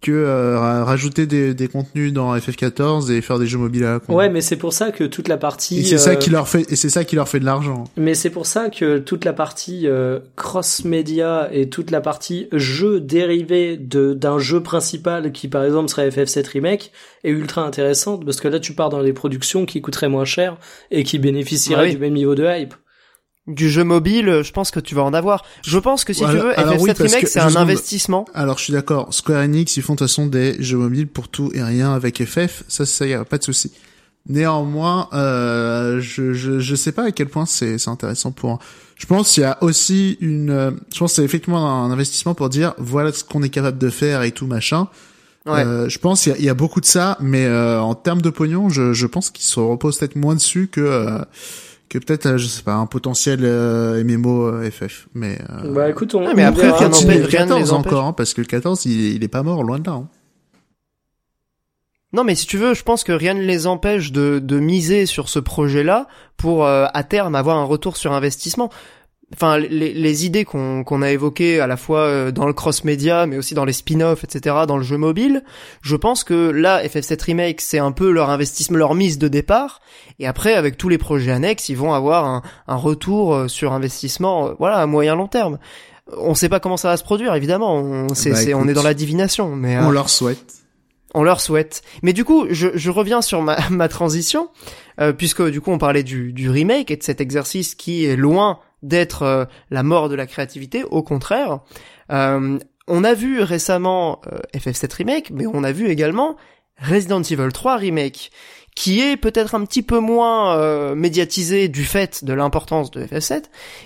que euh, ra- rajouter des, des contenus dans FF14 et faire des jeux mobiles à la con. Ouais, mais c'est pour ça que toute la partie. Et c'est ça euh, qui leur fait, et c'est ça qui leur fait de l'argent. Mais c'est pour ça que toute la partie euh, cross-média et toute la partie jeu dérivé de d'un jeu principal qui par exemple serait FF7 Remake est ultra intéressante parce que là tu pars dans des productions qui coûteraient moins cher et qui bénéficieraient Ah oui. du même niveau de hype. Du jeu mobile, je pense que tu vas en avoir. Je pense que si tu veux, Alors FF7 oui, Remake, c'est un investissement. Alors, je suis d'accord. Square Enix, ils font de toute façon des jeux mobiles pour tout et rien avec FF. Ça, ça y a pas de souci. Néanmoins, euh, je, je je sais pas à quel point c'est c'est intéressant pour. Je pense qu'il y a aussi une. euh, Je pense que c'est effectivement un investissement pour dire voilà ce qu'on est capable de faire et tout machin. Ouais. Euh, je pense qu'il y, y a beaucoup de ça, mais euh, en termes de pognon, je, je pense qu'ils se reposent peut-être moins dessus que euh, que peut-être, euh, je sais pas, un potentiel euh, MMO euh, FF. Mais euh, Bah écoute, on, Ouais, mais on après, rien n'empêche- le rien ne les 14 empêche. encore, hein, parce que le 14, il, il est pas mort, loin de là. hein. Non, mais si tu veux, je pense que rien ne les empêche de, de miser sur ce projet-là pour euh, à terme avoir un retour sur investissement. Enfin, les, les idées qu'on qu'on a évoquées à la fois euh, dans le cross-média, mais aussi dans les spin-offs, etc., dans le jeu mobile, je pense que là, FF7 Remake, c'est un peu leur investissement, leur mise de départ. Et après, avec tous les projets annexes, ils vont avoir un, un retour euh, sur investissement, euh, voilà, à moyen long terme. On sait pas comment ça va se produire, évidemment. On, c'est- Bah, c'est- on est dans la divination, mais On euh, leur souhaite. on leur souhaite. Mais du coup, je, je reviens sur ma, <laughs> ma transition, euh, puisque du coup on parlait du, du remake et de cet exercice qui est loin d'être euh, la mort de la créativité, au contraire. Euh, on a vu récemment euh, FF7 Remake, mais on a vu également Resident Evil 3 Remake, qui est peut-être un petit peu moins euh, médiatisé du fait de l'importance de FF7,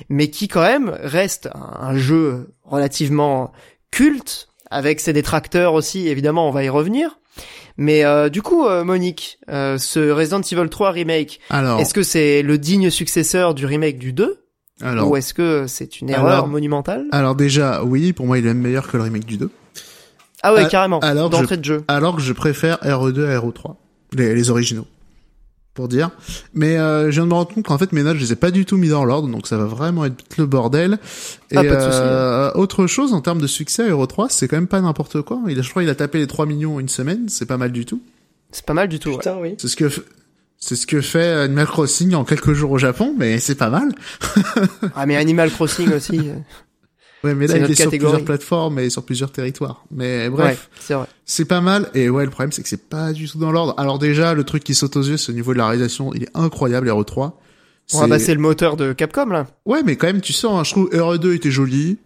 mais qui quand même reste un, un jeu relativement culte, avec ses détracteurs aussi, évidemment, on va y revenir. Mais euh, du coup, euh, Monique, euh, ce Resident Evil 3 remake, Alors, est-ce que c'est le digne successeur du remake du 2 alors, ou est-ce que c'est une erreur Alors- monumentale alors déjà, oui, pour moi, il est même meilleur que le remake du 2. Ah ouais, euh, carrément, alors, d'entrée de jeu. Alors que je préfère RE2 à RE3. Les, les originaux. Pour dire. Mais euh, je viens de me rendre compte qu'en fait mes notes je les ai pas du tout mis dans l'ordre, donc ça va vraiment être le bordel. Et Ah, pas de souci. euh, autre chose en termes de succès, RE3, c'est quand même pas n'importe quoi. Il a, je crois il a tapé les 3 millions en une semaine, c'est pas mal du tout. C'est pas mal du tout. ouais. Putain, oui. C'est ce que c'est ce que fait Animal Crossing en quelques jours au Japon, mais c'est pas mal. <laughs> Ah mais Animal Crossing aussi. euh, Ouais, mais là il est sur catégorie. plusieurs plateformes et sur plusieurs territoires. Mais bref. ouais, c'est vrai. C'est pas mal, et ouais, le problème c'est que c'est pas du tout dans l'ordre. Alors déjà, le truc qui saute aux yeux, c'est au niveau de la réalisation, il est incroyable, RE3. On va passer le moteur de Capcom là. Ouais, mais quand même, tu sens, hein, je trouve RE2 était joli,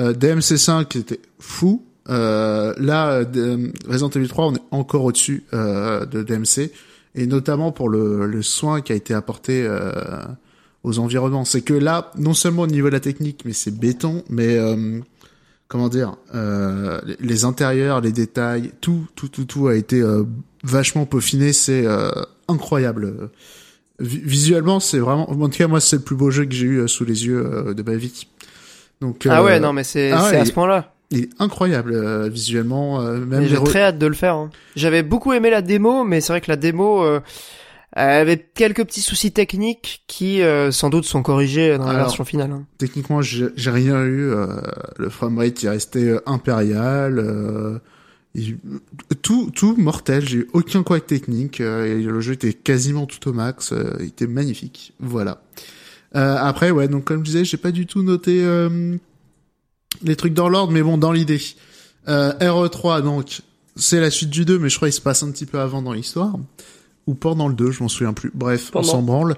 euh, DMC5 était fou, euh, là, euh, Resident Evil 3, on est encore au-dessus euh, de DMC, et notamment pour le, le soin qui a été apporté euh, aux environnements. C'est que là, non seulement au niveau de la technique, mais c'est béton, mais euh, comment dire, euh, les- intérieurs, les détails, tout, tout, tout, tout a été euh, vachement peaufiné. C'est euh, incroyable. Vi- Visuellement, c'est vraiment, en tout cas, moi, c'est le plus beau jeu que j'ai eu euh, sous les yeux de ma vie. Donc, Ah ouais, non mais c'est ah ouais, à ce point-là. Il est incroyable euh, visuellement. euh, même J'ai très hâte de le faire. hein. J'avais beaucoup aimé la démo, mais c'est vrai que la démo euh, avait quelques petits soucis techniques qui euh, sans doute sont corrigés dans la Alors, version finale. hein. Techniquement, j'ai rien eu. euh, le framerate il est resté euh, impérial. euh, il- tout, tout mortel. J'ai eu aucun couac technique. euh, et le jeu était quasiment tout au max. euh, il était magnifique. Voilà. Euh, après, ouais. Donc, comme je disais, j'ai pas du tout noté euh, les trucs dans l'ordre, mais bon, dans l'idée. Euh, RE3, donc, c'est la suite du 2, mais je crois qu'il se passe un petit peu avant dans l'histoire. Ou pendant le 2, je m'en souviens plus. Bref, Pendant. on s'en branle.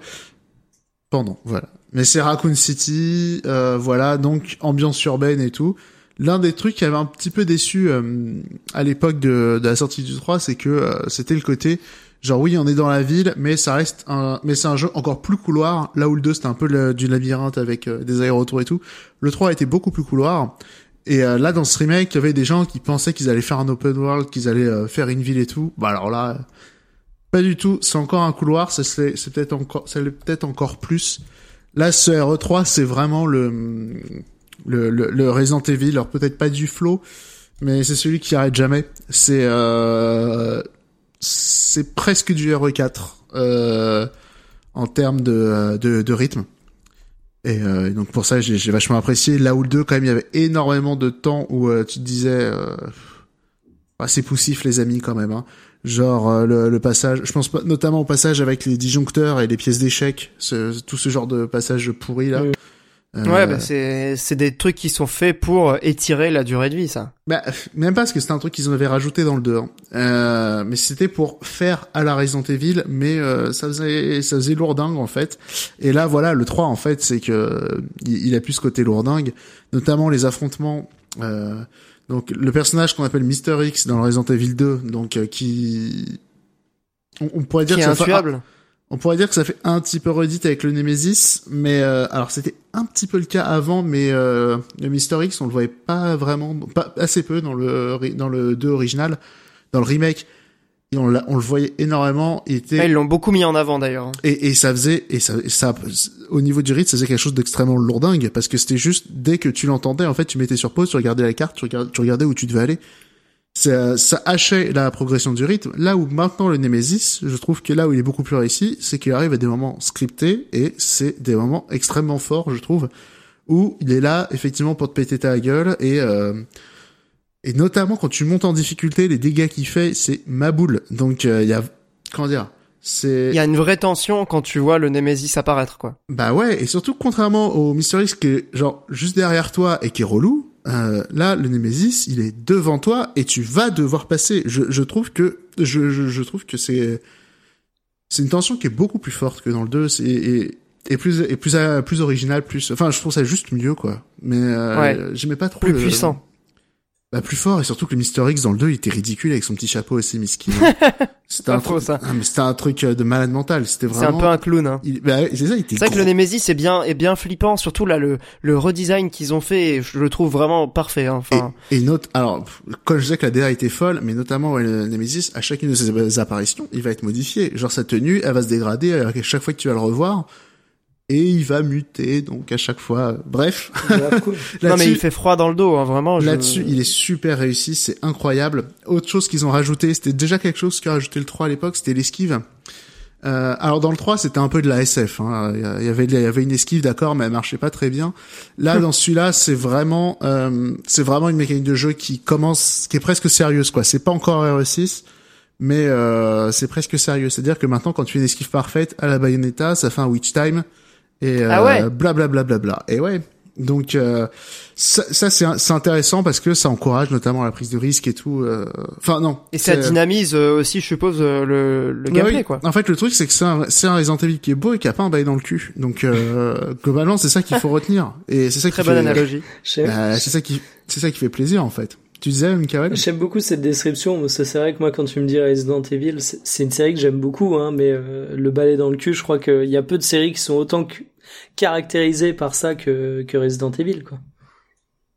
Pendant, voilà. Mais c'est Raccoon City, euh, voilà, donc ambiance urbaine et tout. L'un des trucs qui avait un petit peu déçu euh, à l'époque de, de la sortie du 3, c'est que euh, c'était le côté genre oui, on est dans la ville, mais ça reste un mais c'est un jeu encore plus couloir, là où le 2 c'était un peu du labyrinthe avec euh, des aérotours et tout. Le 3 était beaucoup plus couloir. Et euh, là dans ce remake, il y avait des gens qui pensaient qu'ils allaient faire un open world, qu'ils allaient euh, faire une ville et tout. Bah alors là pas du tout, c'est encore un couloir, c'est c'est peut-être encore ça l'est peut-être encore plus. Là, ce RE3, c'est vraiment le, le, le, le Resident. Alors peut-être pas du flow, mais c'est celui qui arrête jamais. C'est c'est presque du RE4 euh, en termes de, de, de rythme. Et euh, donc pour ça, j'ai vachement apprécié. Là où le 2, quand même, il y avait énormément de temps où euh, tu te disais, euh, ah, c'est poussif les amis quand même. Hein. Genre euh, le, le passage, je pense notamment au passage avec les disjoncteurs et les pièces d'échecs, tout ce genre de passage pourri là. Euh, Ouais, bah c'est c'est des trucs qui sont faits pour étirer la durée de vie, ça. bah, même pas parce que c'était un truc qu'ils en avaient rajouté dans le 2. hein. Euh, mais c'était pour faire à la Resident Evil, mais euh, ça faisait ça faisait lourdingue en fait. Et là voilà, le 3 en fait, c'est que il, a plus ce côté lourdingue, notamment les affrontements euh, donc le personnage qu'on appelle Mister X dans le Resident Evil 2, donc euh, qui on, on pourrait dire Qui est que fait- intuable. On pourrait dire que ça fait un petit peu redite avec le Nemesis, mais euh, alors c'était un petit peu le cas avant, mais euh, le Mister X on le voyait pas vraiment, pas assez peu dans le dans le 2 original. dans le remake, et on, l'a- on le voyait énormément. Il était ils l'ont beaucoup mis en avant d'ailleurs. et, et ça faisait et ça, et ça au niveau du rythme ça faisait quelque chose d'extrêmement lourdingue parce que c'était juste dès que tu l'entendais en fait tu mettais sur pause tu regardais la carte tu regardais, tu regardais où tu devais aller ça, ça hachait la progression du rythme là où maintenant le Nemesis je trouve que là où il est beaucoup plus réussi c'est qu'il arrive à des moments scriptés et c'est des moments extrêmement forts je trouve où il est là effectivement pour te péter ta gueule et euh, et notamment quand tu montes en difficulté les dégâts qu'il fait c'est ma boule donc euh, il y a comment dire Il y a une vraie tension quand tu vois le Nemesis apparaître, quoi. bah ouais, et surtout contrairement au Mystery qui est genre juste derrière toi et qui est relou, euh, là le Nemesis il est devant toi et tu vas devoir passer. Je, je trouve que je, je, je trouve que c'est c'est une tension qui est beaucoup plus forte que dans le 2 c'est- et, et plus et plus euh, plus original, plus enfin je trouve ça juste mieux quoi. Mais euh, Ouais. j'aimais pas trop Plus le- puissant. Bah plus fort et surtout que le Myster X dans le 2 il était ridicule avec son petit chapeau et ses miskin. <laughs> c'était Pas un faux, truc, ça. Ah, c'était un truc euh, de malade mental, c'était C'est vraiment un peu un clown, hein. il, bah, c'est ça, il était C'est vrai que le Nemesis est bien, est bien flippant, surtout là, le, le redesign qu'ils ont fait, je le trouve vraiment parfait, hein. Enfin, Et, et note, alors, quand je disais que la DA était folle, mais notamment ouais, le Nemesis, à chacune de ses apparitions, il va être modifié. Genre sa tenue, elle va se dégrader à chaque fois que tu vas le revoir. Et il va muter, donc à chaque fois. Bref, cool. <laughs> non mais il fait froid dans le dos, hein, vraiment. je- là-dessus, il est super réussi, c'est incroyable. Autre chose qu'ils ont rajouté, c'était déjà quelque chose qu'a rajouté le 3 à l'époque, c'était l'esquive. Euh, alors dans le 3, c'était un peu de la SF. Hein. Il y avait, il y avait une esquive, d'accord, mais elle marchait pas très bien. Là, dans celui-là, c'est vraiment, euh, c'est vraiment une mécanique de jeu qui commence, qui est presque sérieuse, quoi. C'est pas encore RE6, mais euh, c'est presque sérieux. C'est-à-dire que maintenant, quand tu fais une esquive parfaite à la Bayonetta, ça fait un witch time et euh, Ah ouais bla bla bla bla bla. Et ouais. Donc euh, ça, ça c'est c'est intéressant parce que ça encourage notamment la prise de risque et tout. euh, Enfin non. Et ça c'est- dynamise euh, aussi, je suppose, euh, le, le gameplay, oui. quoi. En fait, le truc, c'est que c'est un, c'est un Resident Evil qui est beau et qui a pas un bail dans le cul. Donc, euh, <laughs> globalement, c'est ça qu'il faut retenir. Et c'est ça Très qui bonne fait, analogie. C'est ça qui, c'est ça qui fait plaisir, en fait. Tu disais, Mikael? j'aime beaucoup cette description. parce que C'est vrai que moi, quand tu me dis Resident Evil, c'est une série que j'aime beaucoup, hein, mais euh, le balai dans le cul, je crois qu'il y a peu de séries qui sont autant caractérisées par ça que, que Resident Evil, quoi.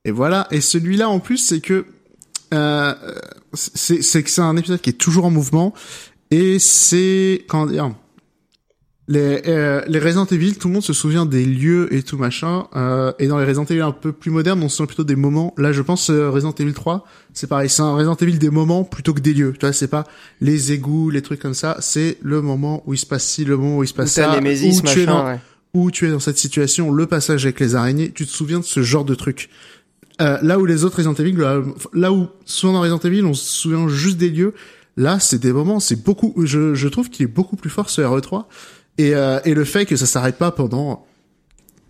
Et voilà. Et celui-là, en plus, c'est que, euh, c'est, c'est que c'est un épisode qui est toujours en mouvement. Et c'est, comment dire, les, euh, les Resident Evil, tout le monde se souvient des lieux et tout machin. Euh, et dans les Resident Evil un peu plus modernes, on se souvient plutôt des moments. Là, je pense euh, Resident Evil 3, c'est pareil. C'est un Resident Evil des moments plutôt que des lieux. Tu vois, c'est pas les égouts, les trucs comme ça. C'est le moment où il se passe ci, le moment où il se passe ça. Où tu es dans, machin, ouais. où tu es dans cette situation, le passage avec les araignées, tu te souviens de ce genre de truc. Euh, là où les autres Resident Evil, là, là où souvent dans Resident Evil, on se souvient juste des lieux, là c'est des moments, c'est beaucoup, je, je trouve qu'il est beaucoup plus fort ce RE3 et, euh, et le fait que ça s'arrête pas pendant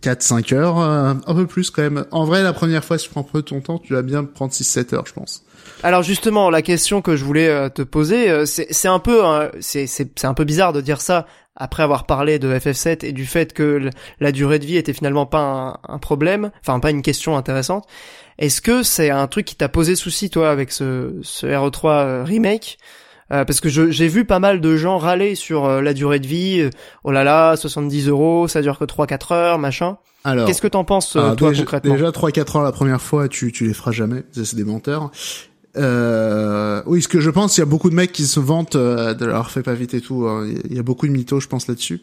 4-5 heures, euh, un peu plus quand même. En vrai, la première fois, si tu prends un peu ton temps, tu vas bien prendre 6-7 heures, je pense. Alors justement, la question que je voulais euh, te poser, euh, c'est un peu, euh, c'est un peu bizarre de dire ça après avoir parlé de FF7 et du fait que la durée de vie était finalement pas un, un problème, enfin pas une question intéressante. Est-ce que c'est un truc qui t'a posé souci toi avec ce ce RE3 euh, remake? Euh, parce que j'ai vu pas mal de gens râler sur euh, la durée de vie. euh, oh là là, 70 euros, ça dure que 3-4 heures, machin. Alors, Qu'est-ce que t'en penses euh, Alors, toi déjà, concrètement? Déjà 3-4 heures la première fois, tu, tu les feras jamais. Ça, C'est des menteurs. Euh, oui, ce que je pense, il y a beaucoup de mecs qui se vantent euh, de leur fait pas vite et tout. hein. Il y a beaucoup de mythos, je pense, là-dessus.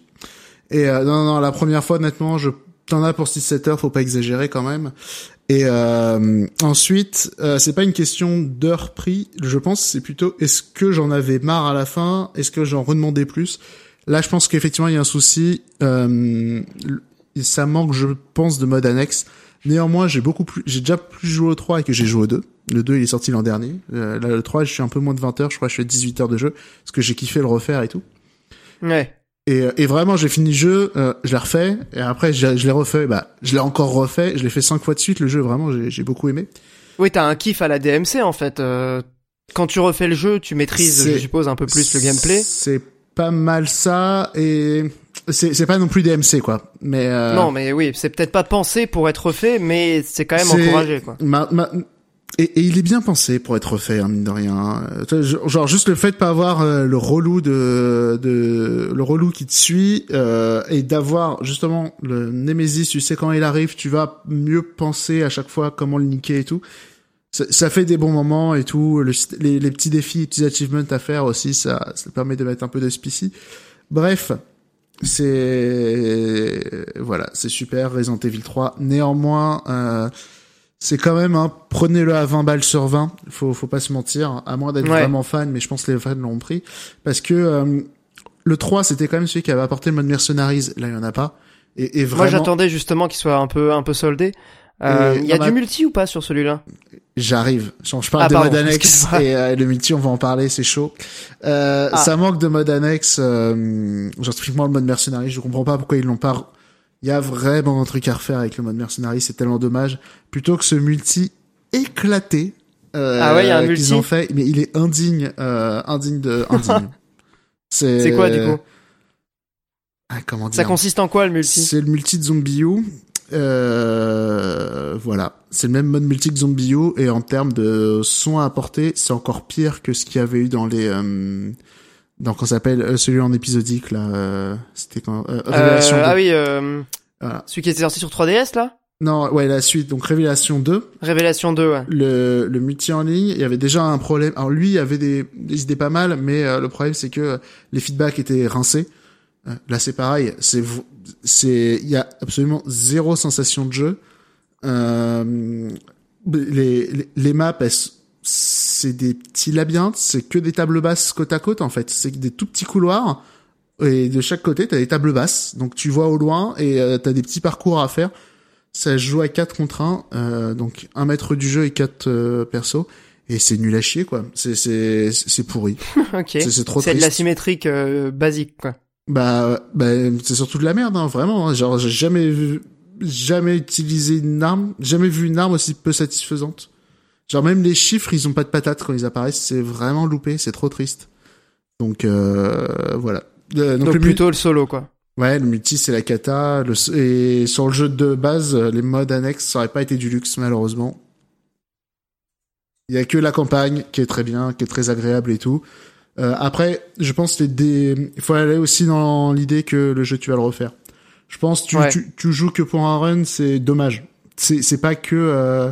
Et euh, non, non, la première fois, honnêtement, je t'en as pour 6-7 heures, faut pas exagérer quand même. Et euh, ensuite, euh, c'est pas une question d'heure pris. Je pense c'est plutôt est-ce que j'en avais marre à la fin, est-ce que j'en redemandais plus? Là, je pense qu'effectivement il y a un souci. Euh, ça manque, je pense, de mode annexe. Néanmoins, j'ai beaucoup plus, j'ai déjà plus joué au 3 et que j'ai joué au 2. Le 2, il est sorti l'an dernier. Euh, là, le 3, je suis un peu moins de 20 heures, je crois que je à 18 heures de jeu, parce que j'ai kiffé le refaire et tout. Ouais. Et, et vraiment, j'ai fini le jeu, euh, je l'ai refait, et après, je, je l'ai refait, bah, je l'ai encore refait, je l'ai fait cinq fois de suite, le jeu, vraiment, j'ai beaucoup aimé. Oui, t'as un kiff à la DMC en fait. Euh, quand tu refais le jeu, tu maîtrises, je suppose, un peu plus le gameplay. C'est pas mal ça, et c'est pas non plus DMC, quoi. Mais, euh, Non, mais oui, c'est peut-être pas pensé pour être refait, mais c'est quand même encouragé, quoi. Ma, ma- et, et il est bien pensé pour être fait, hein, mine de rien. Euh, Genre juste le fait de pas avoir euh, le relou de, de le relou qui te suit euh, et d'avoir justement le Nemesis, tu sais quand il arrive, tu vas mieux penser à chaque fois comment le niquer et tout. ça, ça fait des bons moments et tout. Le- les, les petits défis, petits achievements à faire aussi, ça, ça permet de mettre un peu de spicy. Bref, c'est voilà, c'est super. Resident Evil 3. Néanmoins, euh, c'est quand même un prenez-le à 20 balles sur 20. Faut faut pas se mentir, à moins d'être Ouais. vraiment fan, mais je pense que les fans l'ont pris parce que euh, le 3 c'était quand même celui qui avait apporté le mode mercenaries. Là, il y en a pas. Et, et vraiment, Moi, j'attendais justement qu'il soit un peu, un peu soldé. Euh, Il y a du multi ou pas sur celui-là? J'arrive. Je parle Ah, de pardon, mode annexe et euh, le multi, on va en parler, c'est chaud. Euh, Ah. Ça manque de mode annexe. Euh, genre typiquement le mode mercenary, je comprends pas pourquoi ils l'ont pas. Il y a vraiment un truc à refaire avec le mode mercenary, c'est tellement dommage. Plutôt que ce multi éclaté. Euh, Ah ouais, il y a un qu'ils multi ont fait, mais il est indigne, euh, indigne de <laughs> indigne. c'est. C'est quoi, du coup? Ah, comment dire? Ça consiste en quoi le multi? C'est le multi de Zombie U. Euh, voilà, c'est le même mode multi que Zombie U et en termes de son à apporter, c'est encore pire que ce qu'il y avait eu dans les dans qu'on s'appelle euh, celui en épisodique là. euh, C'était quand euh, Révélation 2. Ah oui, euh, Voilà. celui qui était sorti sur 3DS là? Non, ouais, la suite. Donc Révélation 2, Révélation 2, ouais. le le multi en ligne, il y avait déjà un problème. Alors lui, il avait des, des idées pas mal, mais euh, le problème c'est que les feedbacks étaient rincés. Euh, Là, c'est pareil. C'est c'est il y a absolument zéro sensation de jeu. Euh, les, les les maps, elles c'est des petits labyrinthes. C'est que des tables basses côte à côte en fait. C'est des tout petits couloirs. Et de chaque côté, t'as des tables basses. Donc tu vois au loin et euh, t'as des petits parcours à faire. Ça se joue à 4 contre 1, euh, donc un maître du jeu et quatre euh, persos. Et c'est nul à chier, quoi. C'est c'est c'est pourri. <laughs> ok. C'est c'est trop C'est de l'asymétrique euh, basique, quoi. Bah, bah c'est surtout de la merde, hein, vraiment. hein. Genre, j'ai jamais vu, jamais utilisé une arme, jamais vu une arme aussi peu satisfaisante. Genre même les chiffres, ils ont pas de patate quand ils apparaissent. C'est vraiment loupé, c'est trop triste. Donc euh, voilà. Euh, Donc, le plutôt le solo, quoi. Ouais, le multi c'est la cata. Le, et sur le jeu de base, euh, les modes annexes, ça aurait pas été du luxe malheureusement. Il y a que la campagne qui est très bien, qui est très agréable et tout. Euh, après, je pense les dé... il faut aller aussi dans l'idée que le jeu tu vas le refaire. Je pense tu Ouais. tu, tu joues que pour un run, c'est dommage. C'est c'est pas que euh,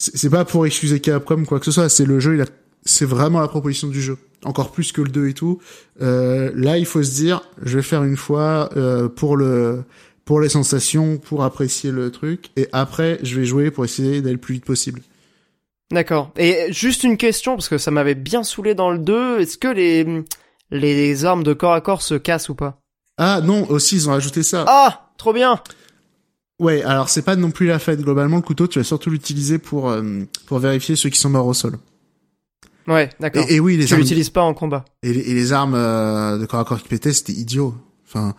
c'est pas pour excuser Capcom quoi que ce soit. C'est le jeu, il a c'est vraiment la proposition du jeu. Encore plus que le 2 et tout. Euh, là, il faut se dire, je vais faire une fois euh, pour le pour les sensations, pour apprécier le truc, et après, je vais jouer pour essayer d'aller le plus vite possible. D'accord. Et juste une question, parce que ça m'avait bien saoulé dans le 2. Est-ce que les, les armes de corps à corps se cassent ou pas? Ah non, aussi ils ont ajouté ça. Ah Trop bien Ouais, alors c'est pas non plus la fête. Globalement, le couteau, tu vas surtout l'utiliser pour euh, pour vérifier ceux qui sont morts au sol. Ouais, d'accord. Et, et oui, les Tu armes l'utilises pas en combat. et les, et les armes euh, de corps à corps qui pétaient, c'était idiot. Enfin,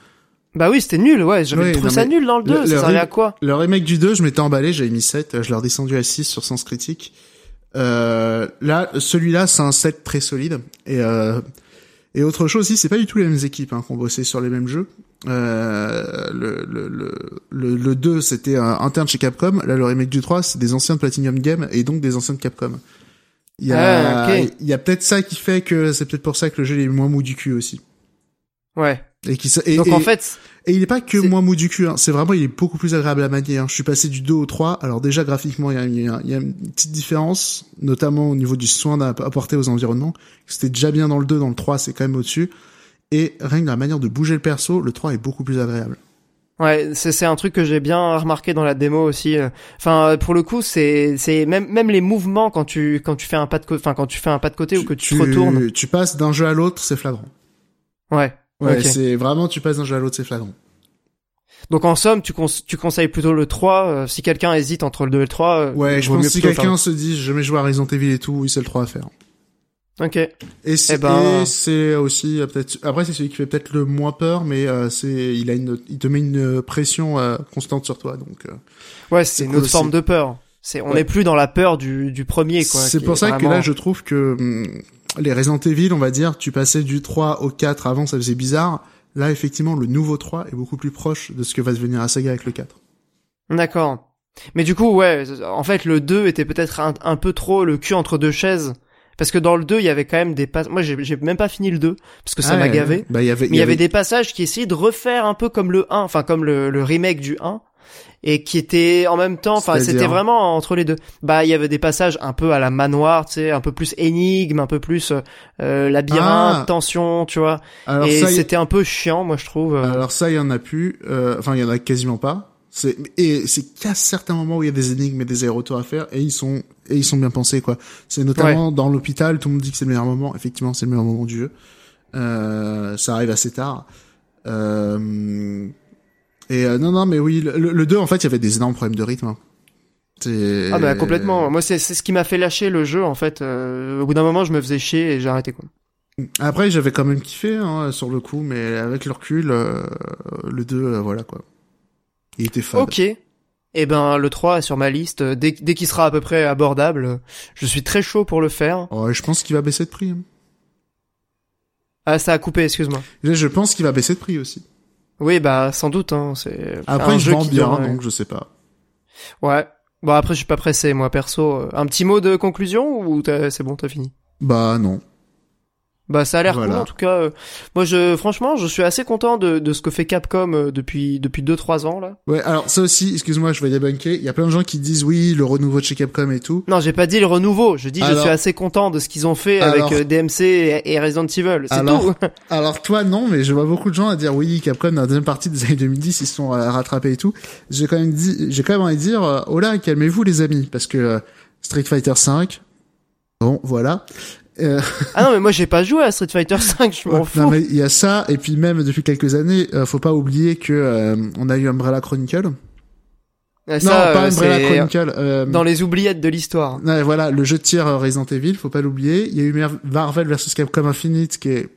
Bah oui, c'était nul, ouais. J'avais Ouais, trouvé ça nul dans le 2. le- ça servait à quoi Le remake du 2, je m'étais emballé, j'avais mis 7, je l'ai redescendu à 6 sur Sens Critique. Euh, là, celui-là, c'est un 7 très solide. Et, euh, et autre chose aussi, c'est pas du tout les mêmes équipes hein, qui ont bossé sur les mêmes jeux. Euh, le, le, le, le, le 2, c'était un interne chez Capcom. Là, le remake du 3, c'est des anciens de Platinum Game et donc des anciens de Capcom. Il y a, Ah, ok. il y a peut-être ça qui fait que c'est peut-être pour ça que le jeu est moins mou du cul aussi. Ouais. Et qui, et, Donc et- en fait, et il est pas que moins mou du cul, hein. c'est vraiment, il est beaucoup plus agréable à manier. Hein. Je suis passé du 2 au 3, alors déjà graphiquement, il y a, il y a- il y a une petite différence, notamment au niveau du soin apporté aux environnements. C'était déjà bien dans le 2, dans le 3, c'est quand même au-dessus. Et rien que la manière de bouger le perso, le 3 est beaucoup plus agréable. ouais, c'est un truc que j'ai bien remarqué dans la démo aussi. euh. Enfin, euh, pour le coup, c'est c'est même même les mouvements quand tu quand tu fais un pas de côté, enfin quand tu fais un pas de côté ou que tu, te retournes. Tu passes d'un jeu à l'autre, c'est flagrant. Ouais. Ouais, c'est vraiment, tu passes d'un jeu à l'autre, c'est flagrant. Donc en somme, tu, cons- tu conseilles plutôt le 3. euh, si quelqu'un hésite entre le 2 et le 3, euh, Ouais, je pense que si quelqu'un faire- se dit, je vais jouer à Resident Evil et tout, oui, c'est le 3 à faire. Ok. Et c'est Eh ben- aussi euh, peut-être après c'est celui qui fait peut-être le moins peur mais euh, c'est il a une il te met une pression euh, constante sur toi donc euh, Ouais, c'est une autre aussi. forme de peur. C'est on Ouais. n'est plus dans la peur du du premier quoi. c'est pour ça que là je trouve que hum, les Resident Evil on va dire tu passais du 3 au 4 avant ça faisait bizarre là effectivement le nouveau 3 est beaucoup plus proche de ce que va devenir la saga avec le 4 D'accord. Mais du coup, ouais, en fait, le 2 était peut-être un, un peu trop le cul entre deux chaises. Parce que dans le 2, il y avait quand même des passages... Moi, j'ai même pas fini le 2, parce que ça Ah, m'a gavé. bah il y avait Mais il y avait des passages qui essayaient de refaire un peu comme le 1, enfin comme le, le remake du 1. et qui était en même temps, enfin c'était vraiment entre les deux. Bah il y avait des passages un peu à la manoir, tu sais, un peu plus énigme, un peu plus euh, labyrinthe, Ah. tension, tu vois. Alors et y- c'était un peu chiant, moi je trouve. euh. alors ça, il y en a plus. euh, Enfin, il y en a quasiment pas. C'est et c'est qu'à certains moments où il y a des énigmes et des allers-retours à faire et ils sont et ils sont bien pensés quoi. C'est notamment dans l'hôpital, tout le monde dit que c'est le meilleur moment. Effectivement, c'est le meilleur moment du jeu. Euh, ça arrive assez tard. Euh, et euh, non non mais oui, le, le 2 en fait, il y avait des énormes problèmes de rythme. hein. Ah bah complètement. Moi c'est c'est ce qui m'a fait lâcher le jeu en fait. Au bout d'un moment je me faisais chier et j'ai arrêté quoi. Après, j'avais quand même kiffé hein, sur le coup, mais avec le recul, le 2, euh, voilà quoi. Il était fun. Ok. Eh ben le 3 est sur ma liste. Dès, dès qu'il sera à peu près abordable, je suis très chaud pour le faire. Oh, et je pense qu'il va baisser de prix. hein. Ah ça a coupé, excuse-moi. Je pense qu'il va baisser de prix aussi. Oui bah sans doute. Hein, c'est Après, un je jeu vends qui bien, donc je sais pas. Ouais. Bon après je suis pas pressé moi perso. Un petit mot de conclusion ou t'as- c'est bon t'as fini? Bah non. Bah ça a l'air Voilà. cool en tout cas. euh, Moi je franchement je suis assez content de, de ce que fait Capcom euh, depuis depuis deux trois ans là. Ouais, alors ça aussi, excuse-moi, je vais débunker. Il y a plein de gens qui disent oui, le renouveau de chez Capcom et tout. Non j'ai pas dit le renouveau. Je dis je Alors- suis assez content de ce qu'ils ont fait Alors- avec euh, DMC et, et Resident Evil. C'est tout. <laughs> Alors toi non, mais je vois beaucoup de gens à dire oui, Capcom dans la deuxième partie des années 2010, ils se sont rattrapés et tout. J'ai quand même dit, j'ai quand même envie de dire, oh là, calmez-vous les amis, parce que Street Fighter 5, bon voilà. Euh, ah non mais moi j'ai pas joué à Street Fighter <laughs> 5. Je m'en non fous. mais il y a ça, et puis même depuis quelques années, euh, faut pas oublier que euh, on a eu Umbrella Chronicle. Ah, non, pas euh, Umbrella Chronicle. Euh, dans les oubliettes de l'histoire. Ouais, voilà, le jeu de tir euh, Resident Evil, faut pas l'oublier. Il y a eu Marvel vs Capcom Infinite qui est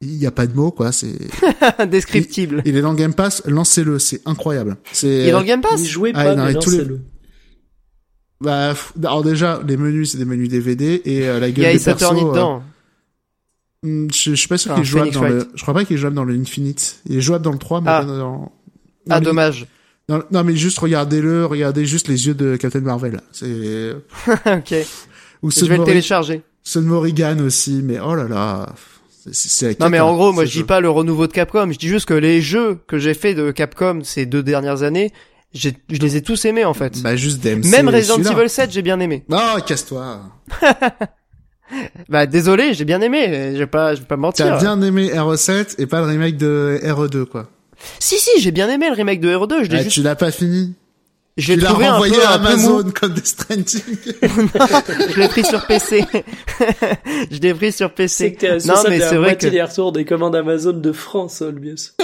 il y a pas de mots quoi, c'est <laughs> Indescriptible. il est dans le Game Pass, lancez-le, c'est incroyable. C'est Il est dans le Game Pass N'y jouez Ah, pas, non, mais les- lancez-le. Bah alors déjà les menus c'est des menus DVD et euh, la Il gueule y a des persos. Attorney euh, dedans. hmm, je, je suis pas sûr Ah, qu'il est jouable Phoenix dans le je crois pas qu'il est jouable dans le Infinite. Il est jouable dans le 3 mais Ah. pas dans Non, Ah mais- dommage. Non, non, mais juste regardez-le, regardez juste les yeux de Captain Marvel. C'est <laughs> ok. ou Je vais le télécharger. Sun Morrigan aussi, mais oh là là, la Non mais en gros, moi je dis pas le renouveau de Capcom, je dis juste que les jeux que j'ai fait de Capcom ces deux dernières années, je les ai tous aimés en fait. Bah juste DMC. Même Resident celui-là. Evil 7, j'ai bien aimé. Oh, casse-toi. <laughs> Bah désolé, j'ai bien aimé, je vais pas je vais pas mentir. T'as bien aimé RE7 et pas le remake de RE2, quoi. Si si, j'ai bien aimé le remake de RE2, je l'ai Ah, juste Tu l'as pas fini. je l'ai Tu l'as trouvé un peu, renvoyé à un peu mou. Amazon comme des Stranding. <laughs> je l'ai pris sur PC. <laughs> je l'ai pris sur C'est PC. que t'es Non mais c'est vrai moitié que des retours des commandes Amazon de France, Olbius.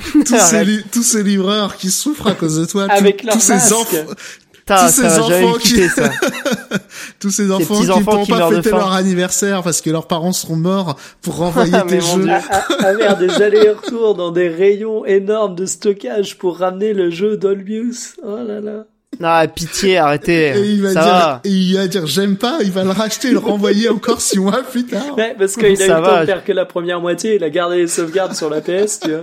<laughs> tous, ces tous ces livreurs qui souffrent à cause de toi. tous- Avec leurs tous ces enfants, tous ça ces jamais enfants quitter ça. <laughs> tous ces enfants qui petits-enfants pourront qui pas de fêter faim. leur anniversaire parce que leurs parents seront morts pour <laughs> renvoyer Mais tes jeux. À- à faire des allers-retours dans des rayons énormes de stockage pour ramener le jeu d'Olbius. Oh là là. Ah pitié, arrêtez. Et il va ça dire, va. et il va dire, j'aime pas, il va le racheter et le renvoyer encore six mois plus tard. Ouais, parce qu'il a eu Ça le temps de faire que la première moitié, il a gardé les sauvegardes sur la PS, tu vois.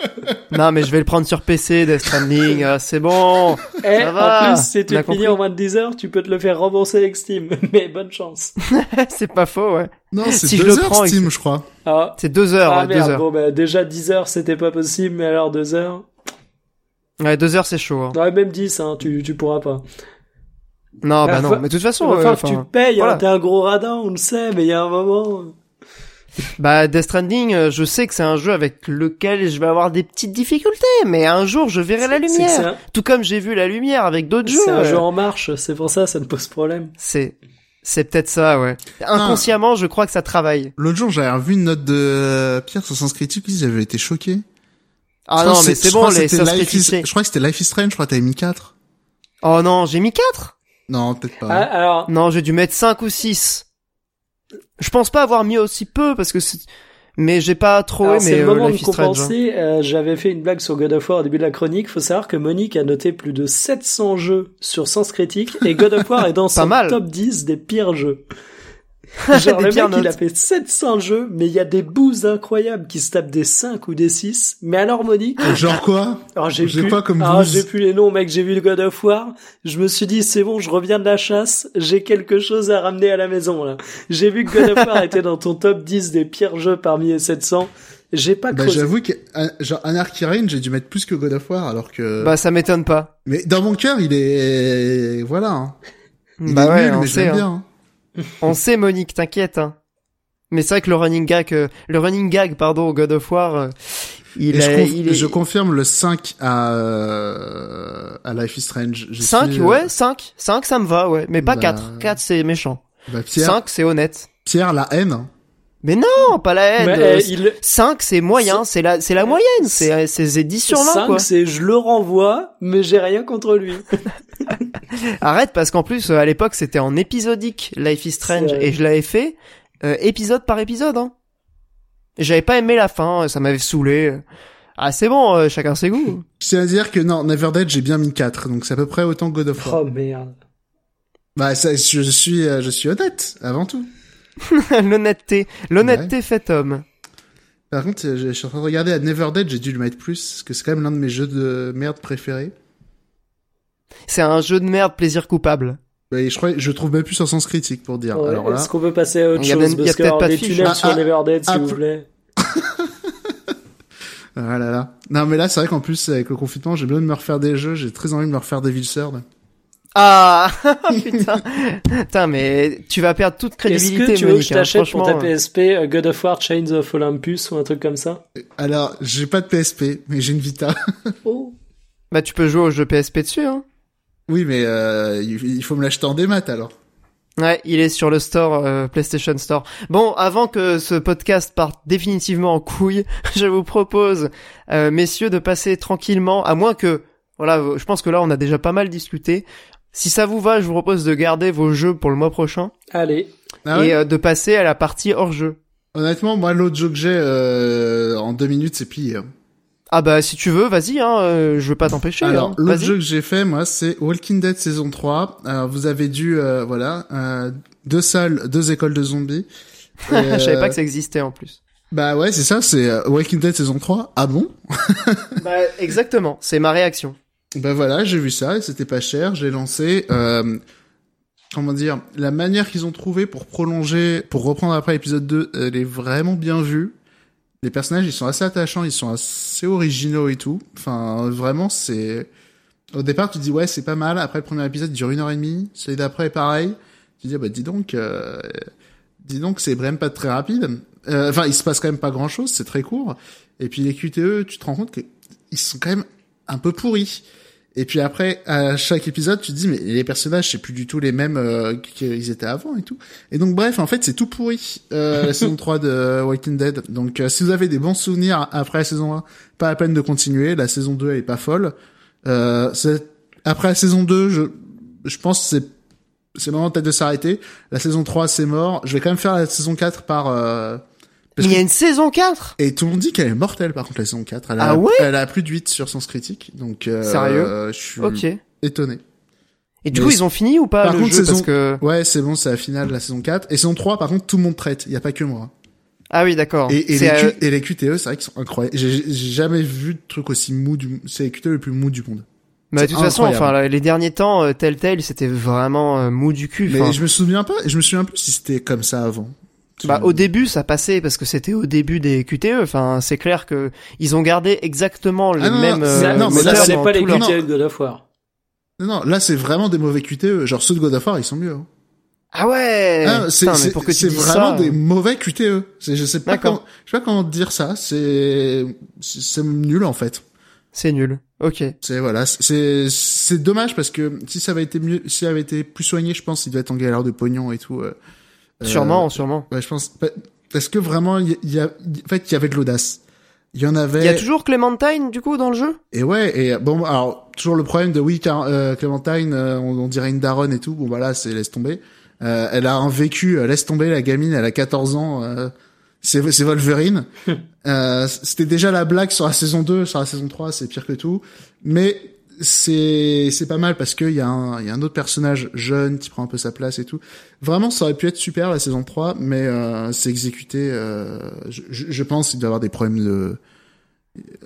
<laughs> Non mais je vais le prendre sur PC, Death Stranding, euh, c'est bon. Et Ça va, en plus, si tu le finis en moins de 10 heures, tu peux te le faire rembourser avec Steam. <laughs> Mais bonne chance. <laughs> c'est pas faux, ouais. Non, c'est Si je deux le heures prends, Steam, je crois. Ah, C'est deux heures, ah ouais, deux merde, heures. bon bah déjà 10 heures c'était pas possible, mais alors 2 heures? Ouais, deux heures c'est chaud. hein. Ouais, même 10, hein, tu, tu pourras pas. Non, bah Bah, non. Mais de toute façon, va euh, enfin, tu payes, voilà. hein, t'es un gros radin, on le sait, mais il y a un moment... bah Death Stranding, euh, je sais que c'est un jeu avec lequel je vais avoir des petites difficultés, mais un jour je verrai la lumière. c'est un- Tout comme j'ai vu la lumière avec d'autres jeux. C'est un jeu en marche, c'est pour ça, ça ne pose problème. C'est c'est peut-être ça, ouais. Inconsciemment, je crois que ça travaille. L'autre jour, j'avais revu une note de euh, Pierre sur Sens Critique, j'avais été choqué. Ah non, mais c'est- bon, les Sens Life is- Critique. Je crois que c'était Life is Strange, je crois que t'avais mis 4. Oh non, j'ai mis 4 Non, peut-être Ah, pas. alors, Non, j'ai dû mettre 5 ou 6. Je pense pas avoir mis aussi peu parce que c'est... Mais j'ai pas trop alors, aimé c'est le euh, moment de Life Strange. hein. compenser. euh, J'avais fait une blague sur God of War au début de la chronique. Faut savoir que Monique a noté plus de 700 jeux sur Sens Critique et God of War est dans <laughs> son mal. top 10 des pires jeux. Genre le mec il a notes. fait 700 jeux, mais il y a des boosts incroyables qui se tapent des 5 ou des 6. Mais alors Monique, Genre quoi alors j'ai J'ai plus, quoi comme alors, boost j'ai plus les noms mec, j'ai vu le God of War, je me suis dit c'est bon, je reviens de la chasse, j'ai quelque chose à ramener à la maison là. J'ai vu que God of War <laughs> était dans ton top 10 des pires jeux parmi les 700. J'ai pas Bah, j'avoue que, euh, genre, Anarchy Reign, j'ai dû mettre plus que God of War, alors que... Bah ça m'étonne pas. Mais dans mon cœur, il est, voilà, hein. Il bah est ouais, nul, on mais sait. hein. bien. hein. <laughs> On sait Monique, t'inquiète. Hein. Mais c'est vrai que le running gag, euh, le running gag, pardon, au God of War, euh, il, je, a- conf- il est je confirme le 5 à, euh, à Life is Strange. Je 5, suis, euh, ouais, 5, 5 ça me va, ouais, mais pas Bah, 4. 4 c'est méchant. Bah, Pierre, 5 c'est honnête. Pierre, la haine. Mais non, pas la haine. Mais, euh, euh, il... 5 c'est moyen, c'est la c'est la moyenne, c'est c'est c'est 10 sur 20 5, quoi. c'est je le renvoie, mais j'ai rien contre lui. <laughs> Arrête parce qu'en plus euh, à l'époque c'était en épisodique Life is Strange et je l'avais fait euh, épisode par épisode hein. J'avais pas aimé la fin, euh, ça m'avait saoulé. Ah c'est bon, euh, chacun ses goûts. <laughs> Je tiens à dire que non, Never Dead, j'ai bien mis 4, donc c'est à peu près autant que God of War. Oh merde. Bah, ça, je suis, euh, je suis honnête, avant tout. <laughs> L'honnêteté, l'honnêteté fait homme. Par contre, je, je suis en train de regarder à Never Dead, j'ai dû le mettre plus, parce que c'est quand même l'un de mes jeux de merde préférés. C'est un jeu de merde plaisir coupable. Et je crois, je trouve même plus sur sens critique pour dire. Ouais, Alors là, Est-ce qu'on peut passer à autre Il y a chose même- il y a Parce que peut-être alors, pas de des fiche. tunnels Ah, sur ah, Neverdead, s'il ah, vous plaît. <laughs> ah là là. Non, mais là, c'est vrai qu'en plus, avec le confinement, j'ai besoin de me refaire des jeux, j'ai très envie de me refaire des Third. Ah <laughs> putain, putain mais tu vas perdre toute Est-ce crédibilité, que tu veux que hein, pour ta. PSP euh, God of War Chains of Olympus ou un truc comme ça? Alors, j'ai pas de PSP, mais j'ai une Vita. <laughs> Oh. Bah tu peux jouer au jeu PSP dessus. Hein. oui, mais euh, il il faut me l'acheter en démat, alors. Ouais, il est sur le store euh, PlayStation Store. Bon, avant que ce podcast parte définitivement en couille, <laughs> je vous propose, euh, messieurs, de passer tranquillement, à moins que, voilà, je pense que là on a déjà pas mal discuté. Si ça vous va, je vous propose de garder vos jeux pour le mois prochain Allez. Ah ouais et euh, de passer à la partie hors jeu. Honnêtement, moi, l'autre jeu que j'ai euh, en deux minutes, c'est plié. Ah bah si tu veux, vas-y, hein, euh, je veux pas t'empêcher. Alors, hein, l'autre jeu que j'ai fait, moi, c'est Walking Dead saison 3. Alors, vous avez dû, euh, voilà, euh, deux salles, deux écoles de zombies. Et, <laughs> je savais euh, pas que ça existait en plus. Bah ouais, c'est ça, c'est euh, Walking Dead saison 3. Ah bon? Bah exactement, c'est ma réaction. Bah voilà, j'ai vu ça et c'était pas cher, j'ai lancé. Euh, comment dire La manière qu'ils ont trouvé pour prolonger, pour reprendre après l'épisode 2, elle est vraiment bien vue. Les personnages, ils sont assez attachants, ils sont assez originaux et tout. Enfin, vraiment, c'est... Au départ, tu te dis, ouais, c'est pas mal. Après, le premier épisode dure une heure et demie. Celui d'après pareil. Tu te dis, ah bah dis donc... Euh... Dis donc, c'est vraiment pas très rapide. Euh, Enfin, il se passe quand même pas grand-chose, c'est très court. Et puis les QTE, tu te rends compte qu'ils sont quand même un peu pourris. Et puis après, à chaque épisode, tu te dis, mais les personnages, c'est plus du tout les mêmes euh, qu'ils étaient avant et tout. Et donc, bref, en fait, c'est tout pourri, euh, la <laughs> saison 3 de Walking Dead. Donc, euh, si vous avez des bons souvenirs après la saison 1, pas la peine de continuer. La saison 2, elle est pas folle. Euh, c'est- après la saison 2, je, je pense que c'est c'est le moment peut-être de s'arrêter. La saison 3, c'est mort. Je vais quand même faire la saison 4 par... Mais il y a une saison 4 et tout le monde dit qu'elle est mortelle, par contre, la saison 4. Elle a, Ah ouais Elle a plus de 8 sur Sens Critique. Donc, euh, Sérieux Je suis Ok. Et étonné. du Mais coup, ils ont fini ou pas Par le contre, jeu saison- parce que Ouais, c'est bon, c'est la finale de la saison 4. Et saison 3, par contre, tout le monde traite. Il y a pas que moi. Ah oui, d'accord. Et, et, les Q- et les QTE, c'est vrai qu'ils sont incroyables. J'ai jamais vu de truc aussi mou du, c'est les QTE le plus mou du monde. bah, de toute façon, enfin, les derniers temps, euh, Telltale, c'était vraiment euh, mou du cul. Mais je me souviens pas, je me souviens plus si c'était comme ça avant. Bah, au début, ça passait parce que c'était au début des QTE. Enfin, c'est clair que ils ont gardé exactement les Ah non, non, euh, non, mais là, c'est dans pas les QTE de God of War. Non, non, là, c'est vraiment des mauvais QTE. Genre, ceux de God of War, ils sont mieux. hein. Ah ouais. Ah, c'est vraiment ça, des euh, mauvais QTE. C'est, je sais pas comment, je sais pas comment dire ça. C'est, c'est c'est nul, en fait. C'est nul. Ok. C'est voilà, c'est c'est dommage parce que si ça avait été mieux, si ça avait été plus soigné, je pense qu'il doit être en galère de pognon et tout. euh, Sûrement, sûrement. Ouais, je pense parce que vraiment il y, il y a en fait il y avait de l'audace. Il y en avait Il y a toujours Clementine du coup dans le jeu? et ouais et bon alors toujours le problème de oui car, euh, Clémentine euh, on, on dirait une daronne et tout. Bon bah là c'est laisse tomber. Euh, elle a un vécu euh, laisse tomber la gamine, elle a 14 ans euh, c'est c'est Wolverine. <laughs> Euh, c'était déjà la blague sur la saison 2, sur la saison 3, c'est pire que tout. Mais c'est c'est pas mal parce que il y a un il y a un autre personnage jeune qui prend un peu sa place et tout. Vraiment, ça aurait pu être super la saison 3, mais euh, c'est exécuté. Euh, je, je je pense qu'il doit y avoir des problèmes de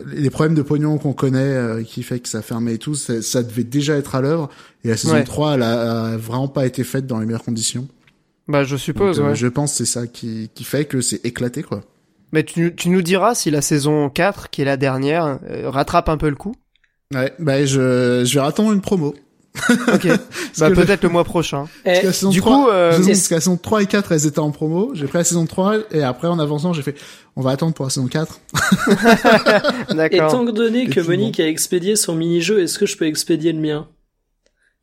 les problèmes de pognon qu'on connaît euh, qui fait que ça fermait et tout. Ça, ça devait déjà être à l'œuvre et la saison Ouais. 3 elle a, a vraiment pas été faite dans les meilleures conditions. Bah je suppose. Donc, euh, ouais. Je pense que c'est ça qui qui fait que c'est éclaté quoi. Mais tu, tu nous diras si la saison 4, qui est la dernière, euh, rattrape un peu le coup. Ouais, bah je, je vais attendre une promo. Ok. <laughs> bah que peut-être le... mois prochain. Parce que la saison du 3, coup, euh, saison- parce que la saison 3 et 4, elles étaient en promo. J'ai pris la saison 3 et après, en avançant, j'ai fait, on va attendre pour la saison 4. <laughs> Et D'accord. tant donné que. Monique a expédié son mini-jeu, est-ce que je peux expédier le mien?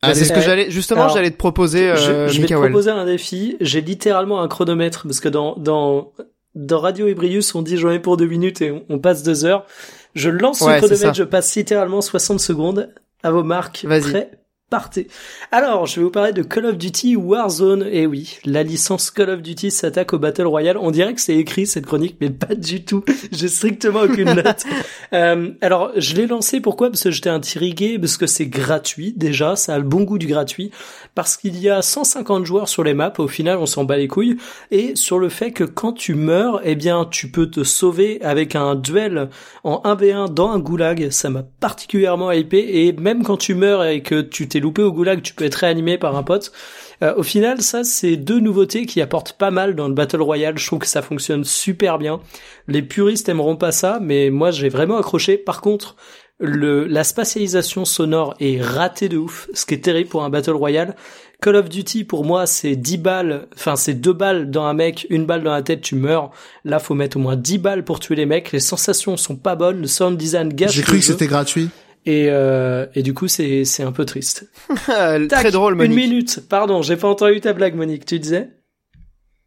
Bah, c'est ce que Euh, j'allais, justement, j'allais te proposer, je, euh, je vais te proposer un défi. J'ai littéralement un chronomètre parce que dans dans dans Radio Ebrius, on dit j'en ai pour deux minutes et on, on passe deux heures. Je lance Ouais, le ça. chronomètre, je passe littéralement 60 secondes à vos marques. Vas-y. Prêt Partez. Alors, je vais vous parler de Call of Duty Warzone. Et oui, la licence Call of Duty s'attaque au Battle Royale. On dirait que c'est écrit cette chronique, mais pas du tout. <laughs> J'ai strictement aucune note. <laughs> Euh, alors, je l'ai lancé pourquoi? Parce que j'étais intrigué, parce que c'est gratuit déjà, ça a le bon goût du gratuit, parce qu'il y a 150 joueurs sur les maps, au final on s'en bat les couilles, et sur le fait que quand tu meurs, eh bien tu peux te sauver avec un duel en 1v1 dans un goulag, ça m'a particulièrement hypé, et même quand tu meurs et que tu t'es loupé au goulag, tu peux être réanimé par un pote. Euh, au final, ça, c'est deux nouveautés qui apportent pas mal dans le Battle Royale. Je trouve que ça fonctionne super bien. Les puristes aimeront pas ça, mais moi, j'ai vraiment accroché. Par contre, le, la spatialisation sonore est ratée de ouf, ce qui est terrible pour un Battle Royale. Call of Duty, pour moi, c'est 10 balles, enfin, c'est deux balles dans un mec, une balle dans la tête, tu meurs. Là, faut mettre au moins 10 balles pour tuer les mecs. Les sensations sont pas bonnes, le sound design gâche J'ai cru que c'était gratuit. Et, euh, et du coup, c'est, c'est un peu triste. <laughs> Très drôle, Une Monique. minute. Pardon, j'ai pas entendu ta blague, Monique. Tu disais?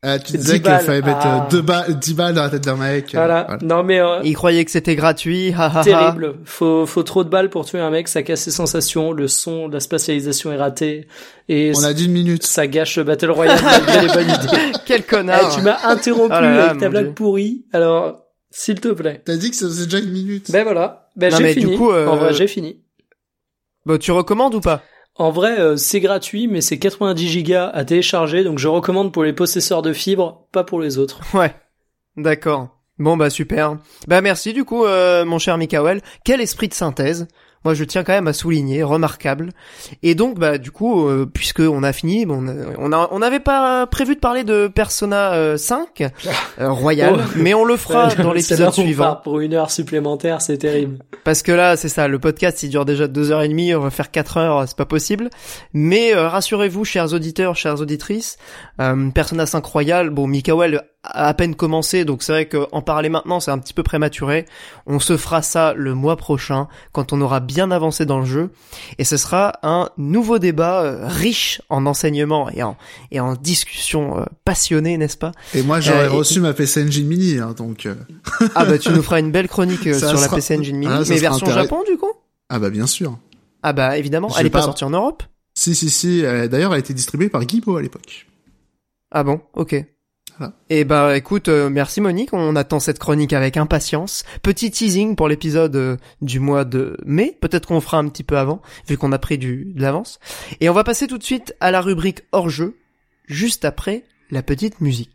Euh, tu 10 disais qu'il fallait mettre Ah. euh, deux balles, 10 balles dans la tête d'un mec. euh, Voilà. Non, mais, euh, Il croyait que c'était gratuit. <laughs> terrible. Faut, faut trop de balles pour tuer un mec. Ça casse ses sensations. Le son, la spatialisation est ratée. Et On a dit une minute. ça gâche le Battle Royale les bonnes <laughs> idées. Quel Eh, connard. tu m'as interrompu Oh là là, avec ta blague Dieu. pourrie. Alors, s'il te plaît. T'as dit que c'est c'est déjà une minute. Ben voilà. Ben Non, j'ai mais du fini. coup, euh, En vrai, j'ai fini. Bon, tu recommandes ou pas? En vrai, euh, c'est gratuit, mais c'est 90 gigas à télécharger, donc je recommande pour les possesseurs de fibres, pas pour les autres. Ouais. D'accord. Bon bah super. Bah merci du coup euh, mon cher Mikael. Quel esprit de synthèse? Moi je tiens quand même à souligner, remarquable. Et donc bah du coup euh, puisque on a fini, bon, on a- on n'avait pas prévu de parler de Persona euh, 5 euh, <laughs> Royal, Oh. mais on le fera <laughs> dans l'épisode suivant part pour une heure supplémentaire, c'est terrible. parce que là c'est ça, le podcast il dure déjà deux heures et demie, on va faire quatre heures, c'est pas possible. Mais euh, rassurez-vous chers auditeurs, chères auditrices, euh, Persona 5 Royal, bon Mikael a à peine commencé, donc c'est vrai qu'en parler maintenant c'est un petit peu prématuré. On se fera ça le mois prochain, quand on aura bien avancé dans le jeu, et ce sera un nouveau débat euh, riche en enseignements et en, et en discussions euh, passionnées, n'est-ce pas? Et moi, j'aurais Euh, et- reçu ma PC Engine Mini, hein, donc. euh, Ah bah tu nous feras une belle chronique Ça sur la PC Engine Mini, Ah, mais version. Japon du coup? Ah bah bien sûr. Ah bah évidemment, Je elle est pas pas- sortie en Europe? Si si si. D'ailleurs, elle a été distribuée par Guibo à l'époque. Ah bon, ok. Voilà. Et bah écoute, euh, merci Monique, on attend cette chronique avec impatience. Petit teasing pour l'épisode euh, du mois de mai, peut-être qu'on fera un petit peu avant, vu qu'on a pris du, de l'avance. Et on va passer tout de suite à la rubrique hors jeu, juste après la petite musique.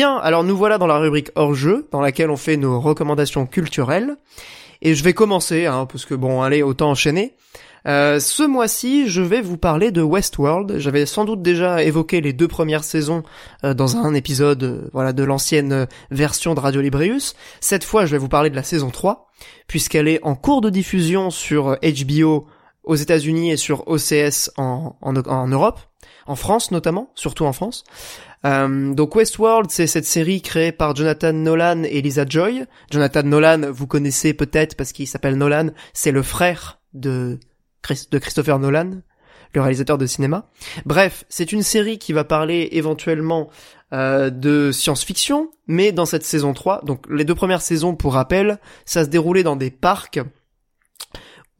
Bien, alors nous voilà dans la rubrique hors jeu, dans laquelle on fait nos recommandations culturelles. Et je vais commencer, hein, parce que bon, allez, autant enchaîner. Euh, ce mois-ci, je vais vous parler de Westworld. J'avais sans doute déjà évoqué les deux premières saisons euh, dans un épisode euh, voilà de l'ancienne version de Radio Librius. Cette fois, je vais vous parler de la saison 3, puisqu'elle est en cours de diffusion sur HBO aux États-Unis et sur OCS en, en, en Europe, en France notamment, surtout en France. Euh, donc Westworld, c'est cette série créée par Jonathan Nolan et Lisa Joy. Jonathan Nolan, vous connaissez peut-être parce qu'il s'appelle Nolan, c'est le frère de Christopher Nolan, le réalisateur de cinéma. Bref, c'est une série qui va parler éventuellement euh, de science-fiction, mais dans cette saison 3, donc les deux premières saisons, pour rappel, ça se déroulait dans des parcs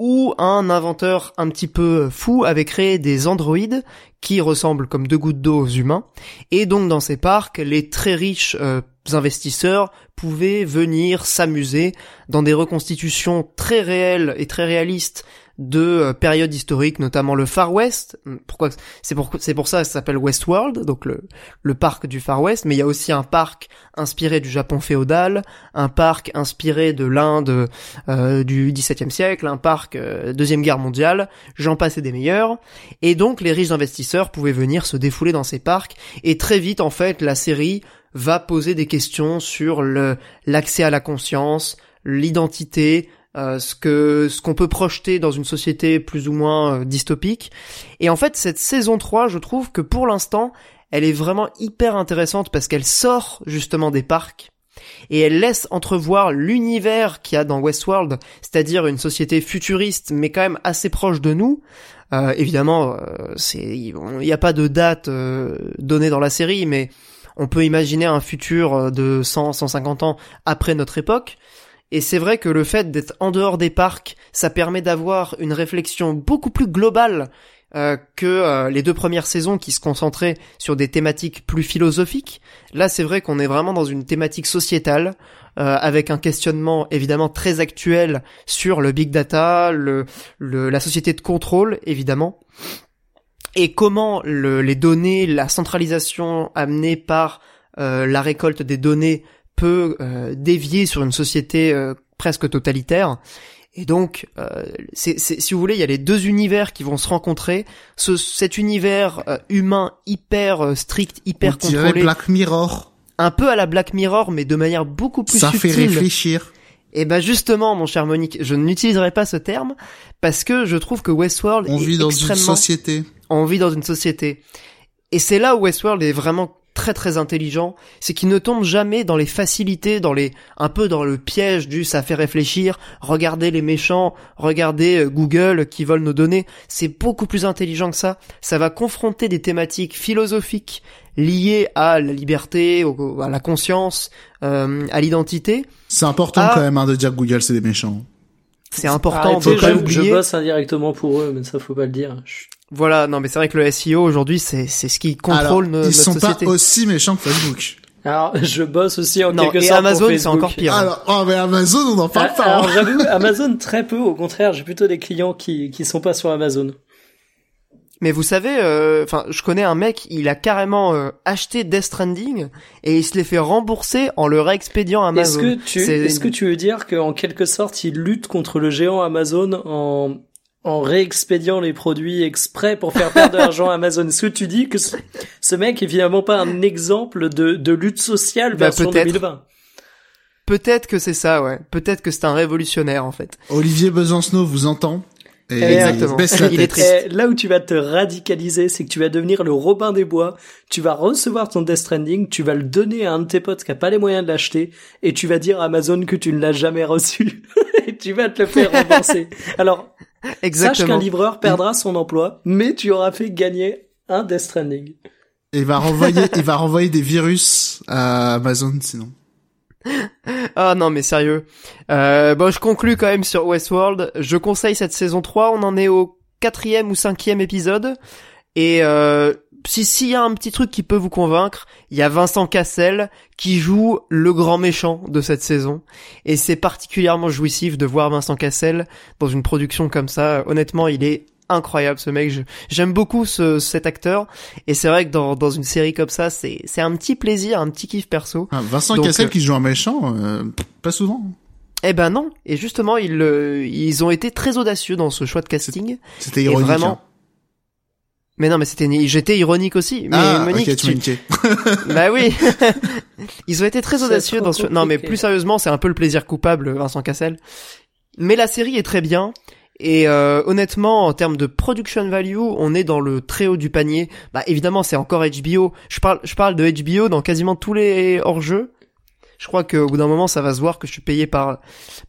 où un inventeur un petit peu fou avait créé des androïdes qui ressemblent comme deux gouttes d'eau aux humains. Et donc dans ces parcs, les très riches euh, investisseurs pouvaient venir s'amuser dans des reconstitutions très réelles et très réalistes de euh, périodes historiques, notamment le Far West. Pourquoi c'est pour c'est pour ça que ça s'appelle Westworld, donc le le parc du Far West. Mais il y a aussi un parc inspiré du Japon féodal, un parc inspiré de l'Inde euh, du XVIIe siècle, un parc euh, deuxième guerre mondiale. J'en passais des meilleurs. Et donc les riches investisseurs pouvaient venir se défouler dans ces parcs. Et très vite en fait la série va poser des questions sur le l'accès à la conscience, l'identité, euh, ce que ce qu'on peut projeter dans une société plus ou moins euh, dystopique. Et en fait, cette saison 3, je trouve que pour l'instant, elle est vraiment hyper intéressante parce qu'elle sort justement des parcs et elle laisse entrevoir l'univers qu'il y a dans Westworld, c'est-à-dire une société futuriste mais quand même assez proche de nous. Euh, évidemment, c'est il n'y a pas de date donnée dans la série, mais on peut imaginer un futur de 100, 150 ans après notre époque. Et c'est vrai que le fait d'être en dehors des parcs, ça permet d'avoir une réflexion beaucoup plus globale euh, que euh, les deux premières saisons qui se concentraient sur des thématiques plus philosophiques. Là, c'est vrai qu'on est vraiment dans une thématique sociétale, euh, avec un questionnement évidemment très actuel sur le big data, le, la société de contrôle, évidemment. Et comment le, les données, la centralisation amenée par la récolte des données peut euh, dévier sur une société euh, presque totalitaire. Et donc, euh, c'est, si vous voulez, il y a les deux univers qui vont se rencontrer. Ce, cet univers humain hyper strict, hyper On contrôlé, Black Mirror. un peu à la Black Mirror, mais de manière beaucoup plus Ça subtile. fait réfléchir. Et ben justement, mon cher Monique, je n'utiliserai pas ce terme parce que je trouve que Westworld On est vit dans une société. on vit dans une société. Et c'est là où Westworld est vraiment très très intelligent, c'est qu'il ne tombe jamais dans les facilités, dans les un peu dans le piège du ça fait réfléchir, regardez les méchants, regardez euh, Google qui vole nos données, c'est beaucoup plus intelligent que ça, ça va confronter des thématiques philosophiques liées à la liberté, au- à la conscience, euh, à l'identité. C'est important Ah. quand même hein, de dire que Google c'est des méchants. C'est important, Arrêtez, pas je, je l'oublier. bosse indirectement pour eux, mais ça faut pas le dire. Je- Voilà, non mais c'est vrai que le SEO aujourd'hui c'est c'est ce qui contrôle Alors, no- ils notre sont société. pas aussi méchants que Facebook. Alors, <laughs> je bosse aussi en Non, quelque et sorte Amazon, c'est Facebook. encore pire. Alors, oh, mais Amazon, on en parle Ah, pas. Alors hein. j'avoue, Amazon très peu. Au contraire, j'ai plutôt des clients qui qui sont pas sur Amazon. Mais vous savez, euh, enfin, je connais un mec, il a carrément euh, acheté Death Stranding et il se l'est fait rembourser en le réexpédiant à Est-ce Amazon. que tu est-ce que tu veux dire qu'en quelque sorte, il lutte contre le géant Amazon en en réexpédiant les produits exprès pour faire perdre de l'argent à Amazon. Est-ce que tu dis que ce, ce mec est finalement pas un exemple de, de lutte sociale version peut-être. 2020 Peut-être que c'est ça, ouais. Peut-être que c'est un révolutionnaire en fait. Olivier Besancenot vous entend. Et Exactement. il baisse la Il est tête. triste. Eh, là où tu vas te radicaliser, c'est que tu vas devenir le Robin des Bois. Tu vas recevoir ton Death Stranding, tu vas le donner à un de tes potes qui a pas les moyens de l'acheter, et tu vas dire à Amazon que tu ne l'as jamais reçu. <laughs> et tu vas te le faire <laughs> rembourser. Alors, sache qu'un Exactement. livreur perdra son emploi, mais tu auras fait gagner un Death Stranding. Il va renvoyer, il va renvoyer des virus à Amazon sinon. <laughs> Ah non mais sérieux. Euh, bon, je conclus quand même sur Westworld. Je conseille cette saison 3. On en est au quatrième ou cinquième épisode. Et euh, si s'il y a un petit truc qui peut vous convaincre, il y a Vincent Cassel qui joue le grand méchant de cette saison. Et c'est particulièrement jouissif de voir Vincent Cassel dans une production comme ça. Honnêtement, il est incroyable ce mec. J'aime beaucoup ce, cet acteur et c'est vrai que dans, dans une série comme ça, c'est c'est un petit plaisir, un petit kiff perso. Ah, Vincent Donc, Cassel euh, qui joue un méchant, euh, pas souvent. Eh ben non. Et justement, ils euh, ils ont été très audacieux dans ce choix de casting. C'était Et ironique. vraiment. hein. Mais non, mais c'était j'étais ironique aussi. Mais ah, Monique, ok, tu <laughs> bah oui. <laughs> Ils ont été très audacieux dans ce... Non mais plus sérieusement, c'est un peu le plaisir coupable, Vincent Cassel. Mais la série est très bien. Et euh, honnêtement, en termes de production value, on est dans le très haut du panier. Bah évidemment, c'est encore HBO. Je parle, je parle de HBO dans quasiment tous les hors-jeux. Je crois qu'au bout d'un moment, ça va se voir que je suis payé par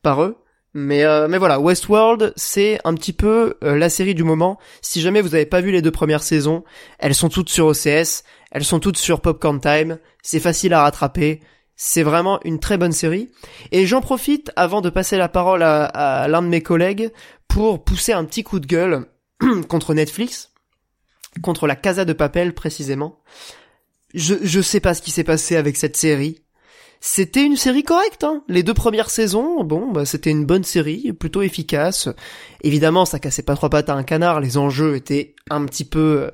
par eux. Mais euh, mais voilà, Westworld, c'est un petit peu euh, la série du moment. Si jamais vous n'avez pas vu les deux premières saisons, elles sont toutes sur OCS, elles sont toutes sur Popcorn Time. C'est facile à rattraper. C'est vraiment une très bonne série. Et j'en profite avant de passer la parole à, à l'un de mes collègues pour pousser un petit coup de gueule <clears throat> contre Netflix, contre la Casa de Papel précisément. Je je sais pas ce qui s'est passé avec cette série. C'était une série correcte, hein. Les deux premières saisons, bon, bah, c'était une bonne série, plutôt efficace. Évidemment, ça cassait pas trois pattes à un canard, les enjeux étaient un petit peu, euh,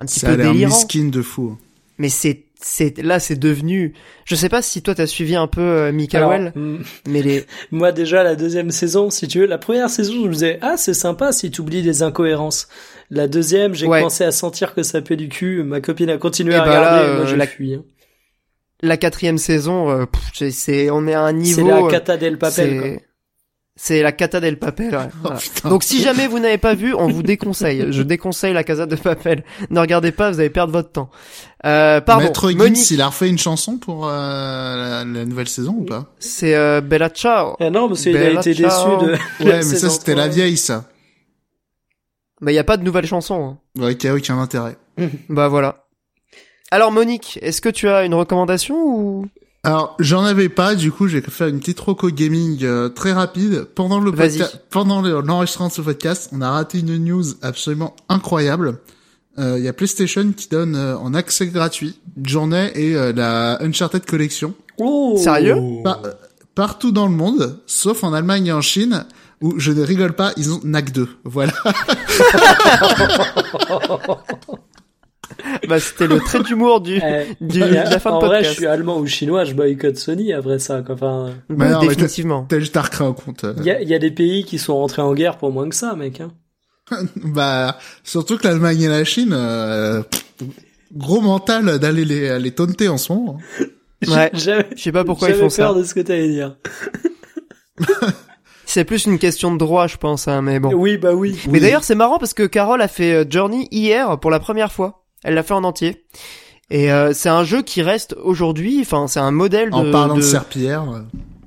un petit Ça a peu délirants. miskin de fou. Mais c'est, c'est, là, c'est devenu, je sais pas si toi t'as suivi un peu euh, Mikael, hmm, mais les, <laughs> moi déjà la deuxième saison, si tu veux, la première saison, je me disais ah c'est sympa si tu oublies des incohérences. La deuxième, j'ai Ouais. commencé à sentir que ça puait du cul. Ma copine a continué Et à bah là, regarder, et moi euh, j'ai la- fui. hein. La quatrième saison, euh, pff, c'est- c'est, on est à un C'est niveau, la euh, cata del papel. c'est, c'est la cata del papel, ouais. <laughs> Oh, Voilà. Donc si jamais vous n'avez pas vu, on vous déconseille. Je déconseille la Casa de Papel. Ne regardez pas, vous allez perdre votre temps. Euh, pardon. Maître Gims, Monique, il a refait une chanson pour euh, la, la nouvelle saison ou pas? C'est euh, Bella Ciao. Ah non, parce qu'il a été ciao. déçu de. Ouais, <laughs> mais ça c'était la vieille ça. Bah y a pas de nouvelle chanson. hein. Ouais, qui a aucun intérêt. Bah voilà. Alors Monique, est-ce que tu as une recommandation ou? Alors, j'en avais pas, du coup, j'ai fait une petite roco gaming euh, très rapide. Pendant le Vas-y. podca- pendant le- l'enregistrement de ce podcast, on a raté une news absolument incroyable. Euh, Il y a PlayStation qui donne euh, en accès gratuit Journey et euh, la Uncharted Collection Oh Sérieux? Par- euh, partout dans le monde, sauf en Allemagne et en Chine, où je ne rigole pas, ils ont NAC 2. Voilà. <laughs> Bah c'était le trait d'humour du, <laughs> du de la fin de en vrai, je podcast. suis allemand ou chinois, je boycotte Sony après ça. Quoi. Enfin, Bah, non, définitivement. T'as juste à recréer un compte. euh. il y a, il y a des pays qui sont rentrés en guerre pour moins que ça, mec. Hein. <laughs> Bah, surtout que l'Allemagne et la Chine, euh, gros mental d'aller les, les taunter en ce moment. hein. <laughs> Ouais. Je sais pas pourquoi ils font ça. peur de ce que t'allais dire. C'est plus une question de droit, je pense, hein, mais bon. Oui, bah oui. Mais d'ailleurs, c'est marrant parce que Carole a fait euh, Journey hier pour la première fois. Elle l'a fait en entier. Et euh, c'est un jeu qui reste aujourd'hui, enfin c'est un modèle de... En parlant de, de- serpillière. euh,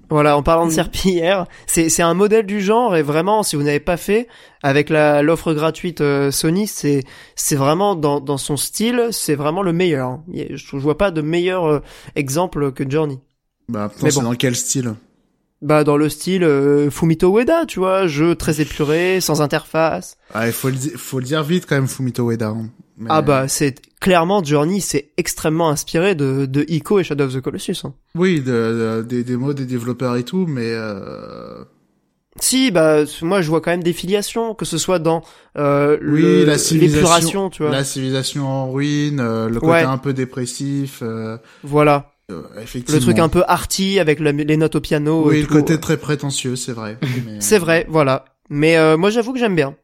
Voilà, en parlant de Mm. serpillière, c'est c'est un modèle du genre et vraiment, si vous n'avez pas fait avec la l'offre gratuite euh, Sony, c'est c'est vraiment dans dans son style, c'est vraiment le meilleur. hein. Je, je vois pas de meilleur euh, exemple que Journey. Bah, c'est bon. dans quel style? Bah dans le style euh, Fumito Ueda, tu vois, jeu très épuré, sans interface. Ah, il faut le, faut le dire vite quand même, Fumito Ueda. hein. Mais- Ah bah c'est clairement Journey, c'est extrêmement inspiré de de Ico et Shadow of the Colossus. hein. Oui, de, de- des démos, des développeurs et tout, mais euh... Si, bah moi je vois quand même des filiations, que ce soit dans euh, Oui, le- la civilisation- l'épuration, tu vois. la civilisation en ruine, euh, le côté Ouais. un peu dépressif, euh, Voilà, euh, effectivement. le truc un peu arty avec la- les notes au piano. Oui, et le tout. côté très prétentieux, c'est vrai. <laughs> Mais- C'est vrai, voilà. Mais euh, moi j'avoue que j'aime bien.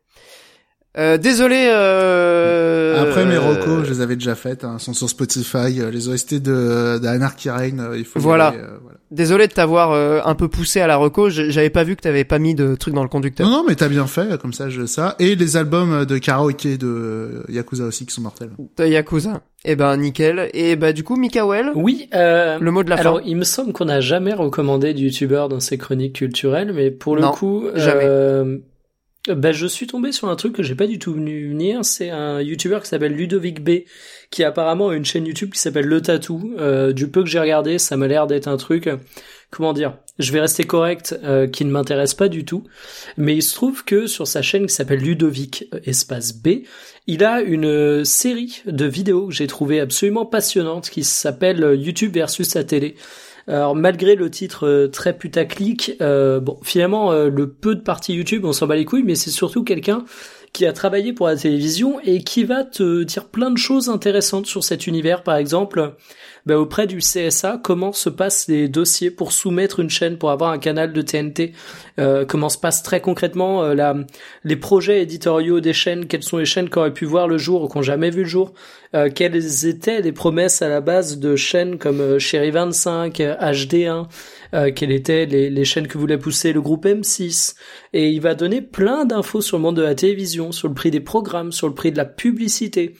Euh, désolé. Euh... Après mes recos, je les avais déjà faites, hein, sont sur Spotify, euh, les OST de d'Anarchy Reign, euh, il faut Voilà. aller, euh, voilà. Désolé de t'avoir euh, un peu poussé à la reco. J'avais pas vu que t'avais pas mis de trucs dans le conducteur. Non, non, mais t'as bien fait, comme ça, je ça. Et les albums de karaoké de Yakuza aussi qui sont mortels. De Yakuza. Eh ben nickel. Et bah du coup, Mikael, Oui, euh, le mot de la alors fin. il me semble qu'on n'a jamais recommandé de youtubeur dans ses chroniques culturelles, mais pour le Non, coup, jamais. Bah, je suis tombé sur un truc que j'ai pas du tout venu venir. C'est un youtubeur qui s'appelle Ludovic B, qui apparemment a une chaîne YouTube qui s'appelle Le Tatou. Euh, du peu que j'ai regardé, ça m'a l'air d'être un truc. Comment dire Je vais rester correct, euh, qui ne m'intéresse pas du tout. Mais il se trouve que sur sa chaîne qui s'appelle Ludovic euh, espace B, il a une euh, série de vidéos que j'ai trouvé absolument passionnante qui s'appelle euh, YouTube versus la télé. Alors malgré le titre euh, très putaclic, euh, bon finalement euh, le peu de parties YouTube on s'en bat les couilles, mais c'est surtout quelqu'un qui a travaillé pour la télévision et qui va te dire plein de choses intéressantes sur cet univers. Par exemple, bah, auprès du CSA, comment se passent les dossiers pour soumettre une chaîne, pour avoir un canal de TNT, euh, comment se passe très concrètement euh, les projets éditoriaux des chaînes, quelles sont les chaînes qui auraient pu voir le jour ou qui n'ont jamais vu le jour, euh, quelles étaient les promesses à la base de chaînes comme euh, Chéri 25, HD1, euh, quelles étaient les, les chaînes que voulait pousser le groupe M6. Et il va donner plein d'infos sur le monde de la télévision, sur le prix des programmes, sur le prix de la publicité.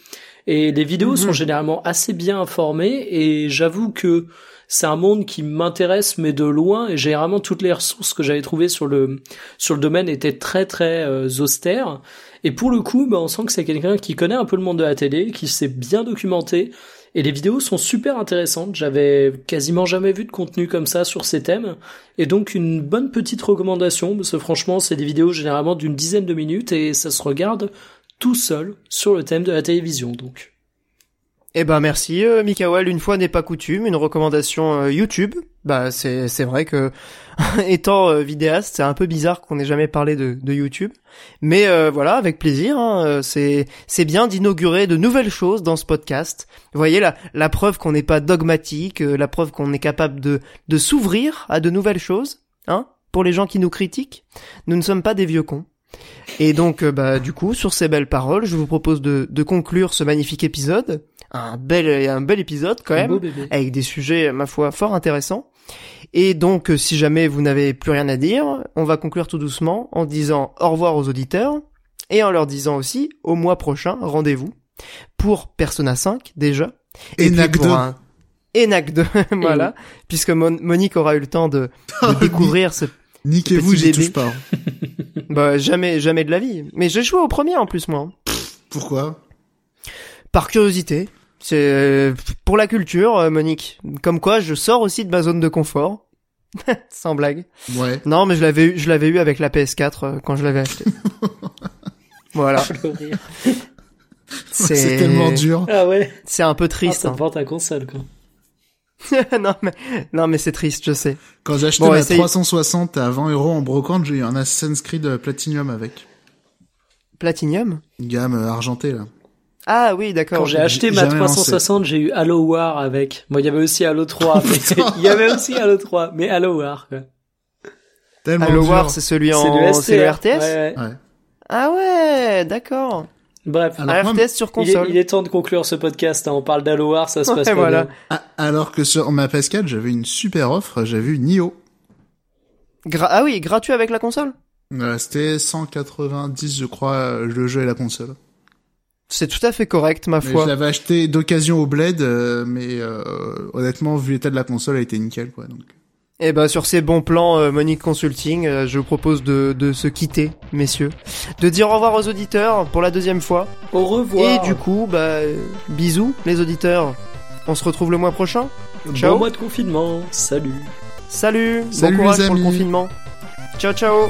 Et les vidéos Mhm. sont généralement assez bien informées et j'avoue que c'est un monde qui m'intéresse mais de loin et généralement toutes les ressources que j'avais trouvées sur le sur le domaine étaient très très euh, austères. Et pour le coup bah, on sent que c'est quelqu'un qui connaît un peu le monde de la télé qui s'est bien documenté et les vidéos sont super intéressantes. J'avais quasiment jamais vu de contenu comme ça sur ces thèmes. Et donc une bonne petite recommandation parce que franchement c'est des vidéos généralement d'une dizaine de minutes et ça se regarde tout seul sur le thème de la télévision donc Eh ben merci euh, une fois n'est pas coutume, une recommandation euh, YouTube. Bah c'est c'est vrai que <laughs> étant euh, vidéaste, c'est un peu bizarre qu'on ait jamais parlé de, de YouTube, mais euh, voilà, avec plaisir. hein, c'est c'est bien d'inaugurer de nouvelles choses dans ce podcast. Vous voyez la la preuve qu'on n'est pas dogmatique, la preuve qu'on est capable de de s'ouvrir à de nouvelles choses. Hein Pour les gens qui nous critiquent, nous ne sommes pas des vieux cons. Et donc, euh, bah, du coup, sur ces belles paroles, je vous propose de, de conclure ce magnifique épisode. Un bel, un bel épisode quand Un même, beau bébé. avec des sujets, ma foi, fort intéressants. Et donc, euh, si jamais vous n'avez plus rien à dire, on va conclure tout doucement en disant au revoir aux auditeurs et en leur disant aussi au mois prochain, rendez-vous pour Persona 5 déjà. Et puis NAC pour 2. un ENAC 2, <laughs> voilà, puisque Mon- Monique aura eu le temps de, de <laughs> découvrir ce Niquez-vous, j'y touche pas. <laughs> bah jamais jamais de la vie. Mais j'ai joué au premier en plus moi. Pourquoi? Par curiosité. C'est euh, pour la culture, euh, Monique. Comme quoi, je sors aussi de ma zone de confort. <laughs> Sans blague. Ouais. Non, mais je l'avais eu, je l'avais eu avec la PS4 euh, quand je l'avais acheté. <laughs> voilà. Rire. C'est tellement dur. Ah ouais. C'est un peu Ah, triste. ça hein. ta console quoi. <laughs> non mais non mais c'est triste, je sais. Quand j'ai acheté Bon, ma essaye. 360 à 20 euros en brocante, j'ai eu un Assassin's Creed Platinum avec. Platinum. Une gamme euh, argentée, là. Ah oui, d'accord. Quand j'ai acheté ma jamais lancé. 360, j'ai eu Halo War avec. Bon, il y avait aussi Halo 3. <laughs> mais putain. il y avait aussi Halo 3, mais Halo War. Quoi. Tellement Halo dur. War, c'est celui C'est en, le c'est le STR. RTS. Ouais, ouais. Ouais. Ah ouais, d'accord. Bref. Alors, Un RTS sur Il est, console. il est temps de conclure ce podcast. hein. On parle d'Halo War, ça se passe Ouais, pas voilà. bien. Ah, alors que sur ma PS4, j'avais une super offre, j'avais eu Nioh. Gra- ah oui, gratuit avec la console? Euh, C'était 190, je crois, le jeu et la console. C'est tout à fait correct, ma Mais foi. je l'avais acheté d'occasion au Bled, euh, mais euh, honnêtement, vu l'état de la console, elle était nickel, quoi. Donc. Et ben sur ces bons plans euh, Monique Consulting, euh, je vous propose de, de se quitter, messieurs, de dire au revoir aux auditeurs pour la deuxième fois. Au revoir. Et du coup, bah euh, bisous les auditeurs. On se retrouve le mois prochain. ciao. Bon mois de confinement. Salut. Salut, Salut, bon courage les pour le amis. confinement. Ciao ciao.